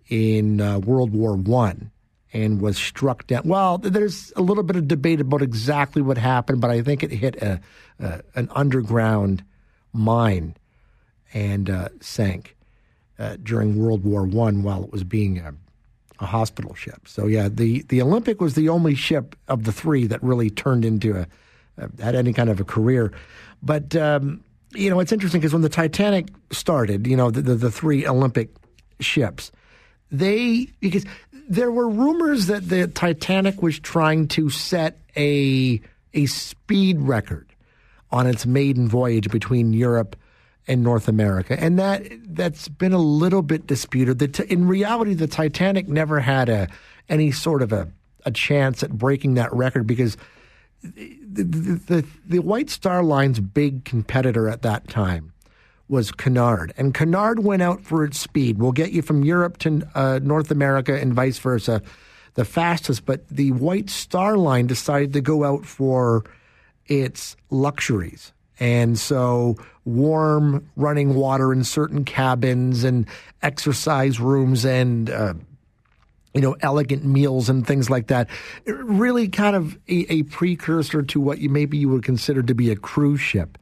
in uh, World War One and was struck down. Well, there's a little bit of debate about exactly what happened, but I think it hit a, a an underground mine and uh, sank uh, during World War One while it was being a, a, hospital ship. So yeah, the the Olympic was the only ship of the three that really turned into a, had any kind of a career. But um, you know, it's interesting because when the Titanic started, you know, the, the, the three Olympic ships, they because there were rumors that the Titanic was trying to set a a speed record on its maiden voyage between Europe and North America, and that that's been a little bit disputed. That in reality, the Titanic never had a any sort of a, a chance at breaking that record because the, the, the, the White Star Line's big competitor at that time was Cunard, and Cunard went out for its speed. We'll get you from Europe to uh, North America and vice versa, the fastest. But the White Star Line decided to go out for its luxuries and so, warm running water in certain cabins and exercise rooms and, uh, you know, elegant meals and things like that. Really kind of a, a, precursor to what you maybe you would consider to be a cruise ship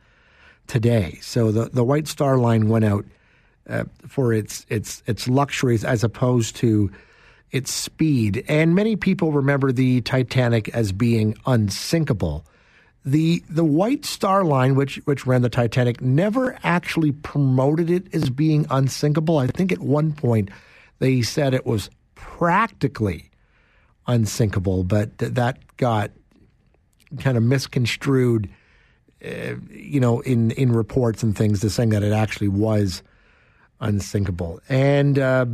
today. So the, the White Star Line went out uh, for its, its, its luxuries as opposed to its speed. And many people remember the Titanic as being unsinkable the the White Star Line, which which ran the Titanic, never actually promoted it as being unsinkable. I think at one point they said it was practically unsinkable, but th- that got kind of misconstrued, uh, you know, in in reports and things, to saying that it actually was unsinkable. And uh,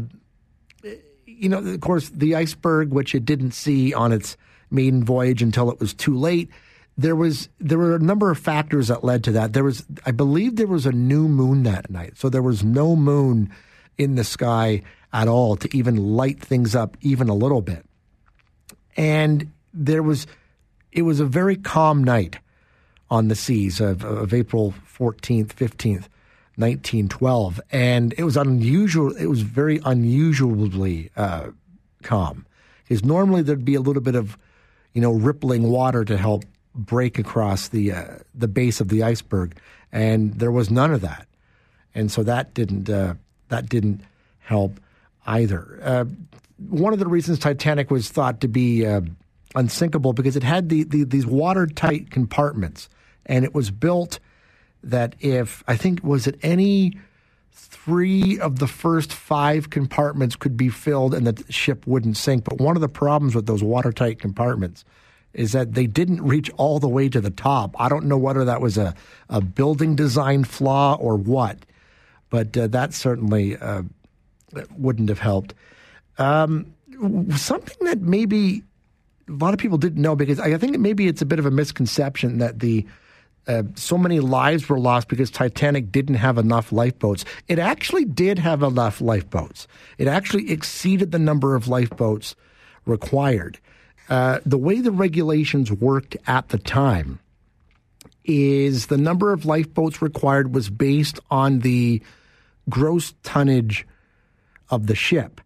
you know, of course, the iceberg, which it didn't see on its maiden voyage until it was too late there was there were a number of factors that led to that. There was, I believe, there was a new moon that night, so there was no moon in the sky at all to even light things up even a little bit. And there was, it was a very calm night on the seas of, of April fourteenth, fifteenth. 1912, and it was unusual. It was very unusually uh, calm, because normally there'd be a little bit of, you know, rippling water to help break across the uh, the base of the iceberg, and there was none of that, and so that didn't uh, that didn't help either. Uh, one of the reasons Titanic was thought to be uh, unsinkable because it had the, the, these watertight compartments, and it was built that if I think was it any three of the first five compartments could be filled and the ship wouldn't sink. But one of the problems with those watertight compartments is that they didn't reach all the way to the top. I don't know whether that was a, a building design flaw or what, but uh, that certainly uh, wouldn't have helped. Um, something that maybe a lot of people didn't know because I think maybe it's a bit of a misconception that the uh, so many lives were lost because Titanic didn't have enough lifeboats. It actually did have enough lifeboats. It actually exceeded the number of lifeboats required. Uh, the way the regulations worked at the time is the number of lifeboats required was based on the gross tonnage of the ship.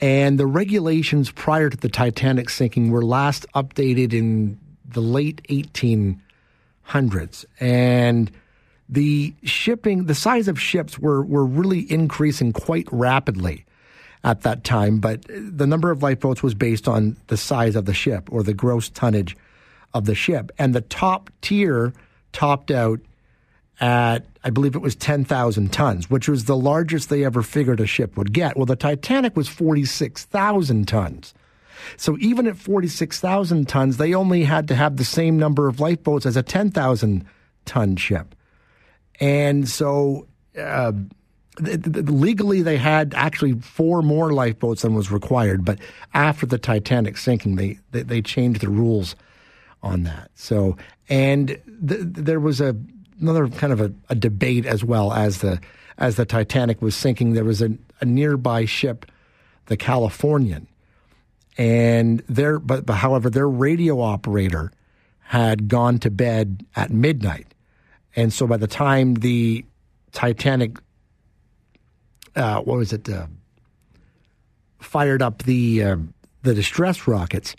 And the regulations prior to the Titanic sinking were last updated in the late 1800s. And the shipping, the size of ships were, were really increasing quite rapidly at that time, but the number of lifeboats was based on the size of the ship or the gross tonnage of the ship. And the top tier topped out at, I believe it was 10,000 tons, which was the largest they ever figured a ship would get. Well, the Titanic was 46,000 tons. So even at 46,000 tons, they only had to have the same number of lifeboats as a 10,000 ton ship. And so uh, th- th- legally, they had actually four more lifeboats than was required. But after the Titanic sinking, they, they, they changed the rules on that. So, and th- there was a another kind of a, a, debate as well as the as the Titanic was sinking. There was a, a nearby ship, the Californian, and their but, but however their radio operator had gone to bed at midnight, and so by the time the Titanic, uh, what was it, uh, fired up the uh, the distress rockets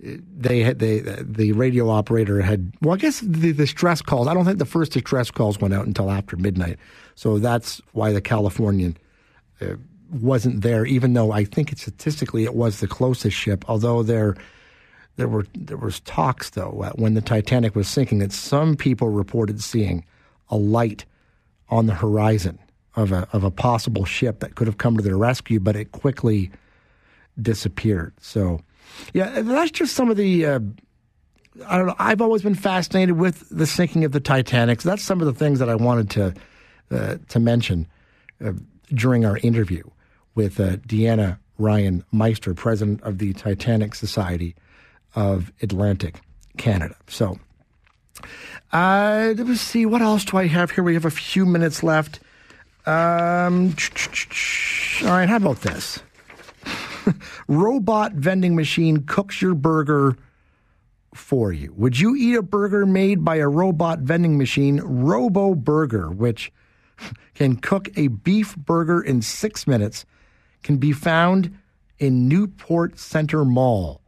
they had they the radio operator had well I guess the, distress calls I don't think the first distress calls went out until after midnight. So that's why the Californian uh, wasn't there even though I think statistically it was the closest ship although there there were there was talks though when the Titanic was sinking that some people reported seeing a light on the horizon of a of a possible ship that could have come to their rescue but it quickly disappeared so yeah, that's just some of the. Uh, I don't know. I've always been fascinated with the sinking of the Titanic. So that's some of the things that I wanted to uh, to mention uh, during our interview with uh, Deanna Ryan Meister, president of the Titanic Society of Atlantic Canada. So, uh, let's see. What else do I have here? We have a few minutes left. Um, all right. How about this? robot vending machine cooks your burger for you. Would you eat a burger made by a robot vending machine, Robo Burger, which can cook a beef burger in six minutes, can be found in Newport Center Mall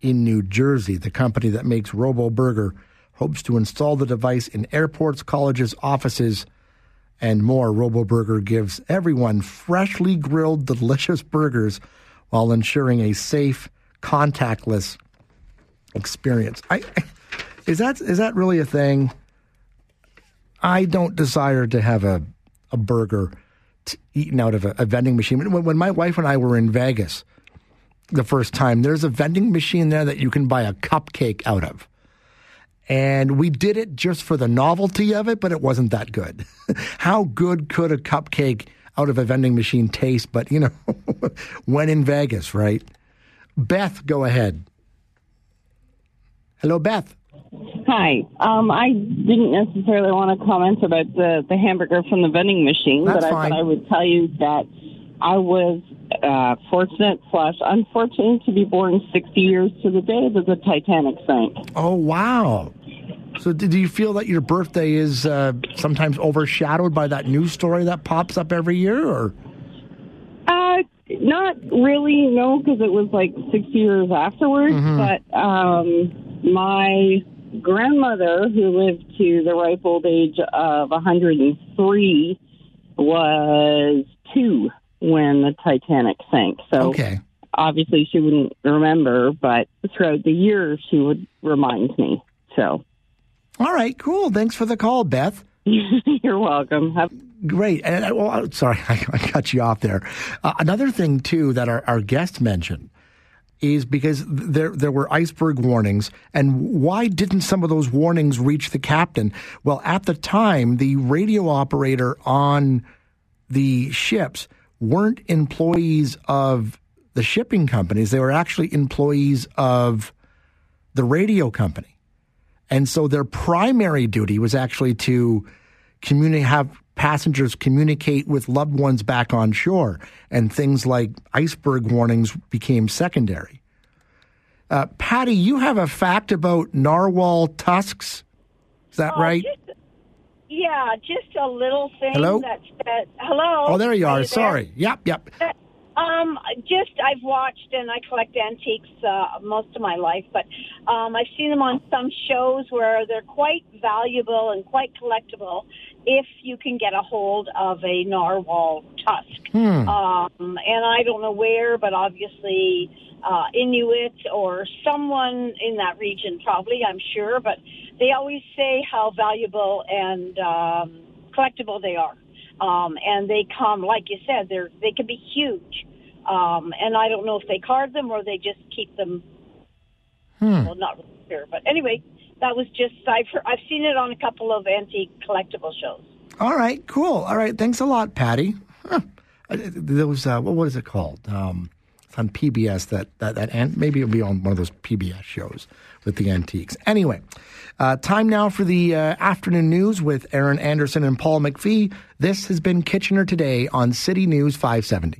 in New Jersey. The company that makes Robo Burger hopes to install the device in airports, colleges, offices, and more. Robo Burger gives everyone freshly grilled, delicious burgers while ensuring a safe, contactless experience. I, is that is that really a thing? I don't desire to have a a burger eaten out of a, a vending machine. When, when my wife and I were in Vegas the first time, there's a vending machine there that you can buy a cupcake out of. And we did it just for the novelty of it, but it wasn't that good. How good could a cupcake out of a vending machine taste, but you know, when in Vegas, right? Beth, go ahead. Hello, Beth. Hi. Um, I didn't necessarily want to comment about the, the hamburger from the vending machine, That's but I fine. thought I would tell you that I was uh, fortunate slash unfortunate to be born 60 years to the day that the Titanic sank. Oh, wow. So, do you feel that your birthday is uh, sometimes overshadowed by that news story that pops up every year, or? Uh, not really, no, because it was like six years afterwards. Mhm. But um, my grandmother, who lived to the ripe old age of 103, was two when the Titanic sank. So Okay. obviously she wouldn't remember, but throughout the years she would remind me. So All right, cool. Thanks for the call, Beth. You're welcome. Have- Great. And uh, well, sorry, I, I cut you off there. Uh, another thing too that our, our guest mentioned is because there there were iceberg warnings, and why didn't some of those warnings reach the captain? Well, at the time, the radio operator on the ships weren't employees of the shipping companies; they were actually employees of the radio company. And so their primary duty was actually to communicate, have passengers communicate with loved ones back on shore, and things like iceberg warnings became secondary. Uh, Patty, you have a fact about narwhal tusks. Is that Oh, right? just- yeah, just a little thing Hello? that that hello. oh, there you are. there? Sorry. Yep, yep. Um, just I've watched and I collect antiques uh, most of my life, but um, I've seen them on some shows where they're quite valuable and quite collectible if you can get a hold of a narwhal tusk. Hmm. Um, and I don't know where, but obviously uh, Inuit or someone in that region, probably I'm sure. But they always say how valuable and um, collectible they are. Um, and they come, like you said, they're they can be huge. Um, and I don't know if they card them or they just keep them. Hmm. Well, not really sure, but anyway, that was just I've I've seen it on a couple of antique collectible shows. All right, cool. All right, thanks a lot, Patty. Huh. Uh, was uh, what, what is it called? Um, it's on PBS. That that that and maybe it'll be on one of those PBS shows with the antiques. Anyway, uh, time now for the uh, afternoon news with Aaron Anderson and Paul McPhee. This has been Kitchener today on City News 570.